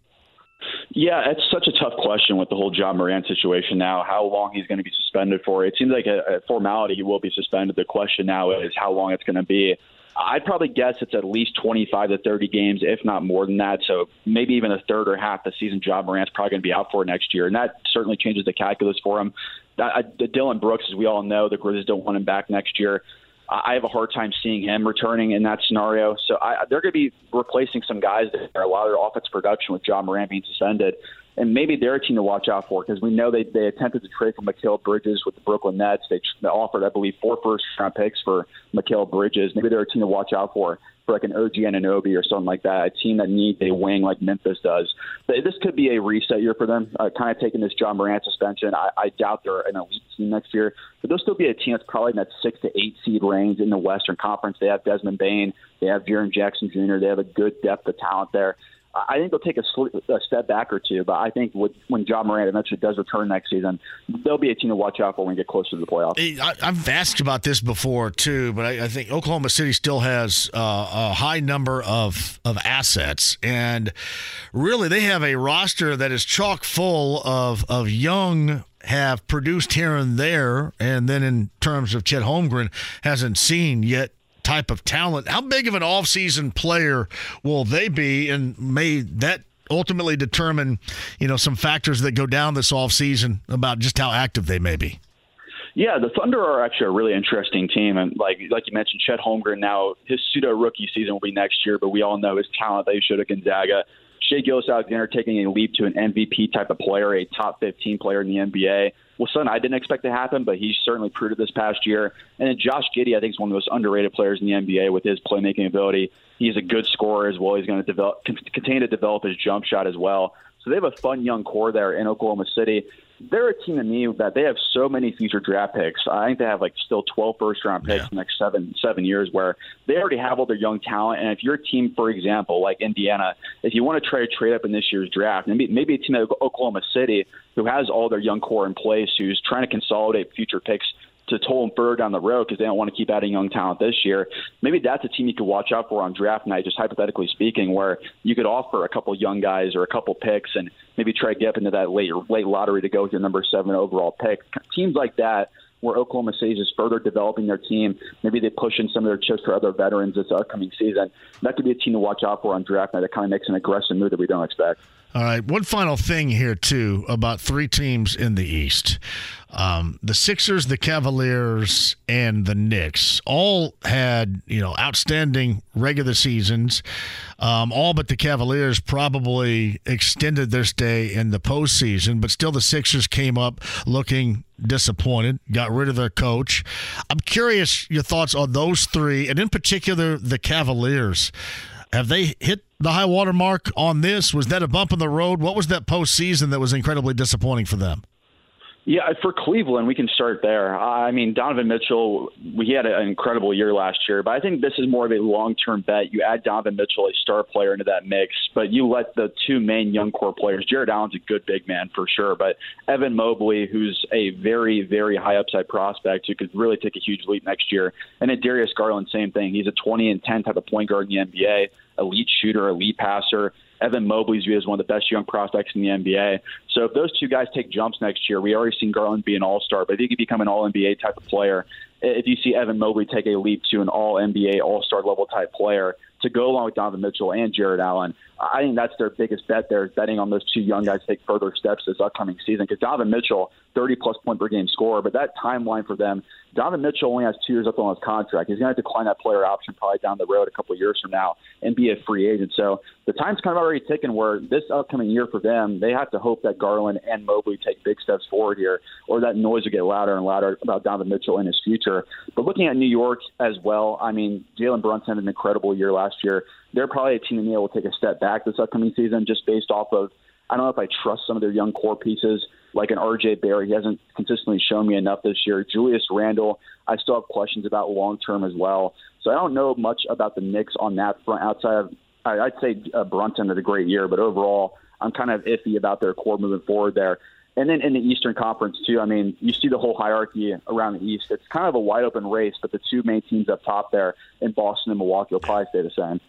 Yeah, it's such a tough question with the whole Ja Morant situation now, how long he's going to be suspended for. It seems like a, a formality he will be suspended. The question now is how long it's going to be. I'd probably guess it's at least 25 to 30 games, if not more than that. So maybe even a third or half the season Ja Morant's probably going to be out for next year. And that certainly changes the calculus for him. I, Dillon Brooks, as we all know, the Grizzlies don't want him back next year. I have a hard time seeing him returning in that scenario. So I, they're going to be replacing some guys that a lot of their offensive production with Ja Morant being suspended. And maybe they're a team to watch out for because we know they, they attempted to trade for Mikal Bridges with the Brooklyn Nets. They, offered, I believe, four first round picks for Mikal Bridges. Maybe they're a team to watch out for for like an OG Anunoby or something like that, a team that needs a wing like Memphis does. But this could be a reset year for them, uh, kind of taking this Ja Morant suspension. I, I doubt they're an elite team next year, but they'll still be a team that's probably in that six to eight seed range in the Western Conference. They have Desmond Bane, they have Jaren Jackson Jr., they have a good depth of talent there. I think they'll take a, sl- a step back or two, but I think with, when Ja Morant eventually does return next season, they'll be a team to watch out for when we get closer to the playoffs. I, have asked about this before too, but I, I think Oklahoma City still has uh, a high number of of assets, and really they have a roster that is chock full of of young have produced here and there, and then in terms of Chet Holmgren, hasn't seen yet type of talent. How big of an offseason player will they be, and may that ultimately determine, you know, some factors that go down this offseason about just how active they may be? Yeah, the Thunder are actually a really interesting team, and like like you mentioned, Chet Holmgren. Now his pseudo rookie season will be next year, but we all know his talent that he showed at Gonzaga. Shai Gilgeous-Alexander taking a leap to an MVP type of player, a top 15 player in the NBA. Well, son, I didn't expect to happen, but he's certainly proved it this past year. And then Josh Giddey, I think, is one of the most underrated players in the NBA with his playmaking ability. He's a good scorer as well. He's going to develop, continue to develop his jump shot as well. So they have a fun young core there in Oklahoma City they're a team to me that they have so many future draft picks. I think they have like still 12 first round picks yeah. in the next seven seven years where they already have all their young talent. And if you're a team, for example, like Indiana, if you want to try to trade up in this year's draft, maybe maybe a team like Oklahoma City who has all their young core in place, who's trying to consolidate future picks to toll them further down the road because they don't want to keep adding young talent this year. Maybe that's a team you could watch out for on draft night, just hypothetically speaking, where you could offer a couple young guys or a couple picks and maybe try to get up into that late late lottery to go with your number seven overall pick. Teams like that where Oklahoma City is further developing their team. Maybe they push in some of their chips for other veterans this upcoming season. That could be a team to watch out for on draft night that kind of makes an aggressive move that we don't expect. All right. One final thing here, too, about three teams in the East. Um, the Sixers, the Cavaliers, and the Knicks all had, you know, outstanding regular seasons. Um, all but the Cavaliers probably extended their stay in the postseason, but still the Sixers came up looking disappointed, got rid of their coach. I'm curious your thoughts on those three, and in particular the Cavaliers. Have they hit the high water mark on this? Was that a bump in the road? What was that postseason that was incredibly disappointing for them? Yeah, for Cleveland, we can start there. I mean, Donovan Mitchell, he had an incredible year last year, but I think this is more of a long term bet. You add Donovan Mitchell, a star player, into that mix, but you let the two main young core players, Jarrett Allen's a good big man for sure, but Evan Mobley, who's a very, very high upside prospect who could really take a huge leap next year, and then Darius Garland, same thing. He's a 20 and 10 type of point guard in the NBA, elite shooter, elite passer. Evan Mobley's viewed as one of the best young prospects in the NBA. So if those two guys take jumps next year, we already seen Garland be an All Star, but if he could become an All NBA type of player, if you see Evan Mobley take a leap to an All NBA All Star level type player to go along with Donovan Mitchell and Jarrett Allen, I think that's their biggest bet there is betting on those two young guys to take further steps this upcoming season. Because Donovan Mitchell, 30 plus point per game scorer, but that timeline for them, Donovan Mitchell only has two years left on his contract. He's going to have to decline that player option probably down the road a couple of years from now and be a free agent. So the time's kind of already ticking where this upcoming year for them, they have to hope that Garland and Mobley take big steps forward here, or that noise will get louder and louder about Donovan Mitchell and his future. But looking at New York as well, I mean, Jalen Brunson had an incredible year last year they're probably a team that will take a step back this upcoming season just based off of I don't know if I trust some of their young core pieces like an RJ Barrett. He hasn't consistently shown me enough this year. Julius Randle, I still have questions about long term as well. So I don't know much about the Knicks on that front outside of I'd say uh, Brunson had a great year, but overall I'm kind of iffy about their core moving forward there. And then in the Eastern Conference too, I mean, you see the whole hierarchy around the East. It's kind of a wide open race, but the two main teams up top there in Boston and Milwaukee will probably stay the same.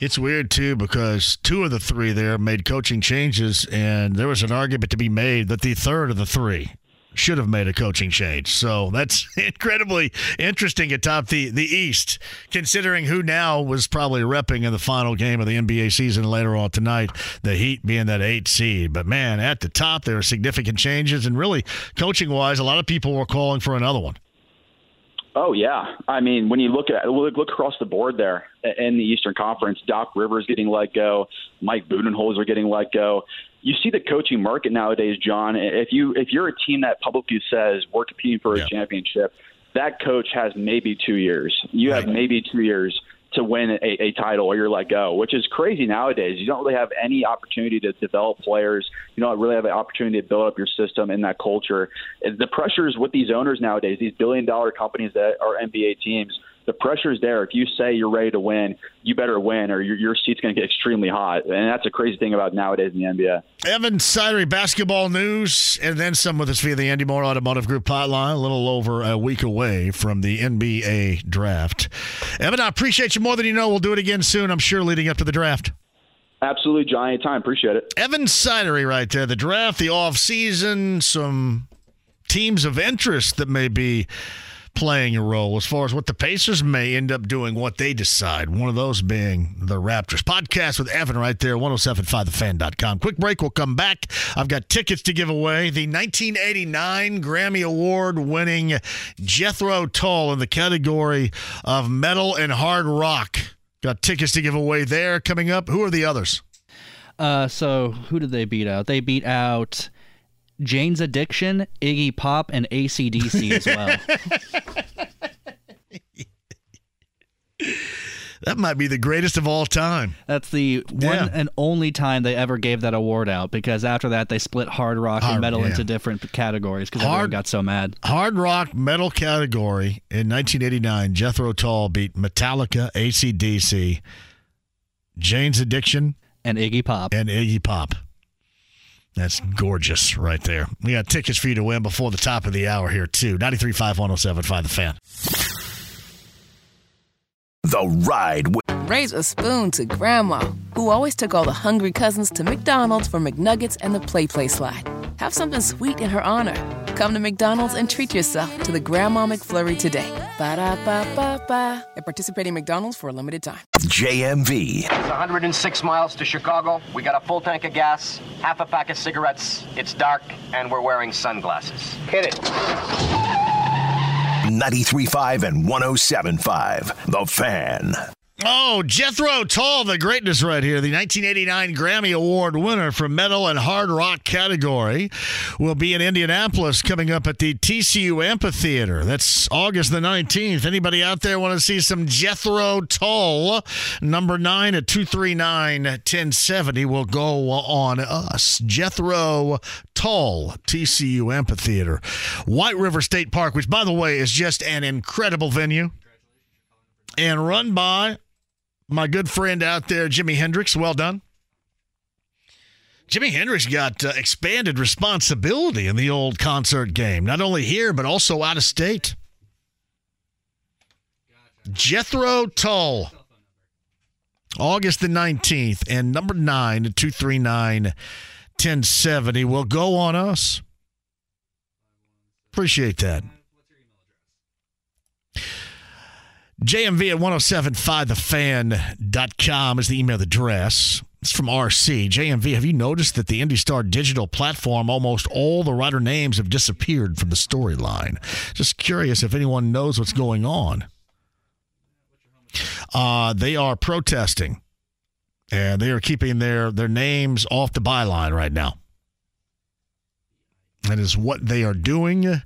It's weird too because two of the three there made coaching changes, and there was an argument to be made that the third of the three should have made a coaching change. So that's incredibly interesting atop the, the East, considering who now was probably repping in the final game of the NBA season later on tonight, the Heat being that eight seed. But man, at the top, there are significant changes, and really, coaching wise, a lot of people were calling for another one. Oh yeah, I mean when you look at look, look across the board there in the Eastern Conference, Doc Rivers getting let go, Mike Budenholzer getting let go. You see the coaching market nowadays, John. If you if you're a team that publicly says we're competing for a yeah. championship, that coach has maybe two years. You have maybe two years to win a, a title or you're let go, which is crazy nowadays. You don't really have any opportunity to develop players. You don't really have an opportunity to build up your system in that culture. The pressures with these owners nowadays, these billion dollar companies that are NBA teams, the pressure is there. If you say you're ready to win, you better win, or your, your seat's going to get extremely hot. And that's a crazy thing about nowadays in the NBA. Evan Sidery, basketball news, and then some with us via the Andy Mohr Automotive Group hotline, a little over a week away from the NBA draft. Evan, I appreciate you more than you know. We'll do it again soon, I'm sure, leading up to the draft. Absolutely, John. Anytime. Appreciate it. Evan Sidery right there. The draft, the off season, some teams of interest that may be playing a role as far as what the Pacers may end up doing, what they decide. One of those being the Raptors. Podcast with Evan right there, 1075thefan.com. Quick break, we'll come back. I've got tickets to give away. The 1989 Grammy Award winning Jethro Tull in the category of metal and hard rock. Got tickets to give away there coming up. Who are the others? Uh, so who did they beat out? They beat out Jane's Addiction, Iggy Pop, and ACDC as well. that might be the greatest of all time. That's the yeah. one and only time they ever gave that award out because after that they split hard rock hard, and metal yeah. into different categories because everyone got so mad. Hard rock metal category in 1989, Jethro Tull beat Metallica, ACDC, Jane's Addiction, and Iggy Pop. And Iggy Pop. That's gorgeous right there. We got tickets for you to win before the top of the hour here, too. 93.5 107.5 The Fan. The Ride. Raise a spoon to Grandma, who always took all the hungry cousins to McDonald's for McNuggets and the Play Play Slide. Have something sweet in her honor. Come to McDonald's and treat yourself to the Grandma McFlurry today. Ba da ba ba ba. At participating McDonald's for a limited time. JMV. It's 106 miles to Chicago. We got a full tank of gas, half a pack of cigarettes. It's dark, and we're wearing sunglasses. Hit it. 93.5 and 107.5. The Fan. Oh, Jethro Tull, the greatness right here. The 1989 Grammy Award winner for metal and hard rock category will be in Indianapolis coming up at the TCU Amphitheater. That's August the 19th. Anybody out there want to see some Jethro Tull? Number 9 at 239 1070 will go on us. Jethro Tull, TCU Amphitheater. White River State Park, which, by the way, is just an incredible venue and run by my good friend out there, Jimi Hendrix. Well done. Jimi Hendrix got uh, expanded responsibility in the old concert game, not only here, but also out of state. Jethro Tull, August the 19th, and number 9 239 1070 will go on us. Appreciate that. JMV at 1075thefan.com is the email address. It's from RC. JMV, have you noticed that the IndyStar digital platform, almost all the writer names have disappeared from the storyline? Just curious if anyone knows what's going on. Uh, they are protesting and they are keeping their, their names off the byline right now. That is what they are doing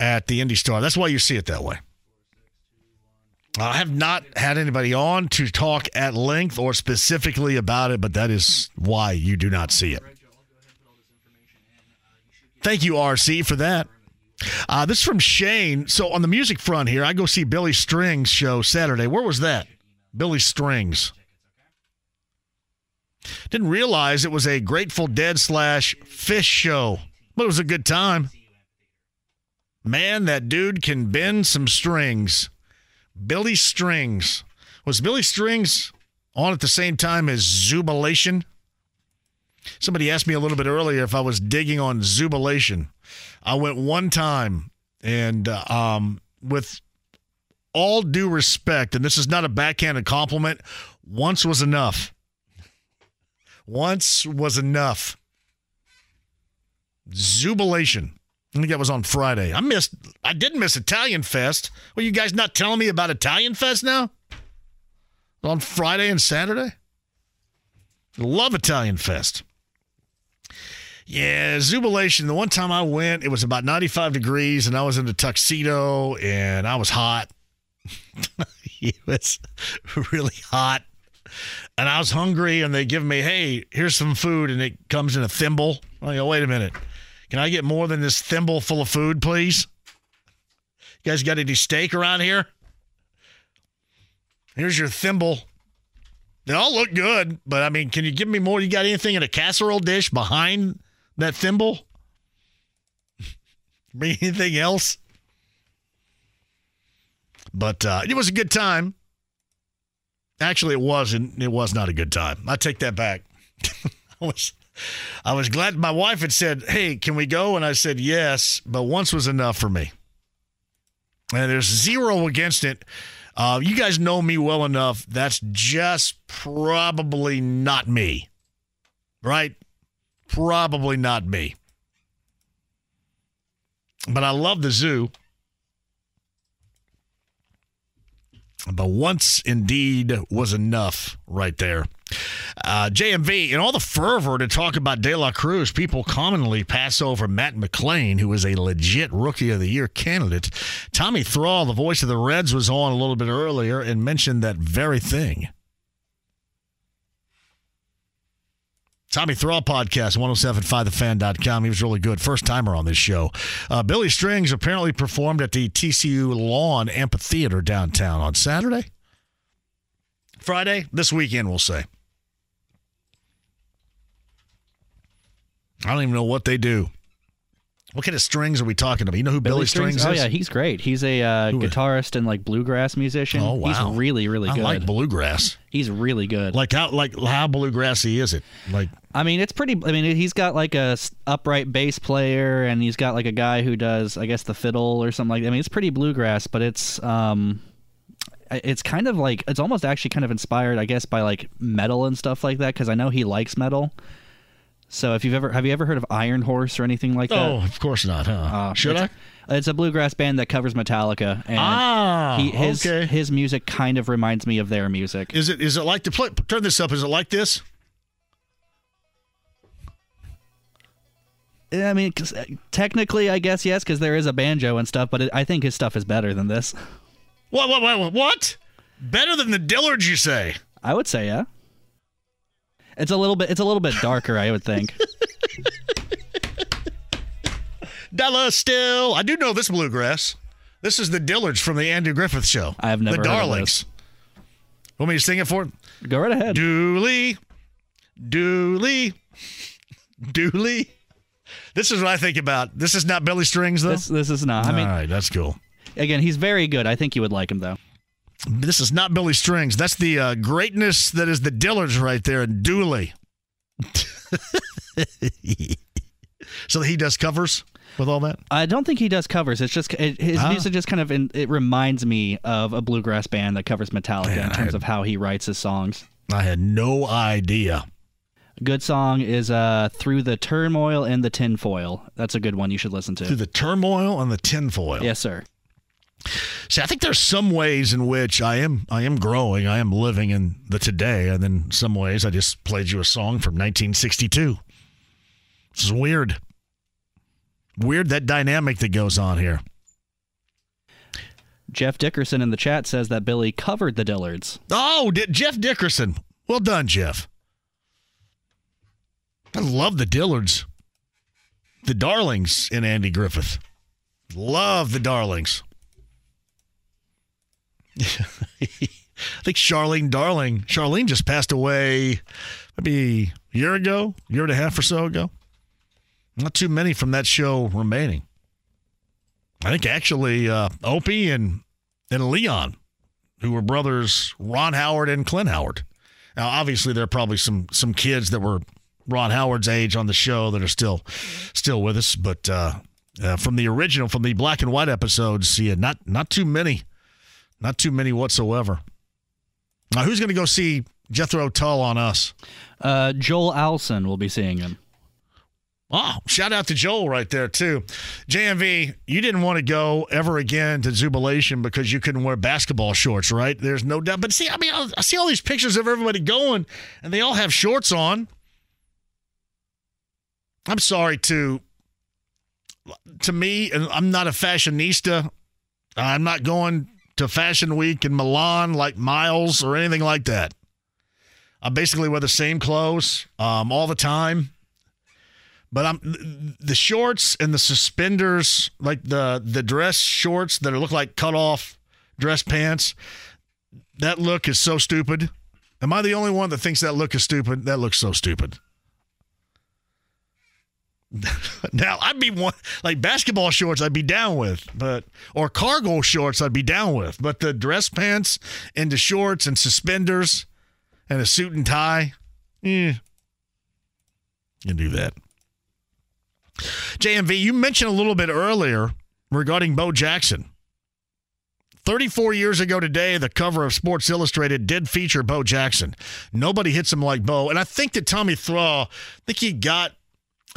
at the IndyStar. That's why you see it that way. I have not had anybody on to talk at length or specifically about it, but that is why you do not see it. Thank you, RC, for that. Uh, this is from Shane. So on the music front here, I go see Billy Strings show Saturday. Where was that? Billy Strings. Didn't realize it was a Grateful Dead slash Phish show, but it was a good time. Man, that dude can bend some strings. Billy Strings. Was Billy Strings on at the same time as Zoobilation? Somebody asked me a little bit earlier if I was digging on Zoobilation. I went one time, and uh, um, with all due respect, and this is not a backhanded compliment, once was enough. Once was enough. Zoobilation. I think that was on Friday. I missed. I didn't miss Italian Fest. Well, you guys not telling me about Italian Fest now? On Friday and Saturday. Love Italian Fest. Yeah, Zoobilation. The one time I went, it was about 95 degrees, and I was in a tuxedo, and I was hot. it was really hot, and I was hungry. And they give me, "Hey, here's some food," and it comes in a thimble. I go, "Wait a minute." Can I get more than this thimble full of food, please? You guys got any steak around here? Here's your thimble. They all look good, but I mean, can you give me more? You got anything in a casserole dish behind that thimble? Bring anything else? But uh, it was a good time. Actually, it wasn't. It was not a good time. I take that back. I was I was glad my wife had said, Hey, can we go? And I said, Yes, but once was enough for me. And there's zero against it. Uh, you guys know me well enough. That's just probably not me. Right? Probably not me. But I love the zoo. But once indeed was enough right there. Uh, JMV, in all the fervor to talk about De La Cruz, people commonly pass over Matt McLain, who is a legit Rookie of the Year candidate. Tommy Thrall, the voice of the Reds, was on a little bit earlier and mentioned that very thing. Tommy Thrall podcast, 1075thefan.com. He was really good. First timer on this show. Uh, Billy Strings apparently performed at the TCU Lawn Amphitheater downtown on Saturday. Friday, this weekend, we'll say. I don't even know what they do. What kind of strings are we talking about? You know who Billy, Billy Strings, Strings, is? Oh yeah, he's great. He's a uh, guitarist and like bluegrass musician. Oh wow, he's really really good. I like bluegrass. He's really good. Like how like how bluegrassy is it? Like I mean, it's pretty. I mean, he's got like a upright bass player, and he's got like a guy who does, I guess, the fiddle or something like. that. I mean, it's pretty bluegrass, but it's um, it's kind of like it's almost actually kind of inspired, I guess, by like metal and stuff like that. Because I know he likes metal. So if you've ever have you ever heard of Iron Horse or anything like that? Oh, of course not, huh? Uh, Should I? It's a bluegrass band that covers Metallica, and Ah, he, his okay. his music kind of reminds me of their music. Is it is it like to play? Turn this up. Is it like this? I mean, 'cause, uh, technically, I guess yes, because there is a banjo and stuff. But it, I think his stuff is better than this. What what what what? Better than the Dillards, you say? I would say, yeah. It's a little bit. It's a little bit darker, I would think. Della still. I do know this bluegrass. This is the Dillards from the Andy Griffith Show. I have never the heard of Darlings. Want me to sing it for? Go right ahead. Dooley, Dooley, Dooley. This is what I think about. This is not Billy Strings, though. This this is not. I mean, All right, that's cool. again, he's very good. I think you would like him though. This is not Billy Strings. That's the uh, greatness that is the Dillards right there in Dooley. so he does covers with all that. I don't think he does covers. It's just it, his Ah. music just kind of in, it reminds me of a bluegrass band that covers Metallica in terms of how he writes his songs. I had no idea. A good song is uh through the turmoil and the tinfoil. That's a good one you should listen to. Through the turmoil and the tinfoil. yes, sir. See, I think there's some ways in which I am I am growing, I am living in the today, and then some ways I just played you a song from 1962. This is weird. Weird that dynamic that goes on here. Jeff Dickerson in the chat says that Billy covered the Dillards. Oh, did Jeff Dickerson. Well done, Jeff. I love the Dillards. The Darlings in Andy Griffith. Love the Darlings. I think Charlene Darling. Charlene just passed away maybe a year ago, year and a half or so ago. Not too many from that show remaining. I think actually uh, Opie and and Leon, who were brothers Ron Howard and Clint Howard. Now, obviously, there are probably some some kids that were Ron Howard's age on the show that are still still with us, but uh, uh, from the original, from the black and white episodes, yeah, not not too many, not too many whatsoever. Now, who's going to go see Jethro Tull on us? Uh, Joel Alson will be seeing him. Oh, shout out to Joel right there too. JMV, you didn't want to go ever again to Jubilation because you couldn't wear basketball shorts, right? There's no doubt. But see, I mean, I I see all these pictures of everybody going, and they all have shorts on. I'm sorry to to me, and I'm not a fashionista. I'm not going to Fashion Week in Milan like Miles or anything like that. I basically wear the same clothes um, all the time but I'm the shorts and the suspenders, like the the dress shorts that look like cut off dress pants. That look is so stupid. Am I the only one that thinks that look is stupid? That looks so stupid. now I'd be one like basketball shorts I'd be down with, but or cargo shorts I'd be down with, but the dress pants and the shorts and suspenders and a suit and tie, eh, you do that. JMV, you mentioned a little bit earlier regarding Bo Jackson. 34 years ago today, the cover of Sports Illustrated did feature Bo Jackson. Nobody hits him like Bo. And I think that Tommy Thrall, I think he got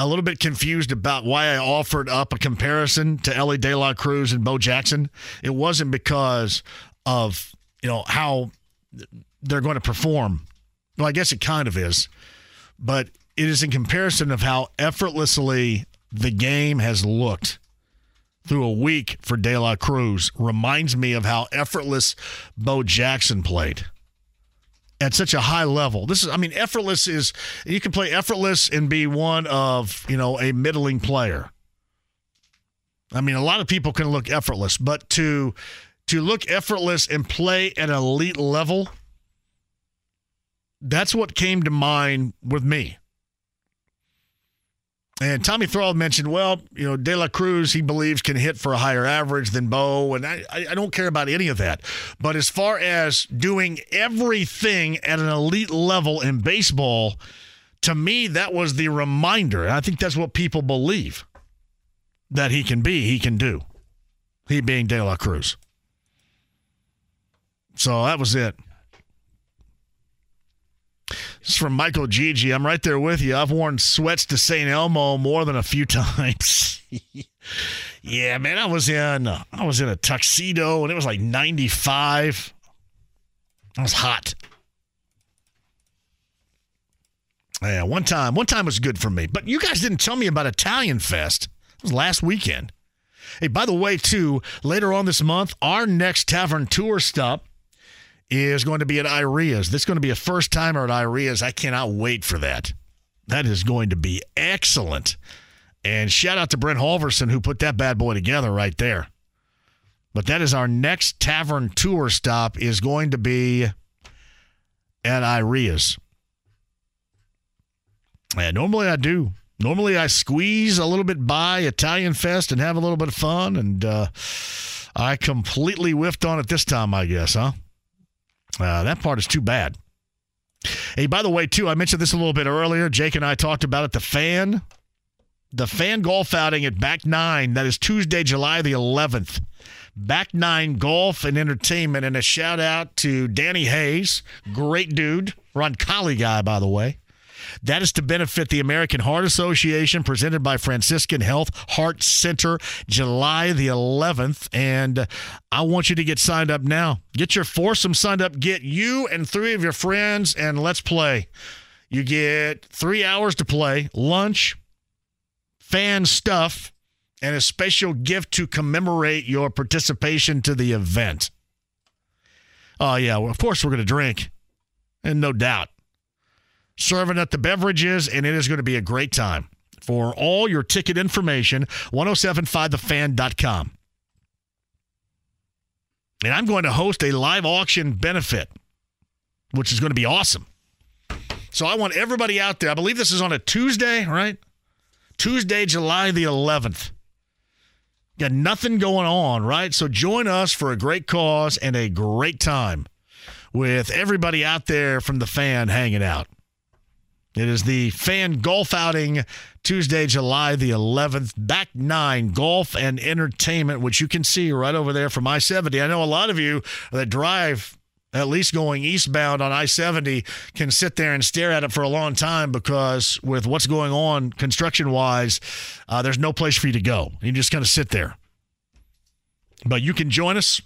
a little bit confused about why I offered up a comparison to Elly De La Cruz and Bo Jackson. It wasn't because of, you know, how they're going to perform. Well, I guess it kind of is. But it is in comparison of how effortlessly the game has looked through a week for De La Cruz. Reminds me of how effortless Bo Jackson played at such a high level. This is, I mean, effortless is you can play effortless and be one of you know a middling player. I mean, a lot of people can look effortless, but to to look effortless and play at elite level, that's what came to mind with me. And Tommy Thrall mentioned, well, you know, De La Cruz, he believes can hit for a higher average than Bo, and I, I don't care about any of that. But as far as doing everything at an elite level in baseball, to me, that was the reminder. And I think that's what people believe that he can be, he can do. He being De La Cruz. So that was it. This is from Michael Gigi. I'm right there with you. I've worn sweats to St. Elmo more than a few times. Yeah, man, I was in uh, I was in a tuxedo and it was like 95. It was hot. Yeah, one time, one time was good for me. But you guys didn't tell me about Italian Fest. It was last weekend. Hey, by the way, too, later on this month, our next tavern tour stop is going to be at Iaria's. This is going to be a first timer at Iaria's. I cannot wait for that. That is going to be excellent. And shout out to Brent Halverson who put that bad boy together right there. But that is our next tavern tour stop is going to be at Iaria's. And normally I do. Normally I squeeze a little bit by Italian Fest and have a little bit of fun, and uh, I completely whiffed on it this time, I guess, huh? Uh, that part is too bad. Hey, by the way, too, I mentioned this a little bit earlier. Jake and I talked about it. The fan, the fan golf outing at Back Nine. That is Tuesday, July the 11th. Back Nine Golf and Entertainment, and a shout out to Danny Hayes, great dude, Roncalli guy, by the way. That is to benefit the American Heart Association, presented by Franciscan Health Heart Center, July the 11th. And I want you to get signed up now. Get your foursome signed up. Get you and three of your friends, and let's play. You get three hours to play, lunch, fan stuff, and a special gift to commemorate your participation to the event. Oh, yeah, well, of course we're going to drink, and no doubt serving up the beverages, and it is going to be a great time. For all your ticket information, 1075thefan.com. And I'm going to host a live auction benefit, which is going to be awesome. So I want everybody out there. I believe this is on a Tuesday, right? Tuesday, July the 11th. Got nothing going on, right? So join us for a great cause and a great time with everybody out there from the fan hanging out. It is the fan golf outing Tuesday, July the 11th. Back nine golf and entertainment, which you can see right over there from I 70. I know a lot of you that drive at least going eastbound on I 70 can sit there and stare at it for a long time because with what's going on construction wise, uh, there's no place for you to go. You just kind of sit there. But you can join us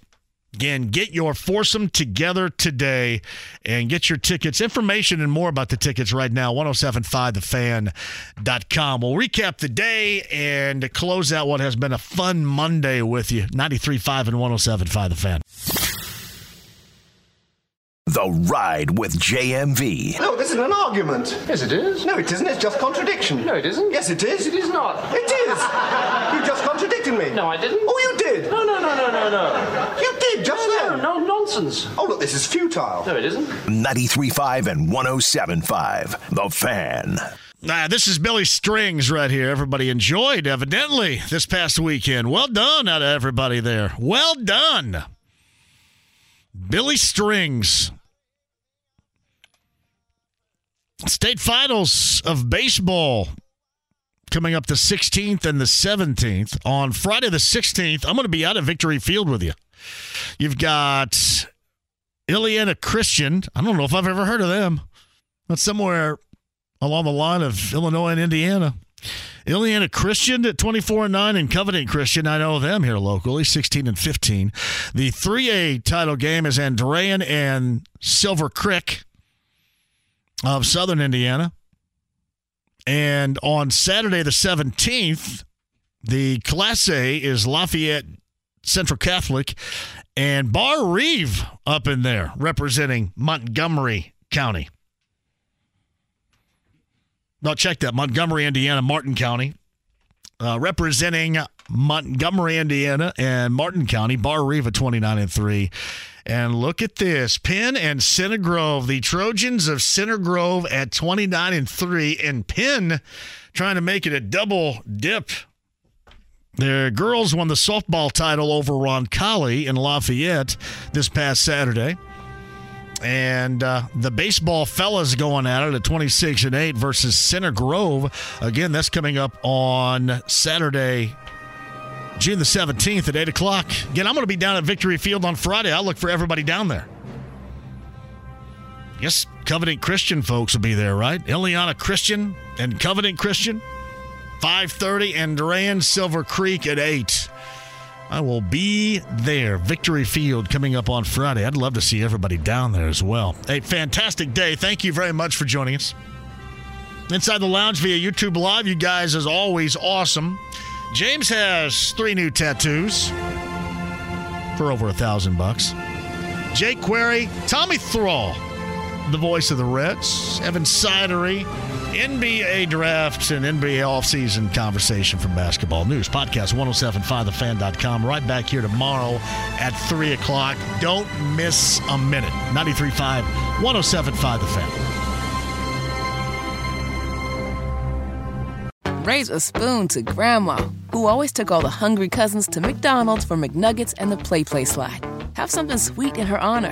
Again, get your foursome together today and get your tickets. Information and more about the tickets right now, 1075thefan.com. We'll recap the day and close out what has been a fun Monday with you. 93.5 and 107.5 The Fan. The Ride with JMV. No, this isn't an argument. Yes, it is. No, it isn't. It's just contradiction. No, it isn't. Yes, it is. It is not. It is. you just contradicted me. No, I didn't. Oh, you did. No, no, no, no, no, no. You did just no, then. No, no, nonsense. Oh, look, this is futile. No, it isn't. 93.5 and 107.5. The Fan. Nah, this is Billy Strings right here. Everybody enjoyed, evidently, this past weekend. Well done out of everybody there. Well done. Billy Strings. State finals of baseball coming up the 16th and the 17th. On Friday the 16th, I'm going to be out at Victory Field with you. You've got Illiana Christian. I don't know if I've ever heard of them. That's somewhere along the line of Illinois and Indiana. Illiana Christian at 24 and 9 and Covenant Christian. I know them here locally, 16 and 15. The 3A title game is Andrean and Silver Creek of Southern Indiana. And on Saturday, the 17th, the Class A is Lafayette Central Catholic and Barr-Reeve up in there representing Montgomery County. No, check that. Montgomery, Indiana, Martin County. Uh, representing Montgomery, Indiana, and Martin County, Barr-Reeve 29 and 3. And look at this. Penn and Center Grove, the Trojans of Center Grove at 29 and 3, and Penn trying to make it a double dip. The girls won the softball title over Roncalli in Lafayette this past Saturday. And uh, the baseball fellas going at it at 26 and 8 versus Center Grove. Again, that's coming up on Saturday, June the 17th at 8 o'clock. Again, I'm going to be down at Victory Field on Friday. I'll look for everybody down there. Yes, Covenant Christian folks will be there, right? Illiana Christian and Covenant Christian. 5.30 and Duran Silver Creek at 8. I will be there. Victory Field coming up on Friday. I'd love to see everybody down there as well. A fantastic day. Thank you very much for joining us. Inside the lounge via YouTube Live, you guys, as always, awesome. James has three new tattoos for over a thousand bucks. Jake Query, Tommy Thrall, the voice of the Reds, Evan Sidery, NBA drafts and NBA offseason conversation from basketball news. Podcast 1075thefan.com. Right back here tomorrow at 3 o'clock. Don't miss a minute. 93.5, 1075 The Fan. Raise a spoon to Grandma, who always took all the hungry cousins to McDonald's for McNuggets and the Play Play Slide. Have something sweet in her honor.